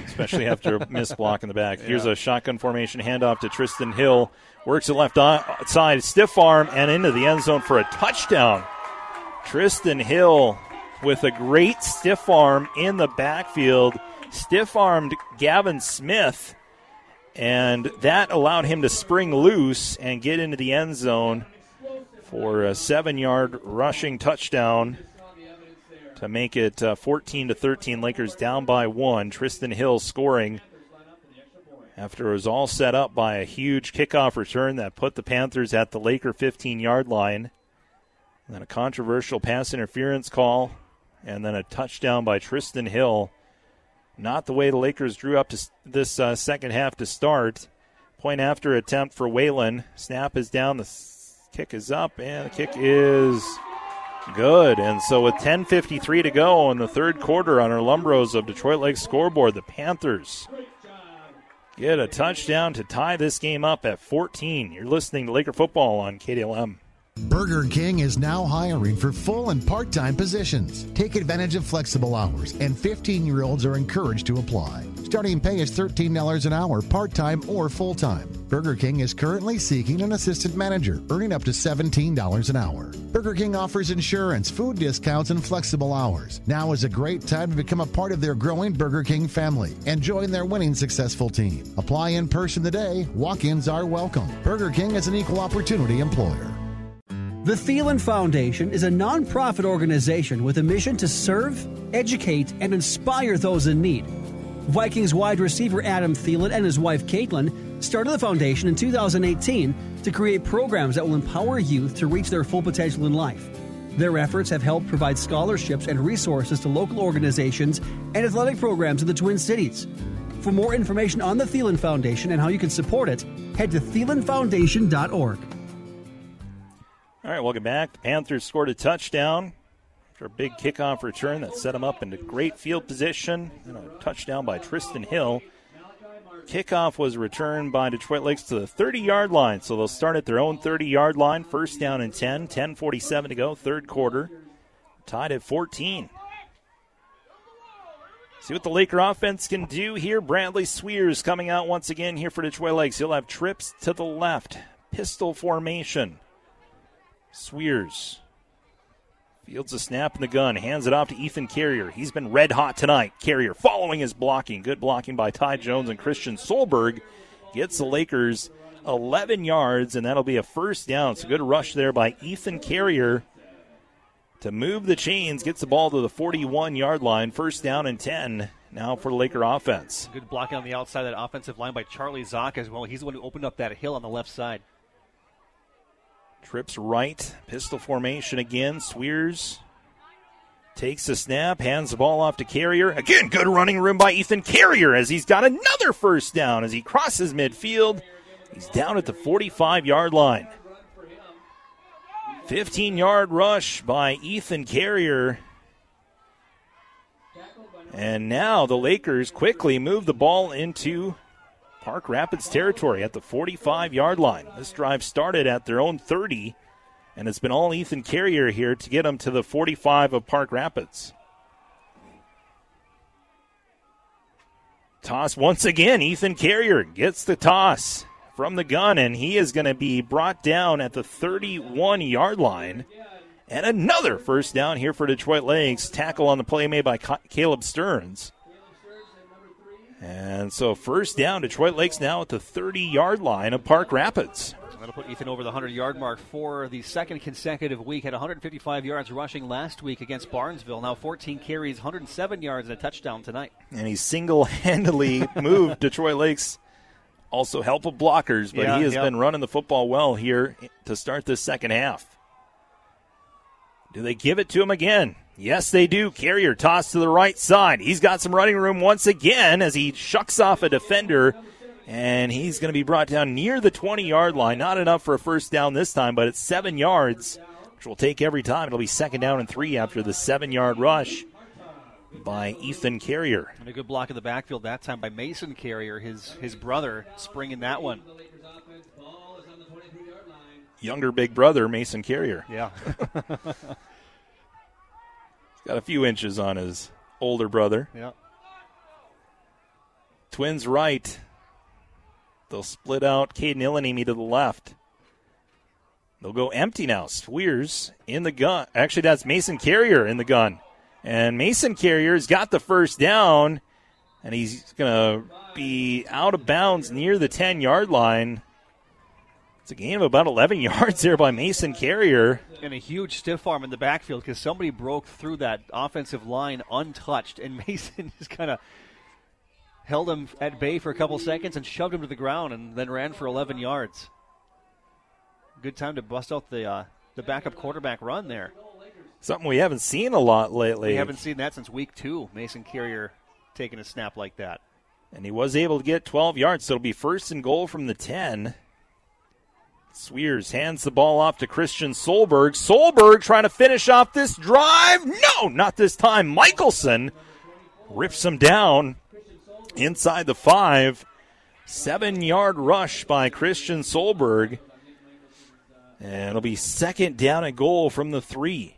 especially after a missed block in the back. Here's a shotgun formation handoff to Tristan Hill. Works it left side, stiff arm, and into the end zone for a touchdown. Tristan Hill with a great stiff arm in the backfield, stiff armed Gavin Smith, and that allowed him to spring loose and get into the end zone for a seven yard rushing touchdown to make it uh, 14 to 13. Lakers down by one. Tristan Hill scoring after it was all set up by a huge kickoff return that put the Panthers at the Laker 15 yard line. And then a controversial pass interference call, and then a touchdown by Tristan Hill. Not the way the Lakers drew up to this uh, second half to start. Point after attempt for Whalen. Snap is down. The kick is up, and the kick is good. And so with 10:53 to go in the third quarter on our Lumbros of Detroit Lake scoreboard, the Panthers get a touchdown to tie this game up at 14. You're listening to Laker football on KDLM.
Burger King is now hiring for full and part time positions. Take advantage of flexible hours, and 15 year olds are encouraged to apply. Starting pay is $13 an hour, part time or full time. Burger King is currently seeking an assistant manager, earning up to $17 an hour. Burger King offers insurance, food discounts, and flexible hours. Now is a great time to become a part of their growing Burger King family and join their winning successful team. Apply in person today. Walk ins are welcome. Burger King is an equal opportunity employer.
The Thielen Foundation is a nonprofit organization with a mission to serve, educate, and inspire those in need. Vikings wide receiver Adam Thielen and his wife Caitlin started the foundation in 2018 to create programs that will empower youth to reach their full potential in life. Their efforts have helped provide scholarships and resources to local organizations and athletic programs in the Twin Cities. For more information on the Thielen Foundation and how you can support it, head to thielenfoundation.org.
All right, welcome back. The Panthers scored a touchdown after a big kickoff return that set them up into great field position. And a touchdown by Tristan Hill. Kickoff was returned by Detroit Lakes to the 30 yard line, so they'll start at their own 30 yard line. First down and 10, 10.47 to go, third quarter. Tied at 14. See what the Laker offense can do here. Bradley Sweers coming out once again here for Detroit Lakes. He'll have trips to the left, pistol formation. Swears fields a snap in the gun, hands it off to Ethan Carrier. He's been red hot tonight. Carrier following his blocking. Good blocking by Ty Jones and Christian Solberg gets the Lakers 11 yards, and that'll be a first down. A good rush there by Ethan Carrier to move the chains, gets the ball to the 41 yard line, first down and 10 now for the Laker offense.
Good blocking on the outside of that offensive line by Charlie Zock as well. He's the one who opened up that hill on the left side.
Trips right, pistol formation again. Swears takes the snap, hands the ball off to Carrier. Again, good running room by Ethan Carrier as he's got another first down as he crosses midfield. He's down at the 45 yard line. 15 yard rush by Ethan Carrier. And now the Lakers quickly move the ball into Park Rapids territory at the 45 yard line. This drive started at their own 30, and it's been all Ethan Carrier here to get them to the 45 of Park Rapids. Toss once again. Ethan Carrier gets the toss from the gun, and he is going to be brought down at the 31 yard line. And another first down here for Detroit Lakes. Tackle on the play made by Caleb Stearns. And so first down, Detroit Lakes now at the 30 yard line of Park Rapids.
That'll put Ethan over the 100 yard mark for the second consecutive week. Had 155 yards rushing last week against Barnesville. Now 14 carries, 107 yards, and a touchdown tonight.
And he single handedly moved Detroit Lakes. Also, help of blockers, but
Yeah,
he has been running the football well here to start this second half. Do they give it to him again? Yes, they do. Carrier toss to the right side. He's got some running room once again as he shucks off a defender, and he's going to be brought down near the 20 yard line. Not enough for a first down this time, but it's seven yards, which will take every time. It'll be second down and three after the seven yard rush by Ethan Carrier.
And a good block in the backfield that time by Mason Carrier, his his brother, springing that one.
Younger big brother, Mason Carrier.
Yeah.
Got a few inches on his older brother.
Yeah.
Twins right. They'll split out Caden Ilanimi to the left. They'll go empty now. Swears in the gun. Actually, that's Mason Carrier in the gun. And Mason Carrier's got the first down, and he's going to be out of bounds near the 10 yard line. It's a gain of about 11 yards there by Mason Carrier.
And a huge stiff arm in the backfield because somebody broke through that offensive line untouched, and Mason just kind of held him at bay for a couple seconds and shoved him to the ground, and then ran for 11 yards. Good time to bust out the uh, the backup quarterback run there.
Something we haven't seen a lot lately.
We haven't seen that since week two. Mason Carrier taking a snap like that.
And he was able to get 12 yards, so it'll be first and goal from the 10. Swears hands the ball off to Christian Solberg. Solberg trying to finish off this drive. No, not this time. Michelson rips him down inside the five. Seven yard rush by Christian Solberg. And it'll be second down and goal from the three.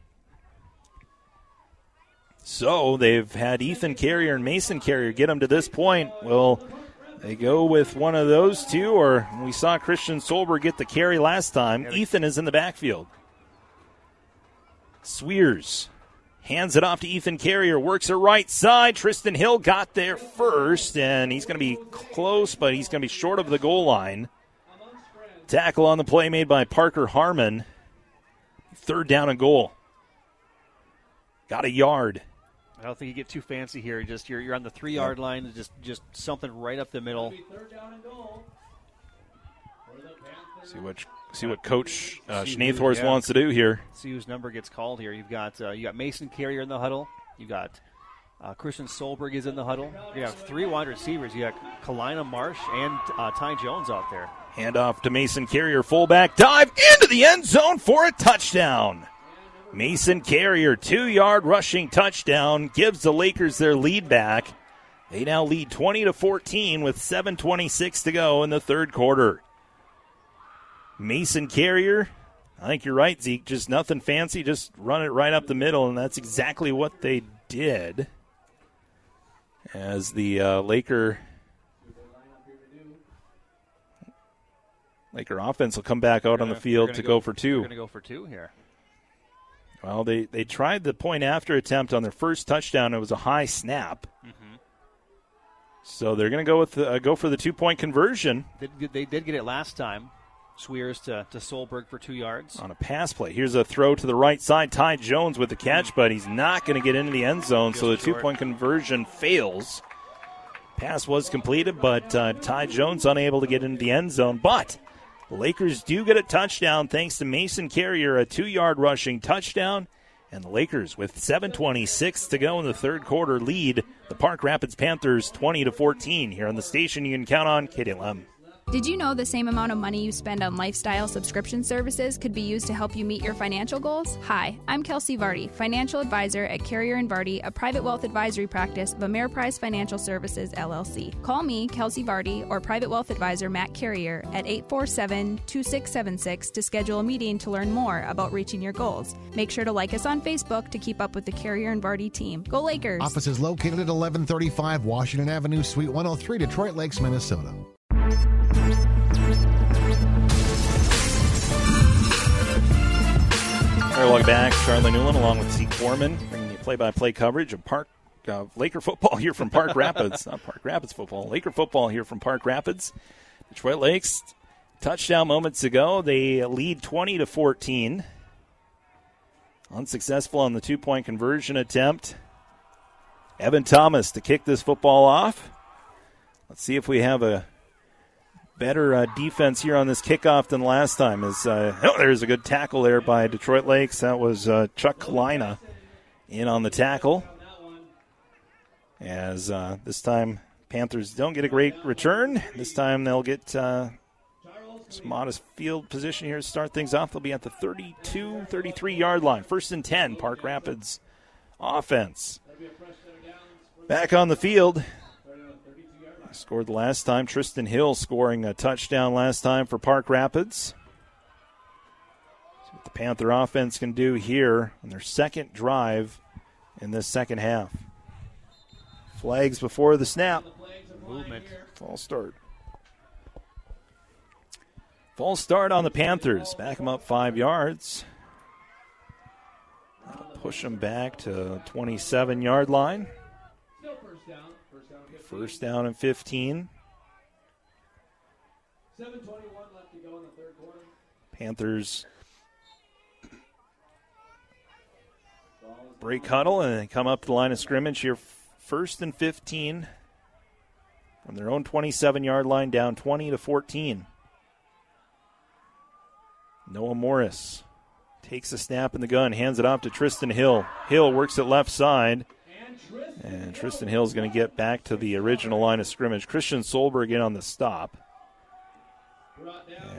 So they've had Ethan Carrier and Mason Carrier get them to this point. Will they go with one of those two, or we saw Christian Solberg get the carry last time? Ethan is in the backfield. Swears hands it off to Ethan Carrier, works it right side. Tristan Hill got there first, and he's going to be close, but he's going to be short of the goal line. Tackle on the play made by Parker Harmon. Third down and goal. Got a yard.
I don't think you get too fancy here. Just you're, you're on the three yard line, just just something right up the middle.
See what see what Coach uh,
See
Schneethorst
yeah.
wants to do here.
See whose number gets called here. You've got uh, you got Mason Carrier in the huddle. You got uh, Christian Solberg is in the huddle. You have three wide receivers. You got Kalina Marsh and uh, Ty Jones out there.
Handoff to Mason Carrier, fullback dive into the end zone for a touchdown. Mason Carrier, two yard rushing touchdown, gives the Lakers their lead back. They now lead 20 to 14 with 7:26 to go in the third quarter. Mason Carrier, I think you're right, Zeke. Just nothing fancy, just run it right up the middle, and that's exactly what they did. As the uh, Laker Laker offense will come back out on the field to go, for 2
They're going to go for two here.
Well, they, they tried the point after attempt on their first touchdown. It was a high snap. So they're going to go with the, uh, go for the two point conversion.
They, they did get it last time. Swears to, to Solberg for two yards.
On a pass play. Here's a throw to the right side. Ty Jones with the catch, but he's not going to get into the end zone, so the two point conversion fails. Pass was completed, but uh, Ty Jones unable to get into the end zone. But Lakers do get a touchdown thanks to Mason Carrier, a two yard rushing touchdown. And the Lakers, with 7:26 to go in the third quarter, lead the Park Rapids Panthers 20 to 14. Here on the station, you can count on KDLM.
Did you know the same amount of money you spend on lifestyle subscription services could be used to help you meet your financial goals? Hi, I'm Kelsey Vardy, financial advisor at Carrier and Vardy, a private wealth advisory practice of Ameriprise Financial Services LLC. Call me, Kelsey Vardy, or private wealth advisor Matt Carrier at 847-2676 to schedule a meeting to learn more about reaching your goals. Make sure to like us on Facebook to keep up with the Carrier and Vardy team. Go Lakers!
Office is located at 1135 Washington Avenue, Suite 103, Detroit Lakes, Minnesota.
Welcome back. Charlie Newland along with Zeke Foreman bringing you play-by-play coverage of Park uh, Laker football here from Park Rapids. Not Park Rapids football, Laker football here from Park Rapids. Detroit Lakes touchdown moments ago. They lead 20 to 14. Unsuccessful on the two-point conversion attempt. Evan Thomas to kick this football off. Let's see if we have a better uh, defense here on this kickoff than last time. As uh, oh, there's a good tackle there by Detroit Lakes. That was uh, Chuck Kalina in on the tackle. As uh, this time Panthers don't get a great return. This time they'll get uh, some modest field position here to start things off. They'll be at the 32, 33 yard line. First and 10, Park Rapids offense. Back on the field, Scored the last time. Tristan Hill scoring a touchdown last time for Park Rapids. See what the Panther offense can do here on their second drive in this second half. Flags before the snap.
Movement.
False start. False start on the Panthers. Back them up five yards. That'll push them back to 27 yard line. First down and 15. 7:21 left to go in the third quarter. Panthers break huddle and come up the line of scrimmage here. First and 15 from their own 27 yard line, down 20 to 14. Noah Morris takes a snap in the gun, hands it off to Tristan Hill. Hill works it left side. And Tristan Hill is going to get back to the original line of scrimmage. Christian Solberg in on the stop.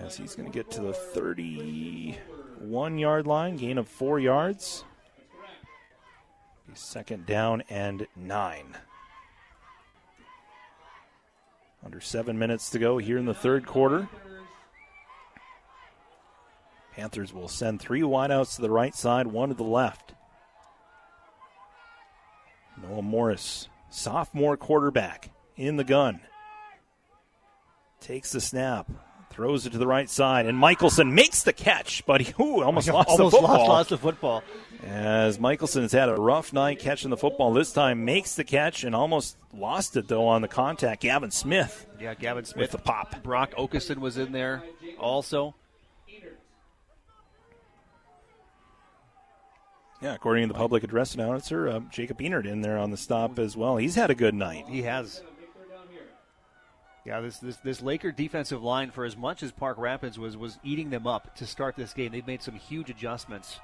As he's going to get to the 31 yard line, gain of four yards. Second down and nine. Under seven minutes to go here in the third quarter. Panthers will send three wideouts to the right side, one to the left. Noah Morris, sophomore quarterback, in the gun. Takes the snap, throws it to the right side, and Michelson makes the catch, but he ooh, almost lost
almost
the football.
Lost, lost the football.
As Michelson has had a rough night catching the football. This time makes the catch and almost lost it, though, on the contact. Gavin Smith.
Yeah, Gavin Smith.
With the pop.
Brock Okeson was in there also.
Yeah, according to the public address announcer, uh, Jacob Enert in there on the stop as well. He's had a good night.
He has. Yeah, this, this this Laker defensive line, for as much as Park Rapids was was eating them up to start this game, they've made some huge adjustments.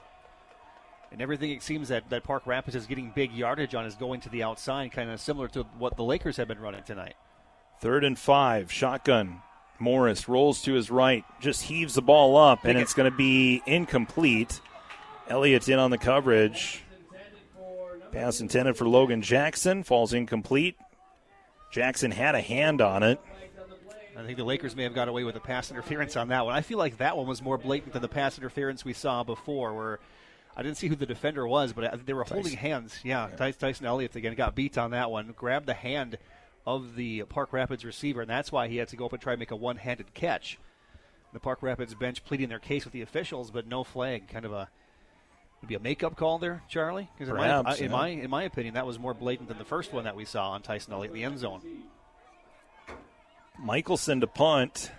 And everything it seems that, that Park Rapids is getting big yardage on is going to the outside, kind of similar to what the Lakers have been running tonight.
Third and five, shotgun. Morris rolls to his right, just heaves the ball up, and it's going to be incomplete. Elliott in on the coverage. Pass intended for Logan Jackson falls incomplete. Jackson had a hand on it.
I think the Lakers may have got away with a pass interference on that one. I feel like that one was more blatant than the pass interference we saw before, where I didn't see who the defender was, but uh, they were holding
Tyson.
hands. Yeah, yeah. Tyson Elliott again got beat on that one. Grabbed the hand of the Park Rapids receiver, and that's why he had to go up and try and make a one-handed catch. The Park Rapids bench pleading their case with the officials, but no flag. Kind of a maybe a makeup call there, Charlie? Because in,
Perhaps,
my, in my in my opinion, that was more blatant than the first one that we saw on Tyson Elliott in the end zone.
Michelson to punt.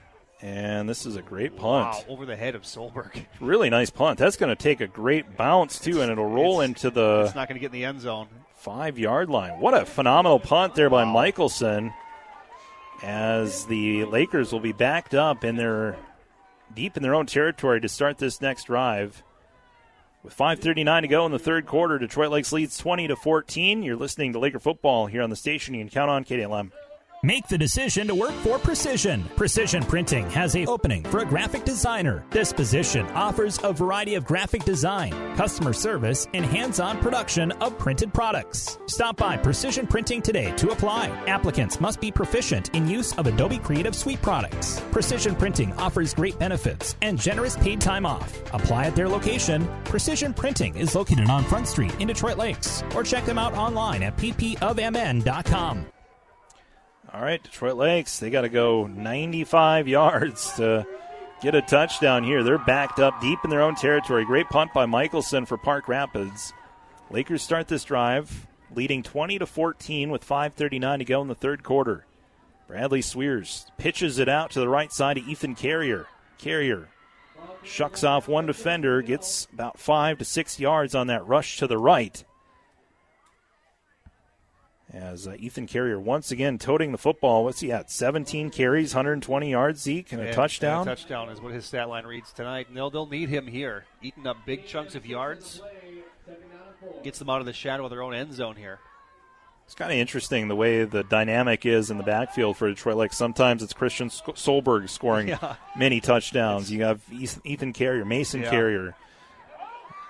And this is a great punt.
Wow, over the head of Solberg.
Really nice punt. That's going to take a great bounce, too, and it'll roll into the
It's not going to get in the end zone.
five yard line. What a phenomenal punt there by Michelson as the Lakers will be backed up in their deep in their own territory to start this next drive. With 5:39 to go in the third quarter, Detroit Lakes leads 20 to 14. You're listening to Laker football here on the station. You can count on KDLM.
Make the decision to work for Precision. Precision Printing has a opening for a graphic designer. This position offers a variety of graphic design, customer service, and hands-on production of printed products. Stop by Precision Printing today to apply. Applicants must be proficient in use of Adobe Creative Suite products. Precision Printing offers great benefits and generous paid time off. Apply at their location. Precision Printing is located on Front Street in Detroit Lakes, or check them out online at ppofmn.com.
All right, Detroit Lakes, they got to go 95 yards to get a touchdown here. They're backed up deep in their own territory. Great punt by Michelson for Park Rapids. Lakers start this drive leading 20 to 14 with 5:39 to go in the third quarter. Bradley Swears pitches it out to the right side to Ethan Carrier. Carrier shucks off one defender, gets about 5 to 6 yards on that rush to the right as uh, Ethan Carrier once again toting the football. What's he at? 17 carries, 120 yards, Zeke, and a
Yeah,
touchdown.
and a touchdown is what his stat line reads tonight. And they'll, they'll need him here, eating up big chunks of yards. Gets them out of the shadow of their own end zone here.
It's kind of interesting the way the dynamic is in the backfield for Detroit. Like sometimes it's Christian Solberg scoring
Yeah.
many touchdowns. You have Ethan Carrier, Mason
Yeah.
Carrier,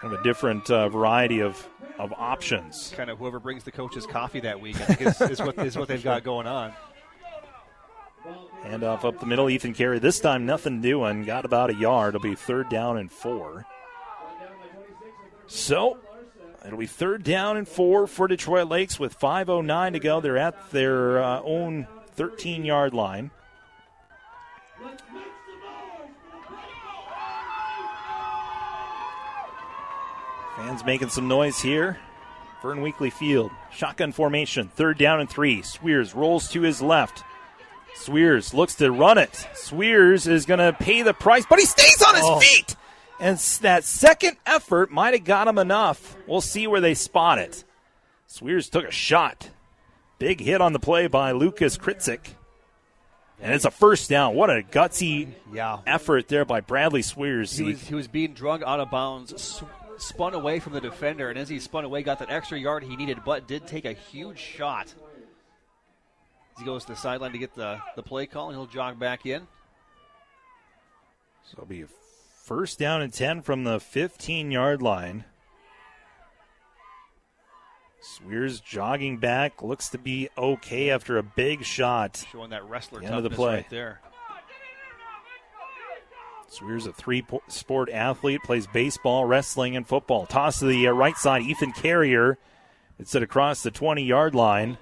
kind of a different uh, variety of, of options.
Kind of whoever brings the coaches coffee that week, I think, is, is, what, is what they've got going on.
Hand off up the middle, Ethan Carrier. This time nothing doing. Got about a yard. It'll be third down and four. So it'll be third down and four for Detroit Lakes with 5.09 to go. They're at their uh, own 13 yard line. Fans making some noise here. Vern Weekly Field. Shotgun formation. Third down and three. Swears rolls to his left. Swears looks to run it. Swears is going to pay the price, but he stays on his
Oh.
feet. And that second effort might have got him enough. We'll see where they spot it. Swears took a shot. Big hit on the play by Lucas Kritzik. And it's a first down. What a gutsy
Yeah.
effort there by Bradley Swears.
He was, he was being drug out of bounds, spun away from the defender, and as he spun away, got that extra yard he needed, but did take a huge shot. As he goes to the sideline to get the, the play call, and he'll jog back in.
So it'll be a first down and 10 from the 15 yard line. Swears jogging back, looks to be okay after a big shot.
Showing that wrestler
The of the
toughness
play.
right there.
Swears a three sport athlete, plays baseball, wrestling, and football. Toss to the uh, right side, Ethan Carrier. It's it across the 20 yard line.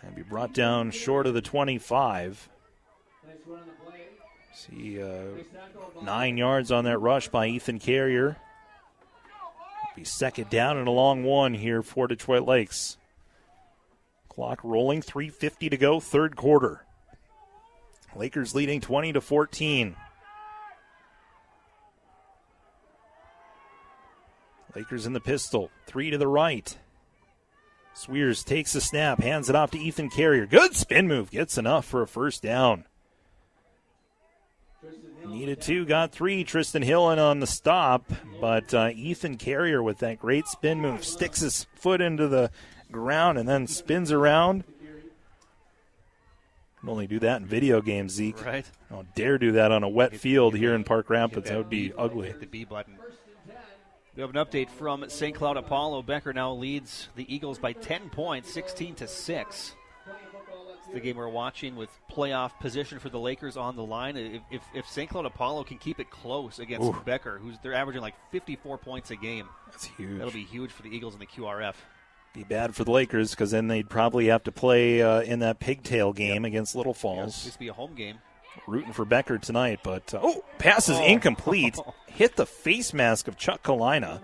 And be brought down short of the 25. See uh, nine yards on that rush by Ethan Carrier. Be second down and a long one here for Detroit Lakes. Clock rolling, 3.50 to go, third quarter. Lakers leading 20 to 14. Lakers in the pistol, three to the right. Swears takes the snap, hands it off to Ethan Carrier. Good spin move, gets enough for a first down. Needed two, got three. Tristan Hill in on the stop, but uh, Ethan Carrier with that great spin move sticks his foot into the ground and then spins around. Can only do that in video games, Zeke.
Right.
I Don't dare do that on a wet field here in Park Rapids. That would be ugly.
Hit the B button. We have an update from St. Cloud Apollo. Becker now leads the Eagles by 10 points, 16 to 6. It's the game we're watching with playoff position for the Lakers on the line. If, if, if St. Cloud Apollo can keep it close against
Ooh.
Becker, who's they're averaging like 54 points a game,
That's huge.
that'll be huge for the Eagles and the QRF.
Be bad for the Lakers because then they'd probably have to play uh, in that pigtail game against Little Falls.
this will be a home game.
Rooting for Becker tonight, but uh, oh, pass is
Oh.
incomplete. Hit the face mask of Chuck Kalina.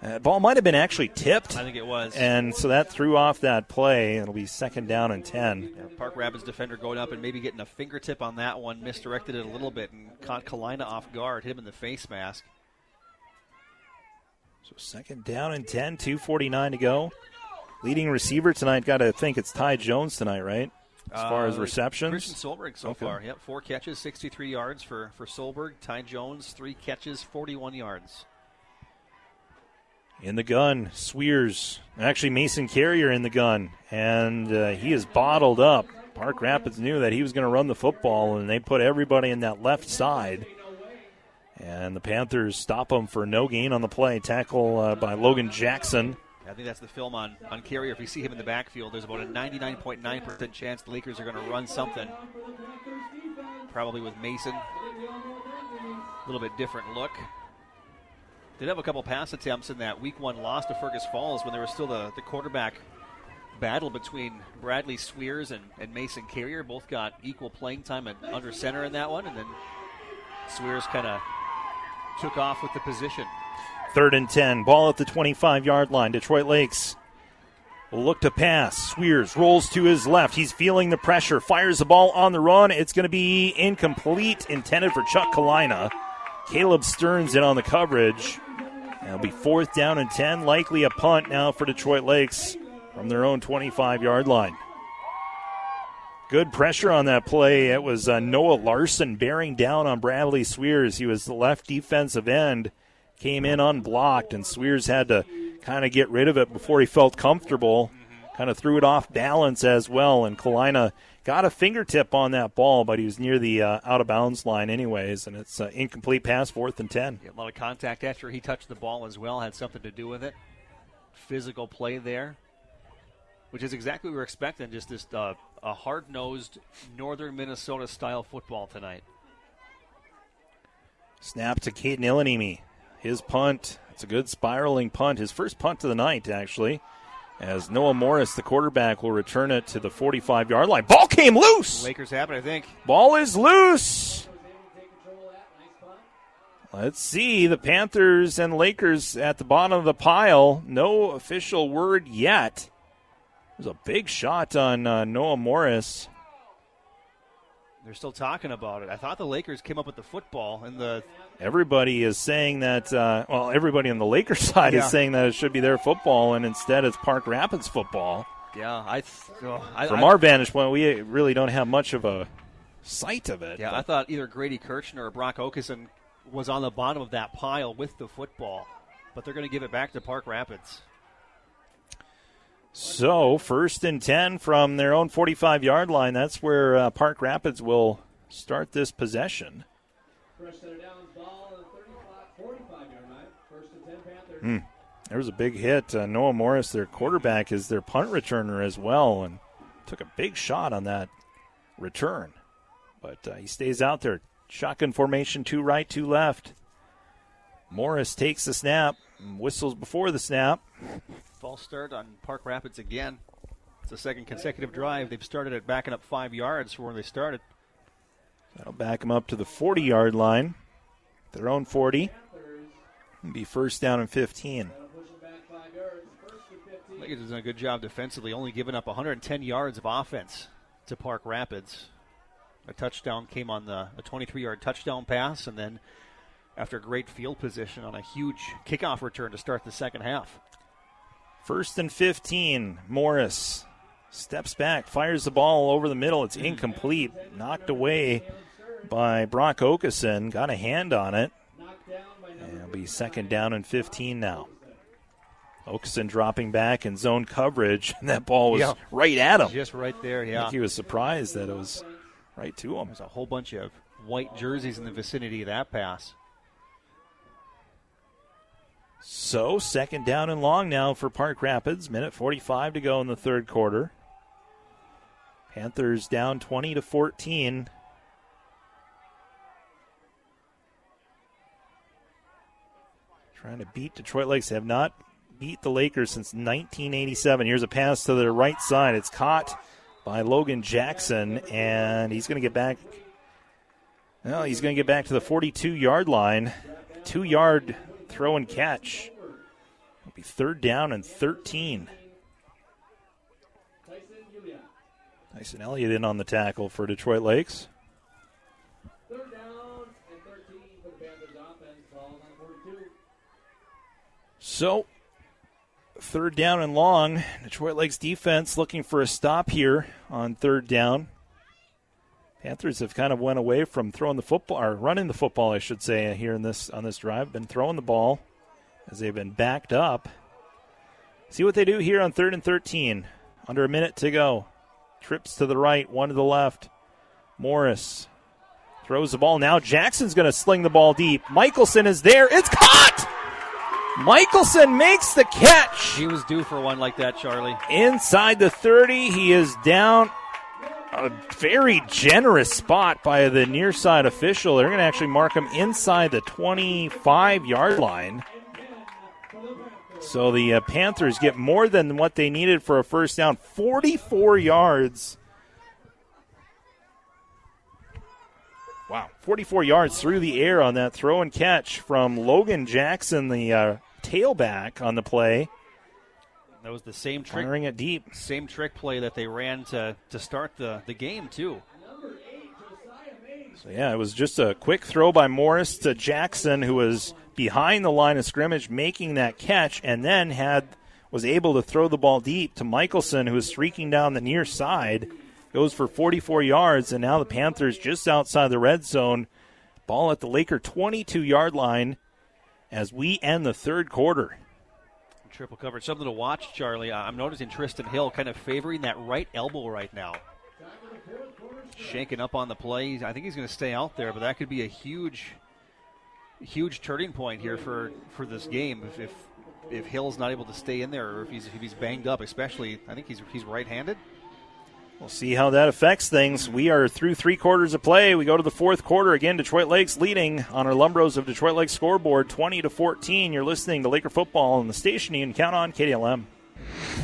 Uh, ball might have been actually tipped.
I think it was.
And so that threw off that play. It'll be second down and 10.
Yeah, Park Rapids defender going up and maybe getting a fingertip on that one, misdirected it a little bit and caught Kalina off guard, hit him in the face mask.
So second down and 10, 2.49 to go. Leading receiver tonight, got to think it's Ty Jones tonight, right? As far as
Uh,
receptions?
Christian Solberg so
Okay.
far. Yep, four catches, 63 yards for, for Solberg. Ty Jones, three catches, 41 yards.
In the gun, Swears. Actually, Mason Carrier in the gun. And uh, he is bottled up. Park Rapids knew that he was going to run the football, and they put everybody in that left side. And the Panthers stop him for no gain on the play. Tackle uh, by Logan Jackson.
I think that's the film on, on Carrier. If you see him in the backfield, there's about a 99.9% chance the Lakers are going to run something. Probably with Mason. A little bit different look. Did have a couple pass attempts in that week one loss to Fergus Falls when there was still the, the quarterback battle between Bradley Swears and, and Mason Carrier. Both got equal playing time at under center in that one, and then Swears kind of took off with the position.
Third and 10. Ball at the 25 yard line. Detroit Lakes will look to pass. Swears rolls to his left. He's feeling the pressure. Fires the ball on the run. It's going to be incomplete, intended for Chuck Kalina. Caleb Stearns in on the coverage. It'll be fourth down and 10. Likely a punt now for Detroit Lakes from their own 25 yard line. Good pressure on that play. It was uh, Noah Larson bearing down on Bradley Swears. He was the left defensive end came in unblocked, and Swears had to kind of get rid of it before he felt comfortable. Kind of threw it off balance as well, and Kalina got a fingertip on that ball, but he was near the uh, out of bounds line anyways, and it's uh, incomplete pass, fourth and ten.
Yeah, a lot of contact after he touched the ball as well had something to do with it. Physical play there, which is exactly what we were expecting. Just this uh, a hard nosed northern Minnesota style football tonight.
Snap to Caden Ilanimi. His punt. It's a good spiraling punt. His first punt of the night, actually. As Noah Morris, the quarterback, will return it to the 45 yard line. Ball came loose!
Lakers have it, I think.
Ball is loose! Let's see. The Panthers and Lakers at the bottom of the pile. No official word yet. There's a big shot on uh, Noah Morris.
They're still talking about it. I thought the Lakers came up with the football and the
Everybody is saying that, uh, well, everybody on the Lakers side
Yeah.
is saying that it should be their football, and instead it's Park Rapids football.
yeah. I, oh, I
From
I-
our vantage point, we really don't have much of a sight of it.
Yeah, I thought either Grady Kirchner or Brock Okeson was on the bottom of that pile with the football, but they're going to give it back to Park Rapids.
So, first and 10 from their own 45 yard line. That's where uh, Park Rapids will start this possession.
Fresh center down, ball on the 35, 45 yard line. First and 10 Panthers.
Hmm. There was a big hit. Uh, Noah Morris, their quarterback, is their punt returner as well, and took a big shot on that return. But uh, he stays out there. Shotgun formation, two right, two left. Morris takes the snap, whistles before the snap.
False start on Park Rapids again. It's the second consecutive drive. They've started at backing up five yards from where they started.
That'll back them up to the 40 yard line. Their own 40. It'll be first down and 15.
Lakers has done a good job defensively, only giving up 110 yards of offense to Park Rapids. A touchdown came on the a 23-yard touchdown pass, and then after a great field position on a huge kickoff return to start the second half.
First and 15. Morris steps back, fires the ball over the middle. It's incomplete. Knocked away by Brock Okeson. Got a hand on it. And it'll be second down and 15 now. Okeson dropping back in zone coverage, and that ball was
Yeah.
right at him.
Just right there,
I
yeah.
think he was surprised that it was right to him.
There's a whole bunch of white jerseys in the vicinity of that pass.
So, second down and long now for Park Rapids. Minute 45 to go in the third quarter. Panthers down 20 to 14. Trying to beat Detroit Lakes. They have not beat the Lakers since 1987. Here's a pass to their right side. It's caught by Logan Jackson, and he's going to get back. Well, he's going to get back to the 42 yard line. Two yard throw and catch. It'll be third down and 13. Tyson Elliott in on the tackle for Detroit Lakes.
Third down and 13 for the Panthers offense. Ball on 42.
So, third down and long. Detroit Lakes defense looking for a stop here on third down. Panthers have kind of went away from throwing the football or running the football, I should say, here in this on this drive. Been throwing the ball as they've been backed up. See what they do here on third and 13. Under a minute to go. Trips to the right, one to the left. Morris throws the ball. Now Jackson's going to sling the ball deep. Michelson is there. It's caught! Michelson makes the catch.
He was due for one like that, Charlie.
Inside the 30, he is down a very generous spot by the near side official. They're going to actually mark him inside the 25 yard line. So the uh, Panthers get more than what they needed for a first down 44 yards. Wow, 44 yards through the air on that throw and catch from Logan Jackson, the uh, tailback on the play.
That was the same trick.
Firing it deep.
Same trick play that they ran to, to start the, the game, too.
So, yeah, it was just a quick throw by Morris to Jackson, who was behind the line of scrimmage making that catch, and then had was able to throw the ball deep to Michelson, who was streaking down the near side. Goes for 44 yards, and now the Panthers just outside the red zone. Ball at the Laker 22 yard line as we end the third quarter.
Triple coverage. Something to watch, Charlie. I'm noticing Tristan Hill kind of favoring that right elbow right now. Shaking up on the play. I think he's going to stay out there, but that could be a huge, huge turning point here for, for this game if, if if Hill's not able to stay in there or if he's if he's banged up, especially. I think he's he's right-handed.
We'll see how that affects things. We are through three quarters of play. We go to the fourth quarter again. Detroit Lakes leading on our Lumbros of Detroit Lakes scoreboard, twenty to fourteen. You're listening to Laker football on the station. You can count on KDLM.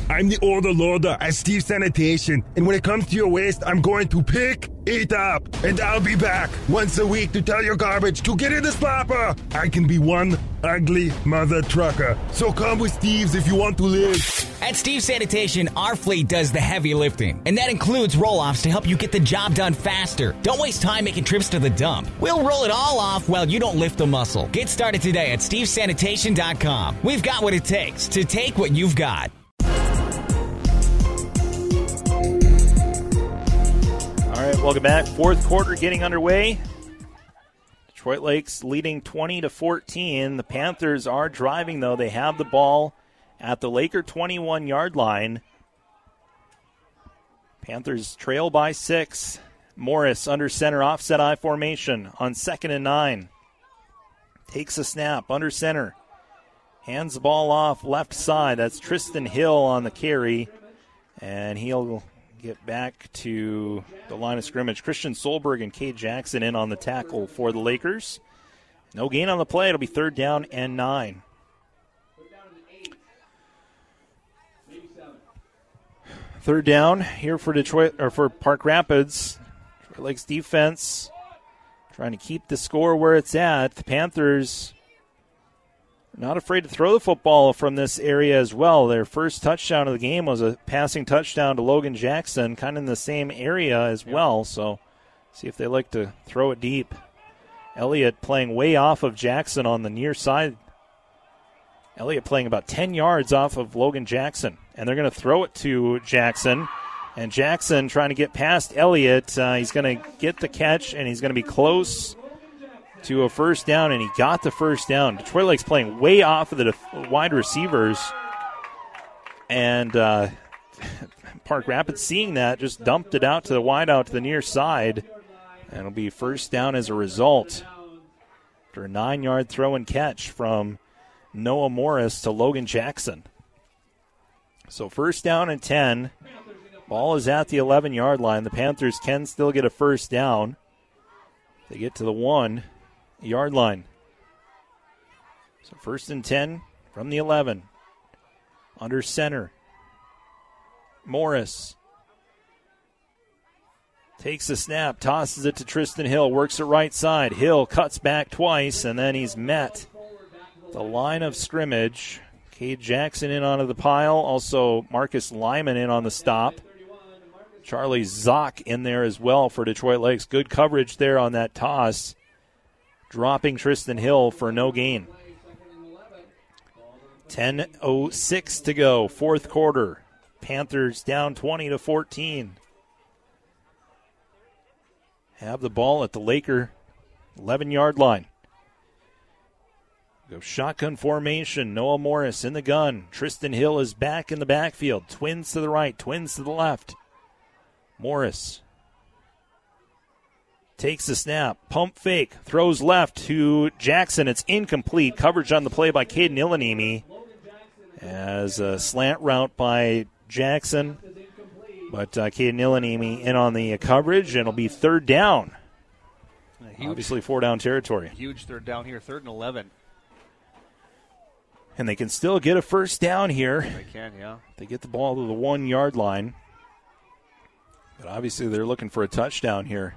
I'm the order lorder at Steve Sanitation, and when it comes to your waste, I'm going to pick it up, and I'll be back once a week to tell your garbage to get in the slapper. I can be one ugly mother trucker, so come with Steve's if you want to live.
At Steve Sanitation, our fleet does the heavy lifting, and that includes roll offs to help you get the job done faster. Don't waste time making trips to the dump. We'll roll it all off while you don't lift a muscle. Get started today at stevesanitation.com. We've got what it takes to take what you've got.
Welcome back. Fourth quarter getting underway. Detroit Lakes leading 20 to 14. The Panthers are driving though. They have the ball at the Laker 21 yard line. Panthers trail by six. Morris under center offset I formation on second and nine. Takes a snap under center. Hands the ball off left side. That's Tristan Hill on the carry. And he'll get back to the line of scrimmage. Christian Solberg and Cade Jackson in on the tackle for the Lakers. No gain on the play. It'll be third down and nine. Third down here for Detroit or for Park Rapids. Detroit Lakes defense trying to keep the score where it's at. The Panthers not afraid to throw the football from this area as well. Their first touchdown of the game was a passing touchdown to Logan Jackson, kind of in the same area as well. So, see if they like to throw it deep. Elliott playing way off of Jackson on the near side. Elliott playing about 10 yards off of Logan Jackson. And they're going to throw it to Jackson. And Jackson trying to get past Elliott. Uh, he's going to get the catch, and he's going to be close to a first down, and he got the first down. Detroit Lakes playing way off of the def- wide receivers, and uh, Park Rapids seeing that just dumped it out to the wide out to the near side, and it'll be first down as a result. After a nine-yard throw and catch from Noah Morris to Logan Jackson. So first down and ten. Ball is at the 11 yard line. The Panthers can still get a first down. They get to the one yard line. So first and 10 from the 11. Under center. Morris takes the snap, tosses it to Tristan Hill, works it right side. Hill cuts back twice, and then he's met the line of scrimmage. Cade Jackson in onto the pile. Also, Marcus Lyman in on the stop. Charlie Zock in there as well for Detroit Lakes. Good coverage there on that toss. Dropping Tristan Hill for no gain. 10.06 to go, fourth quarter. Panthers down 20 to 14. Have the ball at the Laker 11 yard line. Go shotgun formation. Noah Morris in the gun. Tristan Hill is back in the backfield. Twins to the right, twins to the left. Morris takes the snap. Pump fake. Throws left to Jackson. It's incomplete. Coverage on the play by Caden Ilanimi. As a slant route by Jackson. But uh, Caden Ilanimi in on the coverage, and it'll be third down.
Huge,
Obviously, four down territory.
huge third down here, third and 11.
And they can still get a first down here.
They can, yeah.
They get the ball to the one yard line. But obviously, they're looking for a touchdown here.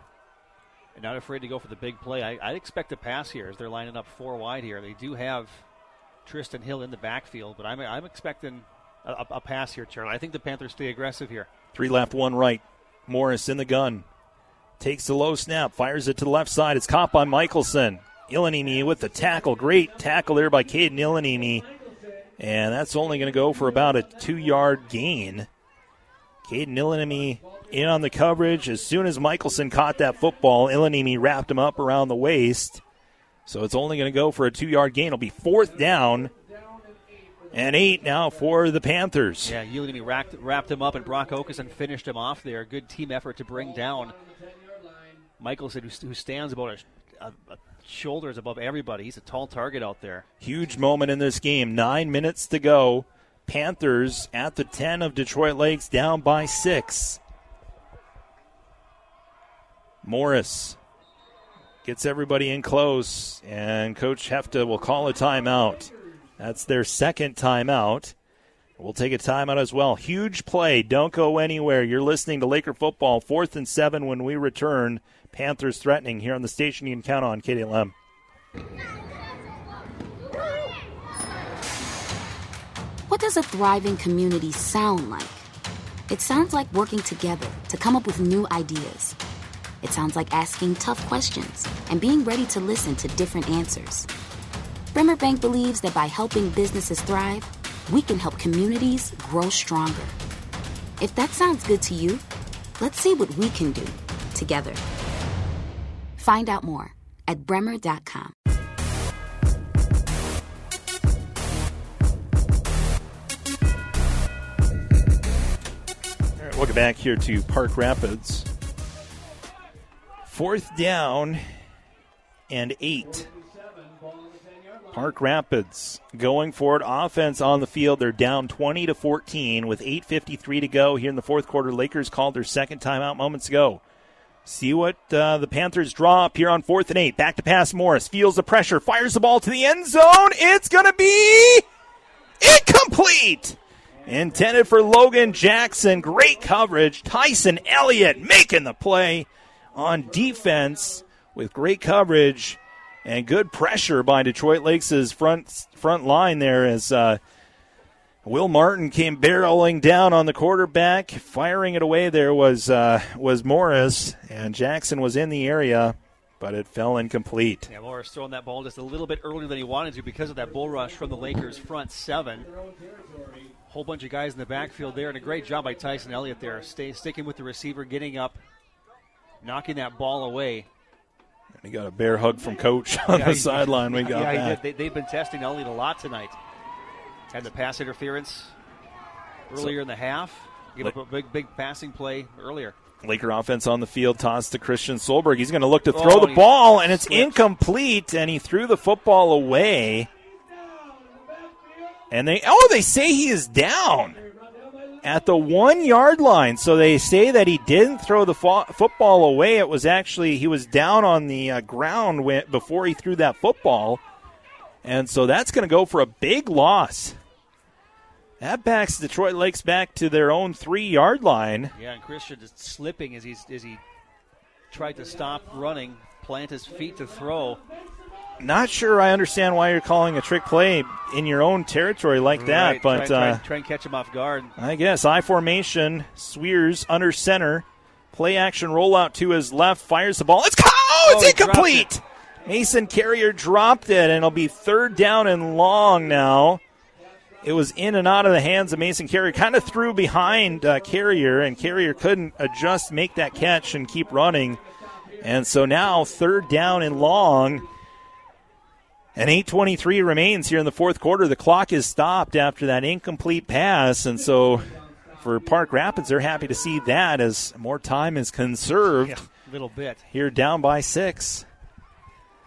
And not afraid to go for the big play. I, I'd expect a pass here as they're lining up four wide here. They do have Tristan Hill in the backfield, but I'm, I'm expecting a, a, pass here, Charlie. I think the Panthers stay aggressive here.
Three left, one right. Morris in the gun. Takes the low snap, fires it to the left side. It's caught by Michelson. Ilanimi with the tackle. Great tackle there by Caden Ilanimi. And that's only going to go for about a two yard gain. Caden Ilanimi in on the coverage. As soon as Michelson caught that football, Ilanimi wrapped him up around the waist. So it's only going to go for a two yard gain. It'll be fourth down and eight now for the Panthers.
Yeah, Ilanimi wrapped, wrapped him up, and Brock Okeson finished him off there. Good team effort to bring down Michelson, who, who stands about a, a, a shoulders above everybody. He's a tall target out there.
Huge moment in this game. Nine minutes to go. Panthers at the 10 of Detroit Lakes, down by six. Morris gets everybody in close, and Coach Hefta will call a timeout. That's their second timeout. We'll take a timeout as well. Huge play. Don't go anywhere. You're listening to Laker football. Fourth and seven when we return. Panthers threatening here on the station you can count on, KDLM.
What does a thriving community sound like? It sounds like working together to come up with new ideas. It sounds like asking tough questions and being ready to listen to different answers. Bremer Bank believes that by helping businesses thrive, we can help communities grow stronger. If that sounds good to you, let's see what we can do together. Find out more at bremer.com.
welcome back here to Park Rapids. Fourth down and eight. Park Rapids going for it. Offense on the field. They're down 20 to 14 with 8:53 to go here in the fourth quarter. Lakers called their second timeout moments ago. See what uh, the Panthers draw up here on fourth and eight. Back to pass. Morris feels the pressure, fires the ball to the end zone. It's going to be incomplete. Intended for Logan Jackson. Great coverage. Tyson Elliott making the play on defense with great coverage and good pressure by Detroit Lakes' front front line there as uh, Will Martin came barreling down on the quarterback, firing it away. There was uh, was Morris, and Jackson was in the area, but it fell incomplete.
Yeah, Morris throwing that ball just a little bit earlier than he wanted to because of that bull rush from the Lakers' front seven. Whole bunch of guys in the backfield there, and a great job by Tyson Elliott there, stay, sticking with the receiver, getting up, knocking that ball away.
And he got a bear hug from Coach on
Yeah,
the sideline. We got
yeah,
that.
They, they've been testing Elliott a lot tonight. Had the pass interference earlier in the half. Give up a big, big passing play earlier.
Laker offense on the field, toss to Christian Solberg. He's going to look to throw
Oh,
the ball, and it's incomplete, and he threw the football away. And they, oh, they say he is down at the one yard line. So they say that he didn't throw the fo- football away. It was actually, he was down on the uh, ground when, before he threw that football. And so that's going to go for a big loss. That backs Detroit Lakes back to their own three yard line.
Yeah, and Christian is slipping as he's as he tried to stop running, plant his feet to throw.
Not sure I understand why you're calling a trick play in your own territory like that,
Right,
but
try,
uh,
try, try and catch him off guard.
I guess I formation. Swears under center. Play action rollout to his left. Fires the ball. It's oh, it's
dropped
incomplete. Mason Carrier dropped it, and it'll be third down and long now. It was in and out of the hands of Mason Carrier. Kind of threw behind uh, Carrier, and Carrier couldn't adjust, make that catch, and keep running. And so now third down and long. And 8:23 remains here in the fourth quarter. The clock is stopped after that incomplete pass, and so for Park Rapids, they're happy to see that as more time is conserved.
Yeah, little bit.
Here down by six.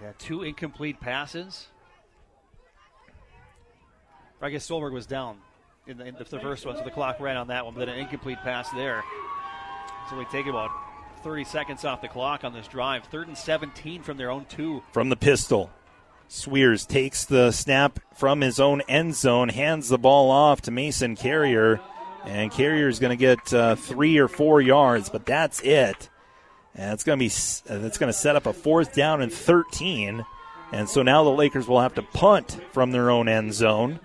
Yeah, two incomplete passes. I guess Solberg was down in the, in the first one, so the clock ran on that one, but then an incomplete pass there. So we take about 30 seconds off the clock on this drive. Third and 17 from their own two.
From the pistol, Swears takes the snap from his own end zone, hands the ball off to Mason Carrier, and Carrier is going to get uh, three or four yards, but that's it. And it's going to be that's going to set up a fourth down and 13. And so now the Lakers will have to punt from their own end zone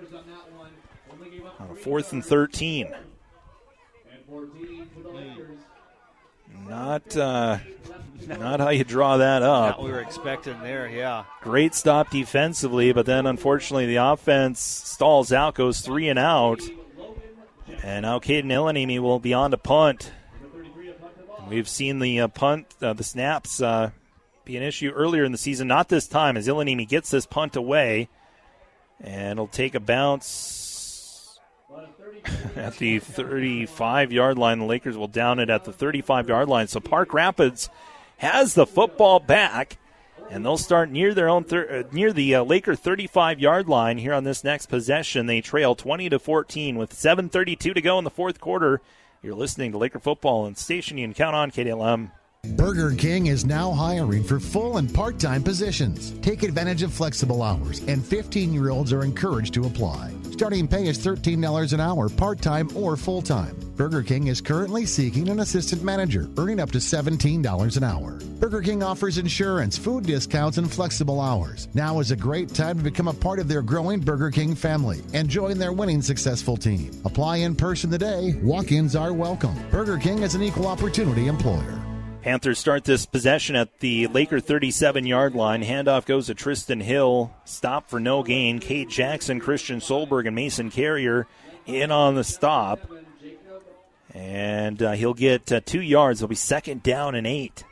on a fourth and 13. Not uh, not how you draw that up.
Not what we were expecting there, yeah.
Great stop defensively, but then unfortunately the offense stalls out, goes three and out. And now Caden Ilanimi will be on to punt. We've seen the uh, punt, uh, the snaps uh, be an issue earlier in the season. Not this time, as Ilanimi gets this punt away. And it'll take a bounce at the 35 yard line. The Lakers will down it at the 35 yard line. So Park Rapids has the football back. And they'll start near their own thir- uh, near the uh, Laker 35 yard line here on this next possession. They trail 20 to 14 with 7:32 to go in the fourth quarter. You're listening to Laker football and station you can count on KDLM.
Burger King is now hiring for full and part time positions. Take advantage of flexible hours, and 15 year olds are encouraged to apply. Starting pay is $13 an hour, part time or full time. Burger King is currently seeking an assistant manager, earning up to $17 an hour. Burger King offers insurance, food discounts, and flexible hours. Now is a great time to become a part of their growing Burger King family and join their winning successful team. Apply in person today. Walk ins are welcome. Burger King is an equal opportunity employer.
Panthers start this possession at the Laker 37 yard line. Handoff goes to Tristan Hill. Stop for no gain. Cade Jackson, Christian Solberg, and Mason Carrier in on the stop. And uh, he'll get uh, two yards. He'll be second down and eight.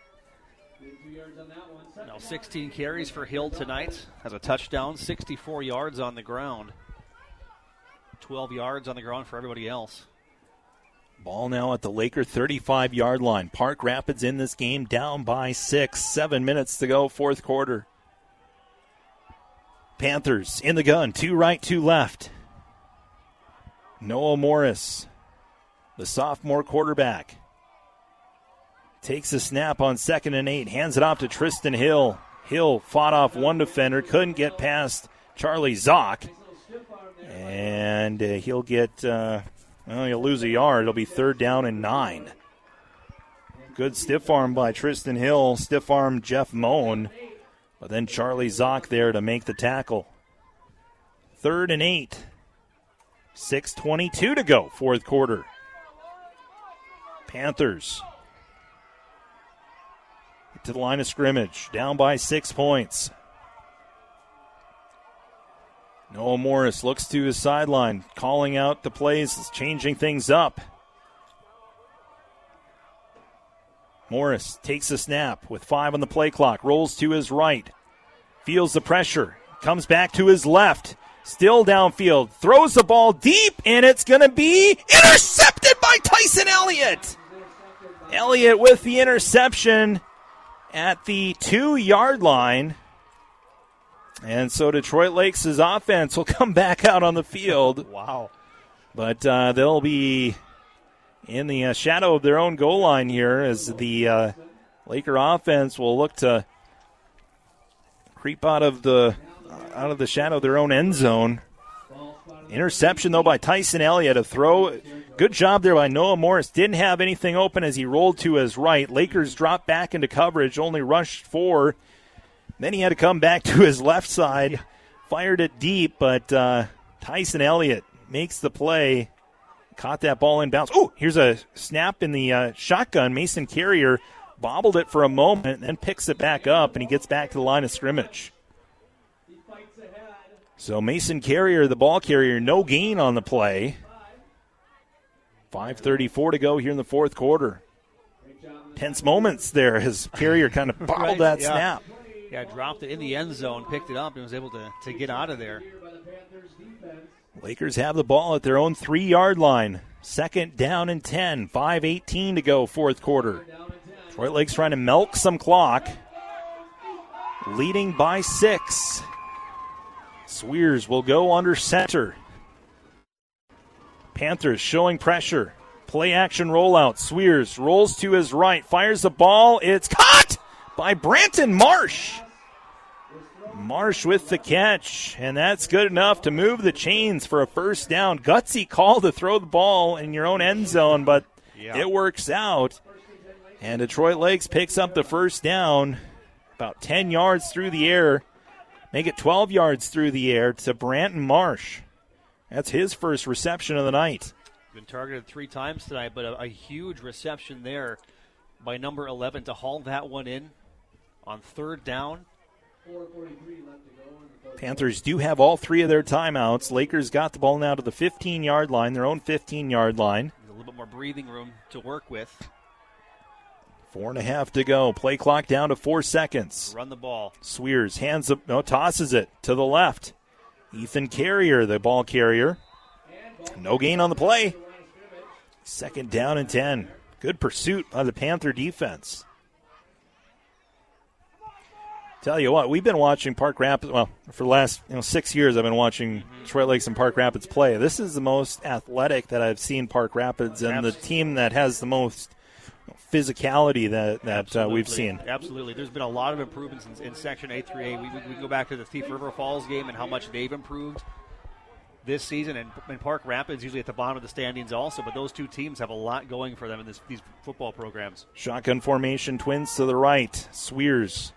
Now 16 carries for Hill tonight. Has a touchdown, 64 yards on the ground. 12 yards on the ground for everybody else.
Ball now at the Laker 35 yard line. Park Rapids in this game down by six. Seven minutes to go, fourth quarter. Panthers in the gun. Two right, two left. Noah Morris, the sophomore quarterback, takes a snap on second and eight. Hands it off to Tristan Hill. Hill fought off one defender, couldn't get past Charlie Zock. And uh, he'll get. Uh, well, you'll lose a yard. It'll be third down and nine. Good stiff arm by Tristan Hill. Stiff arm Jeff Moan. But then Charlie Zock there to make the tackle. Third and eight. 6.22 to go, fourth quarter. Panthers to the line of scrimmage, down by six points. Noah Morris looks to his sideline, calling out the plays, changing things up. Morris takes a snap with five on the play clock, rolls to his right, feels the pressure, comes back to his left, still downfield, throws the ball deep, and it's going to be intercepted by Tyson Elliott. Elliott with the interception at the two yard line. And so Detroit Lakes' offense will come back out on the field.
Wow.
But uh, they'll be in the uh, shadow of their own goal line here as the uh, Laker offense will look to creep out of the out of the shadow of their own end zone. Interception though by Tyson Elliott. A throw. Good job there by Noah Morris. Didn't have anything open as he rolled to his right. Lakers dropped back into coverage, only rushed four Then he had to come back to his left side, fired it deep, but uh, Tyson Elliott makes the play, caught that ball in bounds. Oh, here's a snap in the uh, shotgun. Mason Carrier bobbled it for a moment, then picks it back up, and he gets back to the line of scrimmage. So Mason Carrier, the ball carrier, no gain on the play. 5.34 to go here in the fourth quarter. Tense moments there as Carrier kind of bobbled
Right,
that
yeah.
snap.
Yeah, dropped it in the end zone, picked it up, and was able to, to get out of there.
Lakers have the ball at their own three yard line. Second down and 10. 5.18 to go, fourth quarter. Detroit Lakes trying to milk some clock. Leading by six. Swears will go under center. Panthers showing pressure. Play action rollout. Swears rolls to his right, fires the ball. It's caught by Branton Marsh. Marsh with the catch, and that's good enough to move the chains for a first down. Gutsy call to throw the ball in your own end zone, but
Yeah.
it works out. And Detroit Lakes picks up the first down about 10 yards through the air, make it 12 yards through the air to Branton Marsh. That's his first reception of the night.
Been targeted three times tonight, but a, a huge reception there by number 11 to haul that one in on third down.
Panthers do have all three of their timeouts. Lakers got the ball now to the 15 yard line, their own 15 yard line.
A little bit more breathing room to work with.
Four and a half to go. Play clock down to four seconds.
Run the ball.
Swears hands up, no, tosses it to the left. Ethan Carrier, the ball carrier. No gain on the play. Second down and 10. Good pursuit by the Panther defense. Tell you what, we've been watching Park Rapids. Well, for the last you know six years, I've been watching Detroit Lakes and Park Rapids play. This is the most athletic that I've seen Park Rapids, and the team that has the most physicality that that uh, we've seen.
Absolutely. There's been a lot of improvements in, in Section A3A. We, we, we can go back to the Thief River Falls game and how much they've improved this season. And, and Park Rapids usually at the bottom of the standings also, but those two teams have a lot going for them in this, these football programs.
Shotgun formation, twins to the right. Swears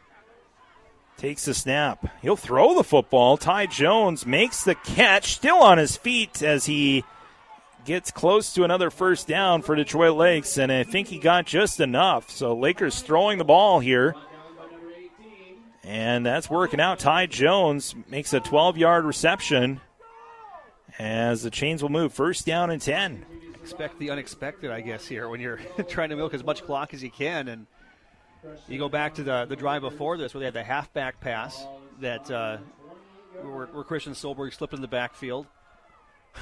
takes the snap. He'll throw the football. Ty Jones makes the catch, still on his feet as he gets close to another first down for Detroit Lakes, and I think he got just enough. So Lakers throwing the ball here. And that's working out. Ty Jones makes a 12 yard reception as the chains will move. First down and 10.
Expect the unexpected, I guess, here when you're trying to milk as much clock as you can. And you go back to the, the drive before this where they had the halfback pass that uh, where, where Christian Solberg slipped in the backfield.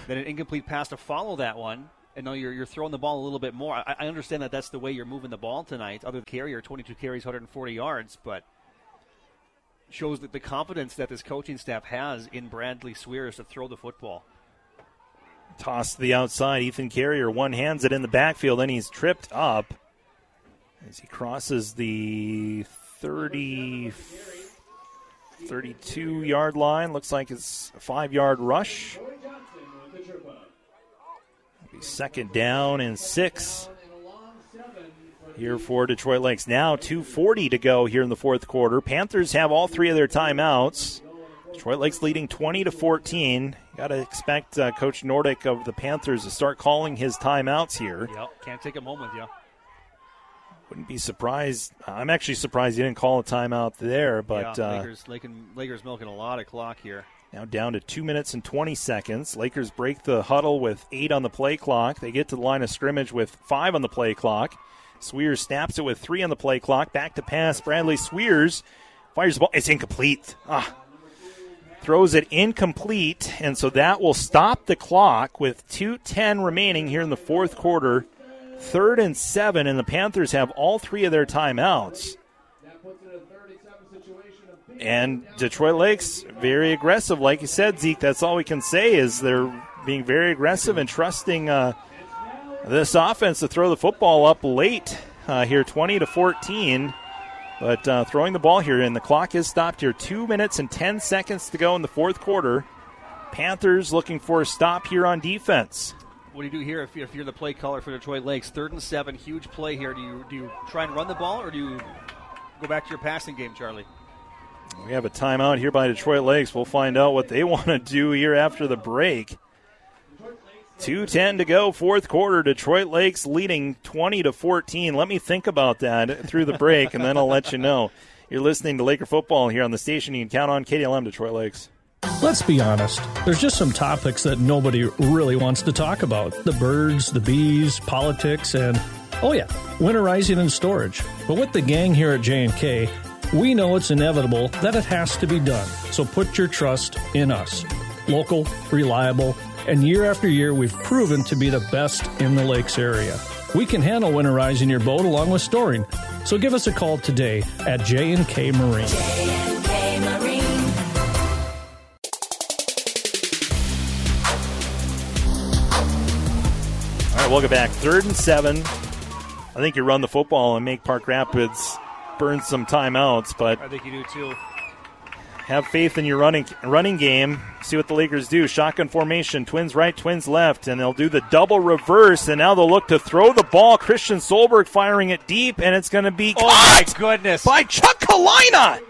Then an incomplete pass to follow that one. And now you're, you're throwing the ball a little bit more. I, I understand that that's the way you're moving the ball tonight. Other than Carrier, 22 carries, 140 yards, but shows that the confidence that this coaching staff has in Bradley Swears to throw the football.
Toss to the outside. Ethan Carrier one hands it in the backfield, and he's tripped up as he crosses the 30, 32 yard line. Looks like it's a five yard rush. Second down and six here for Detroit Lakes. Now 2.40 to go here in the fourth quarter. Panthers have all three of their timeouts. Detroit Lakes leading 20 to 14. Got to expect uh, Coach Nordic of the Panthers to start calling his timeouts here.
Yep, can't take them home with you.
Wouldn't be surprised. I'm actually surprised he didn't call a timeout there, but
yeah,
uh,
Lakers, Lakers, Lakers milking a lot of clock here.
now down to two minutes and 20 seconds. Lakers break the huddle with eight on the play clock. They get to the line of scrimmage with five on the play clock. Swears snaps it with three on the play clock. Back to pass. Bradley Swears fires the ball. It's incomplete. Ah. Throws it incomplete, and so that will stop the clock with 2.10 remaining here in the fourth quarter. Third and seven, and the Panthers have all three of their timeouts. And Detroit Lakes very aggressive, like you said, Zeke. That's all we can say is they're being very aggressive and trusting uh, this offense to throw the football up late uh, here, 20 to 14. But uh, throwing the ball here, and the clock is stopped here. Two minutes and 10 seconds to go in the fourth quarter. Panthers looking for a stop here on defense.
What do you do here if, if you're the play caller for Detroit Lakes? Third and seven, huge play here. Do you do you try and run the ball, or do you go back to your passing game, Charlie?
We have a timeout here by Detroit Lakes. We'll find out what they want to do here after the break. 210 to go, fourth quarter. Detroit Lakes leading 20 to 14. Let me think about that through the break, and then I'll let you know. You're listening to Laker football here on the station. You can count on KDLM Detroit Lakes.
Let's be honest. There's just some topics that nobody really wants to talk about the birds, the bees, politics, and, oh, yeah, winterizing and storage. But with the gang here at J&K, we know it's inevitable that it has to be done. So put your trust in us. Local, reliable, and year after year, we've proven to be the best in the lakes area. We can handle winterizing your boat along with storing. So give us a call today at J&K Marine.
Right, welcome back. Third and seven. I think you run the football and make Park Rapids burn some timeouts, but
I think you do too.
Have faith in your running running game. See what the Lakers do. Shotgun formation, twins right, twins left, and they'll do the double reverse. And now they'll look to throw the ball. Christian Solberg firing it deep, and it's going to be
oh my goodness
by Chuck Kalina.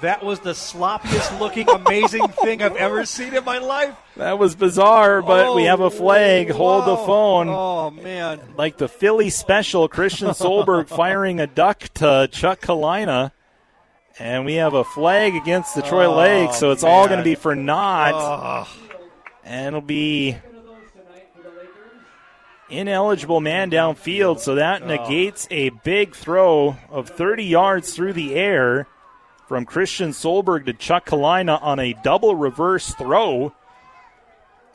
That was the sloppiest looking, amazing thing I've ever seen in my life.
That was bizarre, but
oh,
we have a oh, flag. Hold the phone.
Oh man!
Like the Philly special, Christian Solberg firing a duck to Chuck Kalina. And we have a flag against Detroit
oh,
Lake, so it's
man.
all going to be for naught.
Oh.
And it'll be ineligible man downfield, so that oh. negates a big throw of 30 yards through the air from Christian Solberg to Chuck Kalina on a double reverse throw.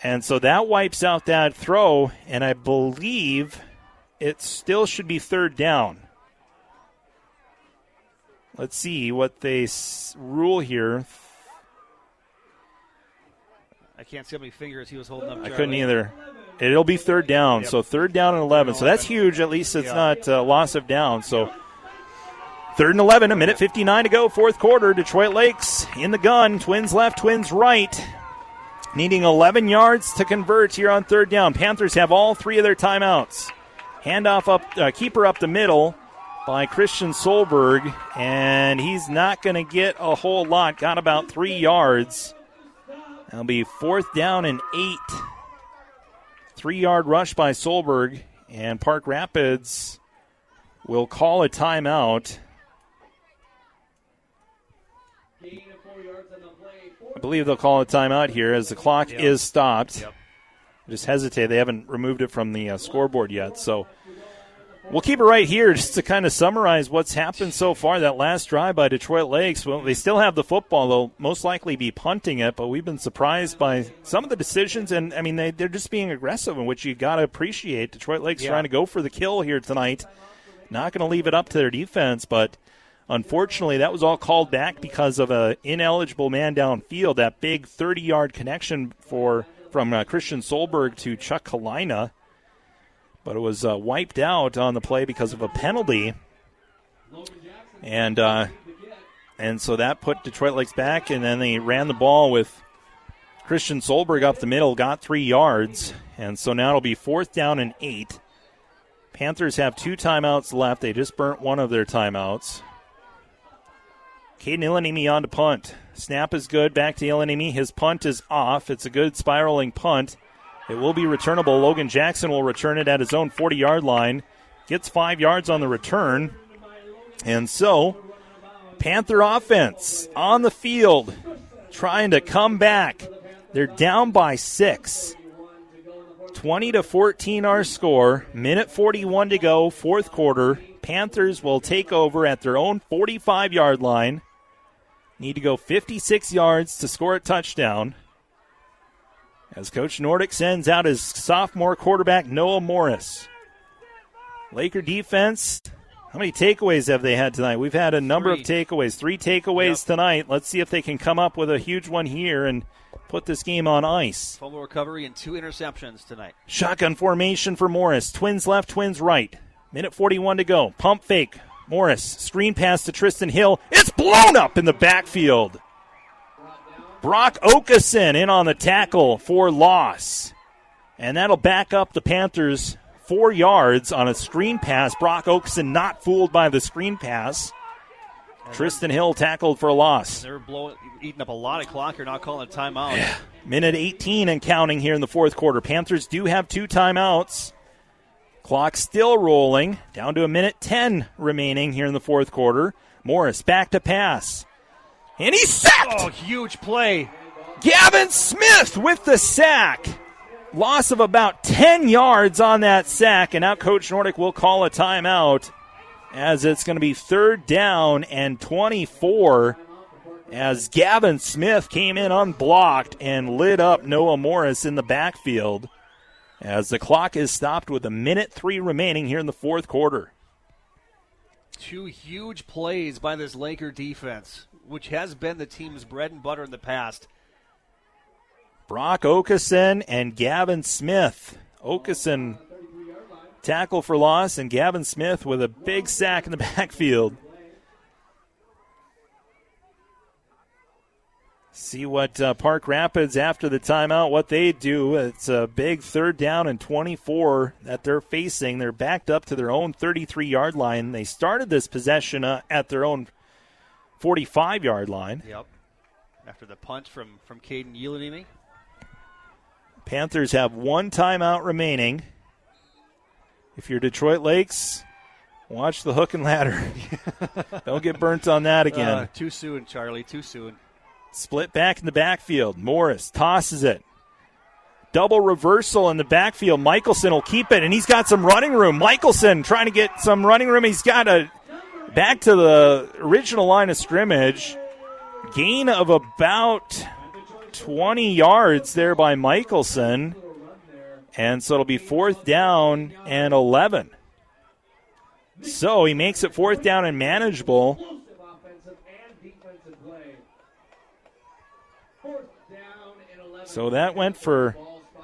And so that wipes out that throw, and I believe it still should be third down. Let's see what they s- rule here.
I can't see how many fingers he was holding up.
I couldn't either. It'll be third down,
Yep.
so third down and 11. So that's huge. At least it's
Yeah.
not uh, loss of down. So third and 11, a minute 59 to go, fourth quarter. Detroit Lakes in the gun. Twins left, twins right. Needing 11 yards to convert here on third down. Panthers have all three of their timeouts. Handoff up, uh, keeper up the middle by Christian Solberg, and he's not going to get a whole lot. Got about three yards. That'll be fourth down and eight. Three yard rush by Solberg, and Park Rapids will call a timeout. I believe they'll call a timeout here as the clock is stopped. Just hesitate. They haven't removed it from the uh, scoreboard yet. So we'll keep it right here just to kind of summarize what's happened so far. That last drive by Detroit Lakes. Well, they still have the football. They'll most likely be punting it, but we've been surprised by some of the decisions. And, I mean, they, they're just being aggressive, in which you got to appreciate. Detroit Lakes
Yeah.
trying to go for the kill here tonight. Not going to leave it up to their defense, but unfortunately, that was all called back because of a ineligible man downfield. That big 30-yard connection for from uh, Christian Solberg to Chuck Kalina, but it was uh, wiped out on the play because of a penalty, and uh, and so that put Detroit Lakes back, and then they ran the ball with Christian Solberg up the middle, got three yards, and so now it'll be fourth down and eight. Panthers have two timeouts left. They just burnt one of their timeouts. Caden Ilanimi on to punt. Snap is good. Back to Ilanimi. His punt is off. It's a good spiraling punt. It will be returnable. Logan Jackson will return it at his own 40 yard line. Gets five yards on the return. And so, Panther offense on the field trying to come back. They're down by six. 20 to 14 our score. Minute 41 to go, fourth quarter. Panthers will take over at their own 45 yard line. Need to go 56 yards to score a touchdown. As Coach Nordic sends out his sophomore quarterback, Noah Morris. Laker defense. How many takeaways have they had tonight? We've had a number of takeaways. Three takeaways tonight. Let's see if they can come up with a huge one here and put this game on ice.
Fumble recovery and two interceptions tonight.
Shotgun formation for Morris. Twins left, twins right. Minute 41 to go. Pump fake. Morris. Screen pass to Tristan Hill. It's blown up in the backfield. Brock Okeson in on the tackle for loss. And that'll back up the Panthers four yards on a screen pass. Brock Okeson not fooled by the screen pass. Tristan Hill tackled for a loss.
They're blowing, eating up a lot of clock You're not calling a timeout.
Minute 18 and counting here in the fourth quarter. Panthers do have two timeouts. Clock still rolling. Down to a minute 10 remaining here in the fourth quarter. Morris back to pass. And he's sacked!
Oh, huge play.
Gavin Smith with the sack. Loss of about 10 yards on that sack, and now Coach Nordic will call a timeout as it's going to be third down and 24 as Gavin Smith came in unblocked and lit up Noah Morris in the backfield as the clock is stopped with a minute three remaining here in the fourth quarter.
Two huge plays by this Laker defense, which has been the team's bread and butter in the past.
Brock Okeson and Gavin Smith. Okeson tackle for loss, and Gavin Smith with a big sack in the backfield. See what uh, Park Rapids after the timeout, what they do. It's a big third down and 24 that they're facing. They're backed up to their own 33 yard line. They started this possession uh, at their own 45 yard line.
Yep. After the punt from, from Caden Ilanimi.
Panthers have one timeout remaining. If you're Detroit Lakes, watch the hook and ladder. Don't get burnt on that again.
Uh, too soon, Charlie. Too soon.
Split back in the backfield. Morris tosses it. Double reversal in the backfield. Michelson will keep it, and he's got some running room. Michelson trying to get some running room. He's got a back to the original line of scrimmage. Gain of about 20 yards there by Michelson. And so it'll be fourth down and 11. So he makes it fourth down and manageable. So that went for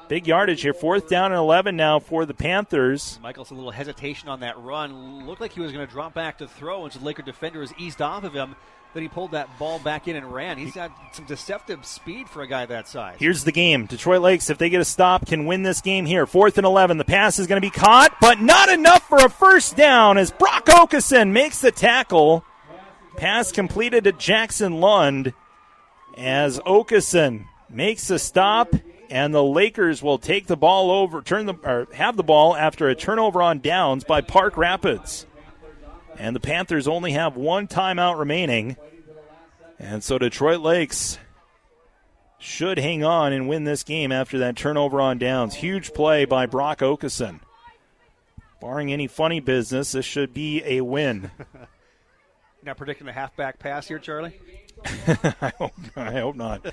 big yardage here. Fourth down and 11 now for the Panthers.
Michael's a little hesitation on that run. Looked like he was going to drop back to throw, and so the Laker defender has eased off of him. Then he pulled that ball back in and ran. He's got some deceptive speed for a guy that size.
Here's the game. Detroit Lakes, if they get a stop, can win this game here. Fourth and 11. The pass is going to be caught, but not enough for a first down as Brock Okeson makes the tackle. Pass completed to Jackson Lund as Okeson makes a stop, and the Lakers will take the ball over, turn the or have the ball after a turnover on downs by Park Rapids. And the Panthers only have one timeout remaining. And so Detroit Lakes should hang on and win this game after that turnover on downs. Huge play by Brock Okeson. Barring any funny business, this should be a win.
Not predicting a halfback pass here, Charlie?
I, hope, I hope not.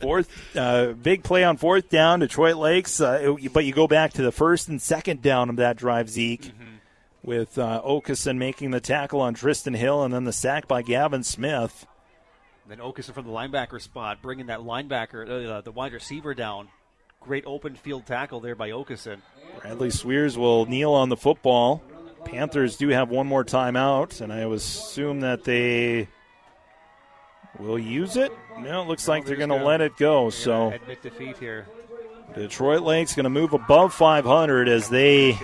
Fourth, uh, big play on fourth down, Detroit Lakes. Uh, but you go back to the first and second down of that drive, Zeke, mm-hmm. with uh, Okeson making the tackle on Tristan Hill and then the sack by Gavin Smith.
Then Okeson from the linebacker spot, bringing that linebacker, uh, the wide receiver down. Great open field tackle there by Okeson.
Bradley Swears will kneel on the football. Panthers do have one more timeout, and I assume that they will use it. No, it looks like they're going to let it go. So
admit defeat here.
Detroit Lakes going to move above 500 as they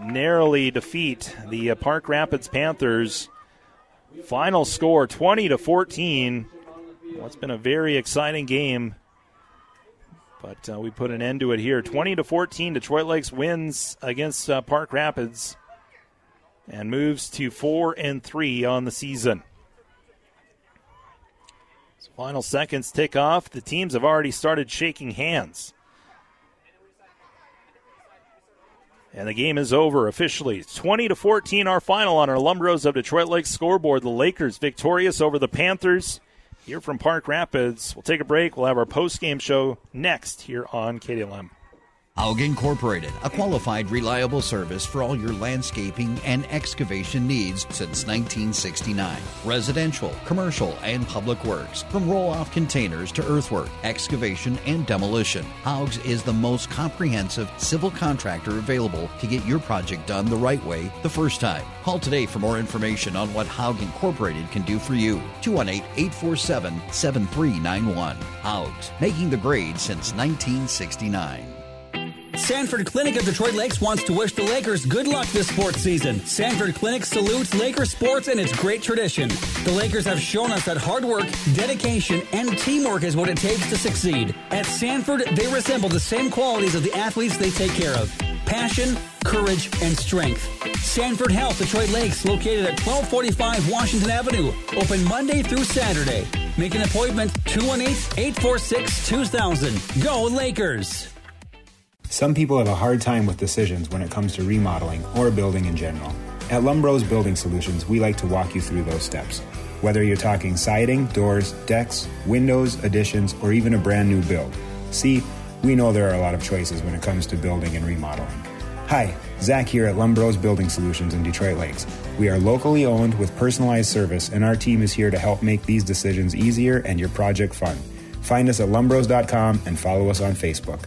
narrowly defeat the uh, Park Rapids Panthers. Final score 20 to 14. Well, it's been a very exciting game, but uh, we put an end to it here. 20 to 14. Detroit Lakes wins against uh, Park Rapids and moves to four and three on the season. Final seconds tick off. The teams have already started shaking hands. And the game is over officially. 20 to 14 our final on our Lumbros of Detroit Lakes scoreboard. The Lakers victorious over the Panthers here from Park Rapids. We'll take a break. We'll have our post game show next here on KDLM.
Haug Incorporated, a qualified, reliable service for all your landscaping and excavation needs since 1969. Residential, commercial, and public works, from roll off containers to earthwork, excavation, and demolition. Haug's is the most comprehensive civil contractor available to get your project done the right way the first time. Call today for more information on what Haug Incorporated can do for you. 218 847 7391. Haug's, making the grade since 1969.
Sanford Clinic of Detroit Lakes wants to wish the Lakers good luck this sports season. Sanford Clinic salutes Laker sports and its great tradition. The Lakers have shown us that hard work, dedication, and teamwork is what it takes to succeed. At Sanford, they resemble the same qualities of the athletes they take care of passion, courage, and strength. Sanford Health Detroit Lakes, located at 1245 Washington Avenue, open Monday through Saturday. Make an appointment 218 846 2000. Go Lakers!
Some people have a hard time with decisions when it comes to remodeling or building in general. At Lumbros Building Solutions, we like to walk you through those steps. Whether you're talking siding, doors, decks, windows, additions, or even a brand new build. See, we know there are a lot of choices when it comes to building and remodeling. Hi, Zach here at Lumbros Building Solutions in Detroit Lakes. We are locally owned with personalized service, and our team is here to help make these decisions easier and your project fun. Find us at lumbros.com and follow us on Facebook.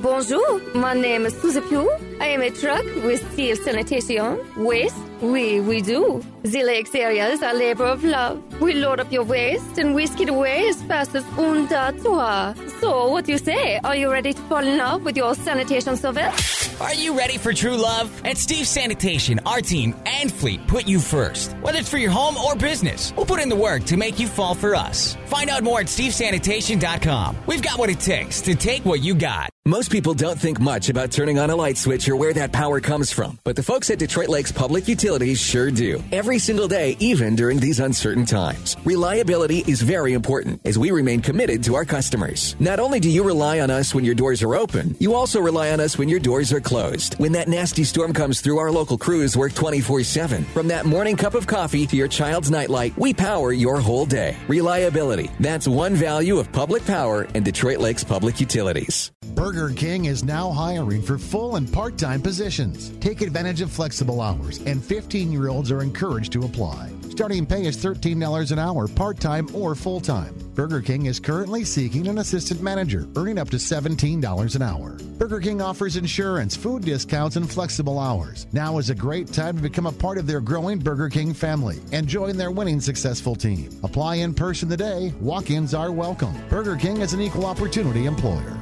Bonjour, my name is Susie Pugh. I am a truck with Steel Sanitation. Waste? We, we do. The lakes areas are labor of love. We load up your waste and whisk it away as fast as un da trois. So, what do you say? Are you ready to fall in love with your sanitation service?
Are you ready for true love? At Steve Sanitation, our team and fleet put you first. Whether it's for your home or business, we'll put in the work to make you fall for us. Find out more at stevesanitation.com. We've got what it takes to take what you got.
Most people don't think much about turning on a light switch or where that power comes from, but the folks at Detroit Lakes Public Utilities sure do. Every single day, even during these uncertain times. Reliability is very important as we remain committed to our customers. Not only do you rely on us when your doors are open, you also rely on us when your doors are closed. When that nasty storm comes through, our local crews work 24 7. From that morning cup of coffee to your child's nightlight, we power your whole day. Reliability. That's one value of public power and Detroit Lakes Public Utilities.
Burger King is now hiring for full and part time positions. Take advantage of flexible hours, and 15 year olds are encouraged to apply. Starting pay is $13 an hour, part time or full time. Burger King is currently seeking an assistant manager, earning up to $17 an hour. Burger King offers insurance, food discounts, and flexible hours. Now is a great time to become a part of their growing Burger King family and join their winning successful team. Apply in person today. Walk ins are welcome. Burger King is an equal opportunity employer.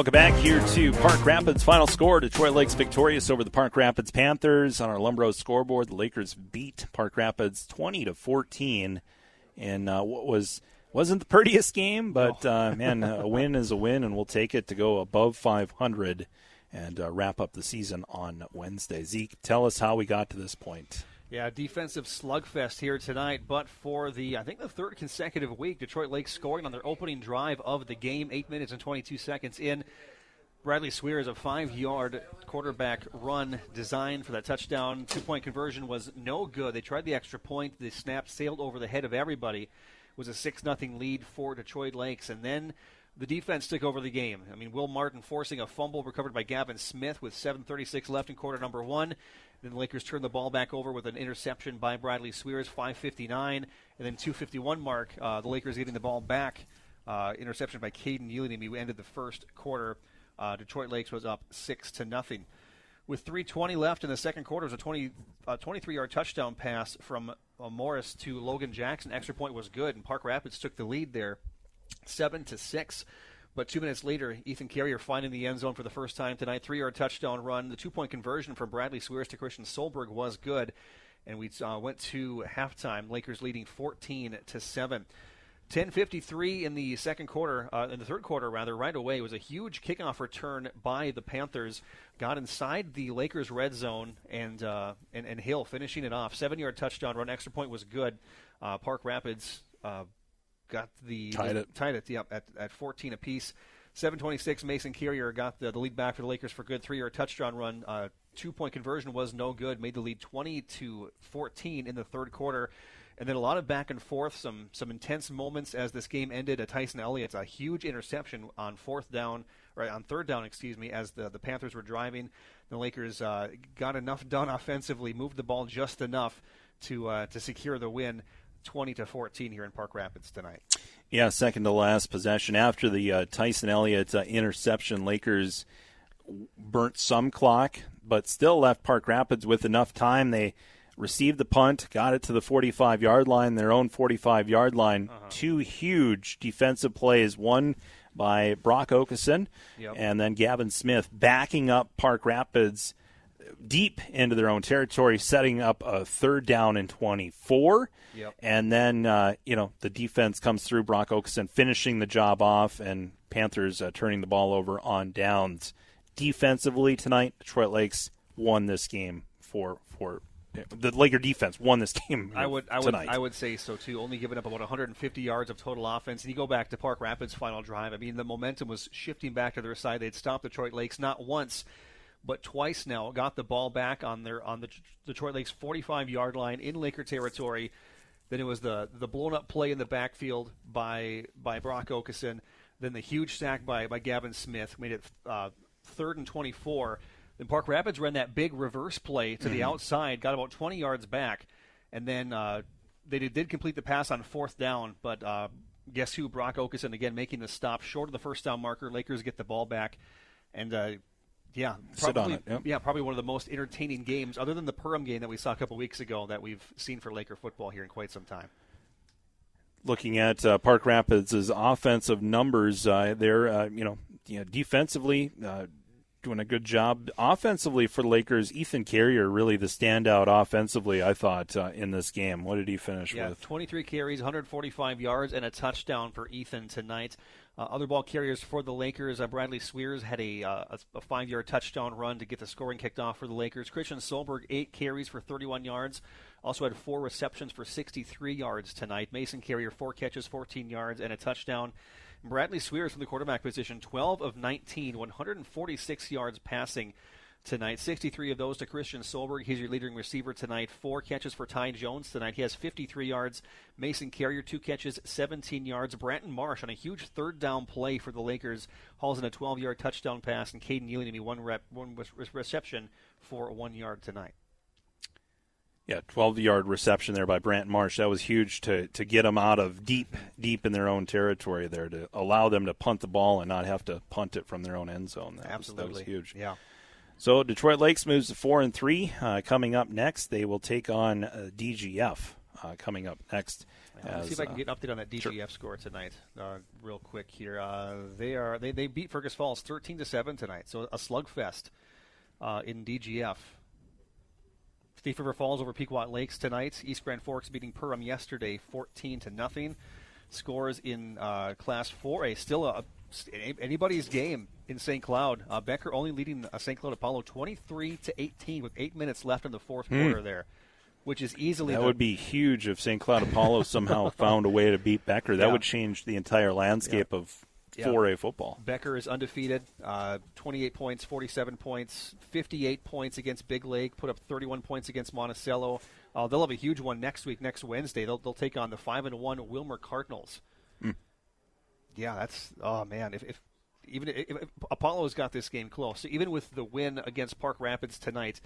Welcome back here to Park Rapids. Final score: Detroit Lakes victorious over the Park Rapids Panthers on our Lumbros scoreboard. The Lakers beat Park Rapids twenty to fourteen, in uh, what was wasn't the prettiest game, but uh, man, a win is a win, and we'll take it to go above five hundred and uh, wrap up the season on Wednesday. Zeke, tell us how we got to this point.
Yeah, defensive slugfest here tonight, but for the, I think, the third consecutive week, Detroit Lakes scoring on their opening drive of the game, 8 minutes and 22 seconds in. Bradley Swear is a five yard quarterback run designed for that touchdown. Two point conversion was no good. They tried the extra point. The snap sailed over the head of everybody. It was a 6 0 lead for Detroit Lakes. And then the defense took over the game. I mean, Will Martin forcing a fumble recovered by Gavin Smith with 7.36 left in quarter number one. Then the Lakers turn the ball back over with an interception by Bradley Swears, 5:59, and then 2:51 mark. Uh, the Lakers getting the ball back. Uh, interception by Caden Ilanimi. We ended the first quarter. Uh, Detroit Lakes was up six to nothing. With 3:20 left in the second quarter, was a 20, 23-yard touchdown pass from uh, Morris to Logan Jackson. Extra point was good, and Park Rapids took the lead there, seven to six. But two minutes later, Ethan Carrier finding the end zone for the first time tonight. Three yard touchdown run. The two point conversion from Bradley Swears to Christian Solberg was good. And we uh, went to halftime. Lakers leading 14 to 7. 10:53 in the second quarter, uh, in the third quarter rather, right away it was a huge kickoff return by the Panthers. Got inside the Lakers' red zone and uh, and, and Hill finishing it off. Seven-yard touchdown run, extra point was good. Uh, Park Rapids uh, got the
tied it,
tied it, yep, at at 14 apiece. 726 Mason Carrier got the, the lead back for the Lakers for good three-yard touchdown run. Uh, two-point conversion was no good. Made the lead 20 to 14 in the third quarter. And then a lot of back and forth, some some intense moments as this game ended. A Tyson Elliott's a huge interception on fourth down, or on third down, excuse me, as the the Panthers were driving. The Lakers uh, got enough done offensively, moved the ball just enough to uh, to secure the win, 20 to 14 here in Park Rapids tonight.
Yeah, second to last possession after the uh, Tyson Elliott uh, interception. Lakers burnt some clock, but still left Park Rapids with enough time. They received the punt, got it to the 45 yard line, their own 45 yard line. Two huge defensive plays, one by Brock Okeson
Yep.
and then Gavin Smith backing up Park Rapids deep into their own territory, setting up a third down and 24.
Yep.
And then, uh, you know, the defense comes through, Brock Okeson finishing the job off, and Panthers uh, turning the ball over on downs. Defensively tonight, Detroit Lakes won this game for for the Laker defense won this game.
I would, I would,
tonight.
I would say so too. Only giving up about 150 yards of total offense. And you go back to Park Rapids' final drive. I mean, the momentum was shifting back to their side. They'd stopped Detroit Lakes not once, but twice now. Got the ball back on their on the Detroit Lakes 45 yard line in Laker territory. Then it was the the blown up play in the backfield by by Brock Okeson. Then the huge sack by by Gavin Smith made it uh, third and 24. Then Park Rapids ran that big reverse play to the
Mhm.
outside, got about 20 yards back, and then uh, they did, did complete the pass on fourth down. But uh, guess who? Brock Okeson again making the stop short of the first down marker. Lakers get the ball back, and uh, yeah,
Sit on
probably,
it, yep.
yeah, probably one of the most entertaining games, other than the Perham game that we saw a couple weeks ago, that we've seen for Laker football here in quite some time.
looking at uh, Park Rapids' offensive numbers, uh, they're uh, you know, you know defensively uh, doing a good job. Offensively for the Lakers, Ethan Carrier really the standout offensively. I thought uh, in this game. What did he finish
Yeah,
with?
23 carries, 145 yards, and a touchdown for Ethan tonight. Uh, other ball carriers for the Lakers, uh, Bradley Swears had a, uh, a, five-yard touchdown run to get the scoring kicked off for the Lakers. Christian Solberg, eight carries for 31 yards. Also had four receptions for 63 yards tonight. Mason Carrier, four catches, 14 yards, and a touchdown. Bradley Swears from the quarterback position, 12 of 19, 146 yards passing tonight. 63 of those to Christian Solberg. He's your leading receiver tonight. Four catches for Ty Jones tonight. He has 53 yards. Mason Carrier, two catches, 17 yards. Branton Marsh on a huge third down play for the Lakers hauls in a 12 yard touchdown pass, and Caden Ewing to be one, rep, one reception for one yard tonight.
Yeah, 12 yard reception there by Brant Marsh. That was huge to, to get them out of deep, deep in their own territory there to allow them to punt the ball and not have to punt it from their own end zone. That was- that was
Absolutely.
huge.
Yeah.
So Detroit Lakes moves to four and three. Uh, coming up next, they will take on uh, DGF. Uh, coming up next,
Let's
as,
see if I can
uh,
get an update on that DGF score tonight, uh, real quick here. Uh, they are they, they beat Fergus Falls thirteen to seven tonight, so a slugfest uh, in DGF. Thief River Falls over Pequot Lakes tonight. East Grand Forks beating Perham yesterday, fourteen to nothing. Scores in uh, Class 4A still a- anybody's game in St. Cloud. Uh, Becker only leading uh, St. Cloud Apollo twenty-three to eighteen with eight minutes left in the fourth
Hmm.
quarter there, which is easily
that
the,
would be huge if St. Cloud Apollo somehow found a way to beat Becker. That
Yeah.
would change the entire landscape of
Yeah.
4A football.
Becker is undefeated, uh, 28 points, 47 points, 58 points against Big Lake, put up 31 points against Monticello. Uh, they'll have a huge one next week, next Wednesday. They'll, they'll take on the 5 and 1 Willmar Cardinals. Yeah, that's, oh man, if, if even if, if Apollo's got this game close, so even with the win against Park Rapids tonight,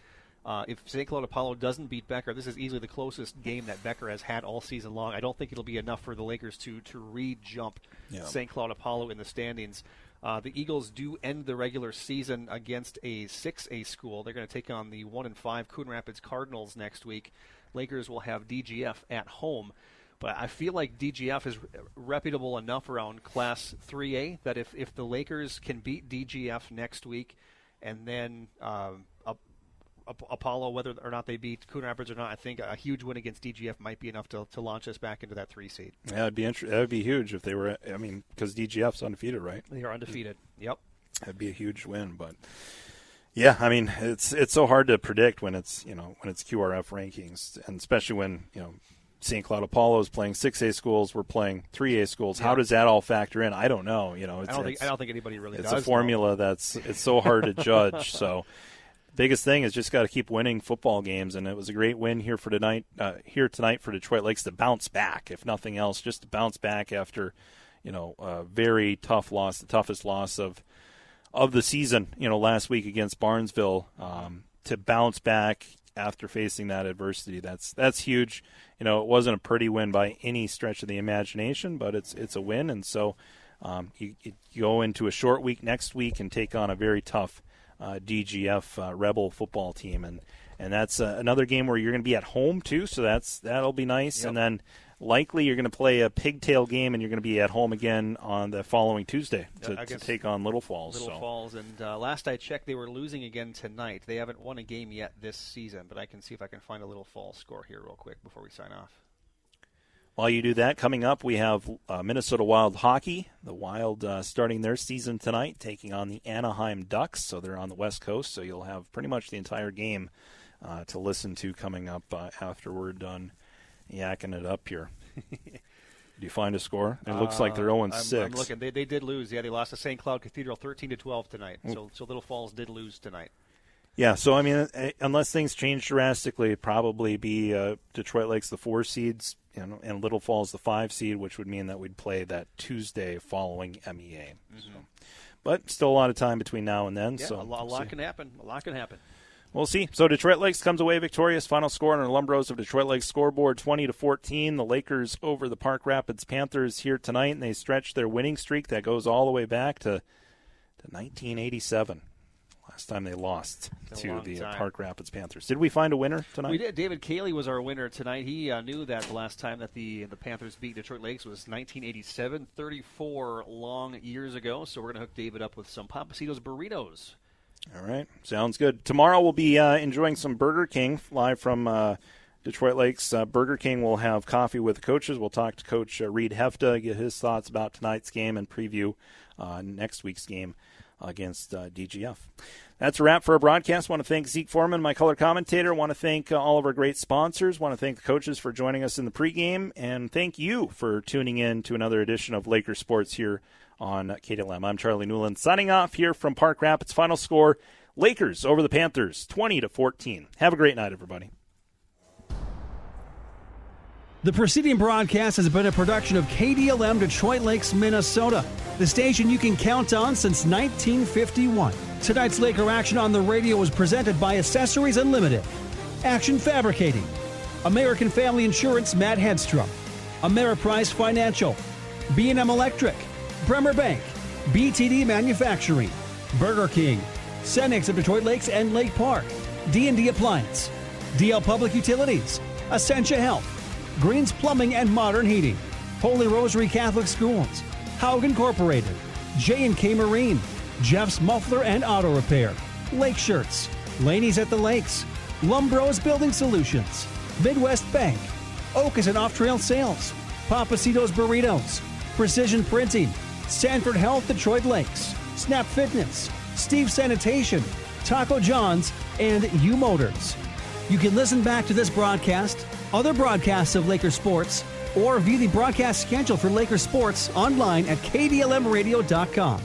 uh, if St. Cloud Apollo doesn't beat Becker, this is easily the closest game that Becker has had all season long. I don't think it'll be enough for the Lakers to to re-jump
Yeah.
St. Cloud Apollo in the standings. Uh, the Eagles do end the regular season against a 6A school. They're going to take on the 1 and 5 Coon Rapids Cardinals next week. Lakers will have DGF at home. But I feel like DGF is reputable enough around Class 3A that if, if the Lakers can beat DGF next week and then um, Ap- Ap- Apollo, whether or not they beat Coon Rapids or not, I think a huge win against DGF might be enough to, to launch us back into that three seed.
Yeah, it'd be inter- that would be huge if they were. I mean, because DGF's undefeated, right?
They are undefeated. Yep.
That'd be a huge win, but yeah, I mean, it's it's so hard to predict when it's you know when it's QRF rankings, and especially when you know St. Cloud Apollo is playing six A schools, we're playing three A schools. How does that all factor in? I don't know. You know, it's,
I don't think I don't think anybody really
it's
does.
a formula that's it's so hard to judge. So biggest thing is just got to keep winning football games, and it was a great win here for tonight. Uh, here tonight for Detroit Lakes to bounce back, if nothing else, just to bounce back after you know a very tough loss, the toughest loss of of the season. You know, last week against Barnesville, um, to bounce back after facing that adversity, that's that's huge. You know, it wasn't a pretty win by any stretch of the imagination, but it's it's a win, and so um, you, you go into a short week next week and take on a very tough uh, DGF uh, Rebel football team, and and that's uh, another game where you're going to be at home too. So that's that'll be nice,
Yep.
and then likely you're going to play a pigtail game, and you're going to be at home again on the following Tuesday to,
I
to take on Little Falls.
Little
so.
Falls, and uh, last I checked, they were losing again tonight. They haven't won a game yet this season, but I can see if I can find a Little Falls score here real quick before we sign off.
While you do that, coming up, we have uh, Minnesota Wild hockey. The Wild uh, starting their season tonight, taking on the Anaheim Ducks. So they're on the West Coast. So you'll have pretty much the entire game uh, to listen to coming up uh, after we're done yakking it up here. do you find a score? It looks like they're
Uh,
0
I'm-
6.
I'm looking. They, they did lose. Yeah, they lost to St. Cloud Cathedral 13 to 12 tonight.
Mm.
So so Little Falls did lose tonight.
Yeah, so I mean, uh, unless things change drastically, it'd probably be uh, Detroit Lakes the four seeds, know, and Little Falls the five seed, which would mean that we'd play that Tuesday following MEA. So, but still a lot of time between now and then.
Mm-hmm. Yeah,
so
a, lo- a lot can happen. A lot can happen.
We'll see. So Detroit Lakes comes away victorious. Final score on our Lumbros of Detroit Lakes scoreboard: twenty to fourteen. The Lakers over the Park Rapids Panthers here tonight, and they stretch their winning streak that goes all the way back to to 1987. Last time they lost to the
time.
Park Rapids Panthers. Did we find a winner tonight?
We did. David Cayley was our winner tonight. He uh, knew that the last time that the the Panthers beat Detroit Lakes was 1987, 34 long years ago. So we're going to hook David up with some Pappasito's burritos.
All right, sounds good. Tomorrow we'll be uh, enjoying some Burger King live from uh, Detroit Lakes. Uh, Burger King will have coffee with the coaches. We'll talk to Coach uh, Reed Hefta, get his thoughts about tonight's game, and preview uh, next week's game against uh, DGF. That's a wrap for our broadcast. want to thank Zeke Foreman, my color commentator. want to thank all of our great sponsors. want to thank the coaches for joining us in the pregame, and thank you for tuning in to another edition of Laker Sports here on KDLM. I'm Charlie Newland signing off here from Park Rapids. Final score: Lakers over the Panthers, 20 to 14. Have a great night, everybody.
The preceding broadcast has been a production of KDLM Detroit Lakes, Minnesota, the station you can count on since 1951. Tonight's Laker action on the radio was presented by Accessories Unlimited, Action Fabricating, American Family Insurance, Matt Hedstrom, Ameriprise Financial, B&M Electric, Bremer Bank, BTD Manufacturing, Burger King, Cenex of Detroit Lakes and Lake Park, D&D Appliance, DL Public Utilities, Essentia Health, Greens Plumbing and Modern Heating, Holy Rosary Catholic Schools, Haug Incorporated, J&K Marine, Jeff's Muffler and Auto Repair, Lake Shirts, Laney's at the Lakes, Lumbros Building Solutions, Midwest Bank, Ocas and Off Trail Sales, Pappasito's Burritos, Precision Printing, Sanford Health Detroit Lakes, Snap Fitness, Steve Sanitation, Taco John's, and U Motors. You can listen back to this broadcast, other broadcasts of Lakers Sports, or view the broadcast schedule for Lakers Sports online at kdlmradio.com.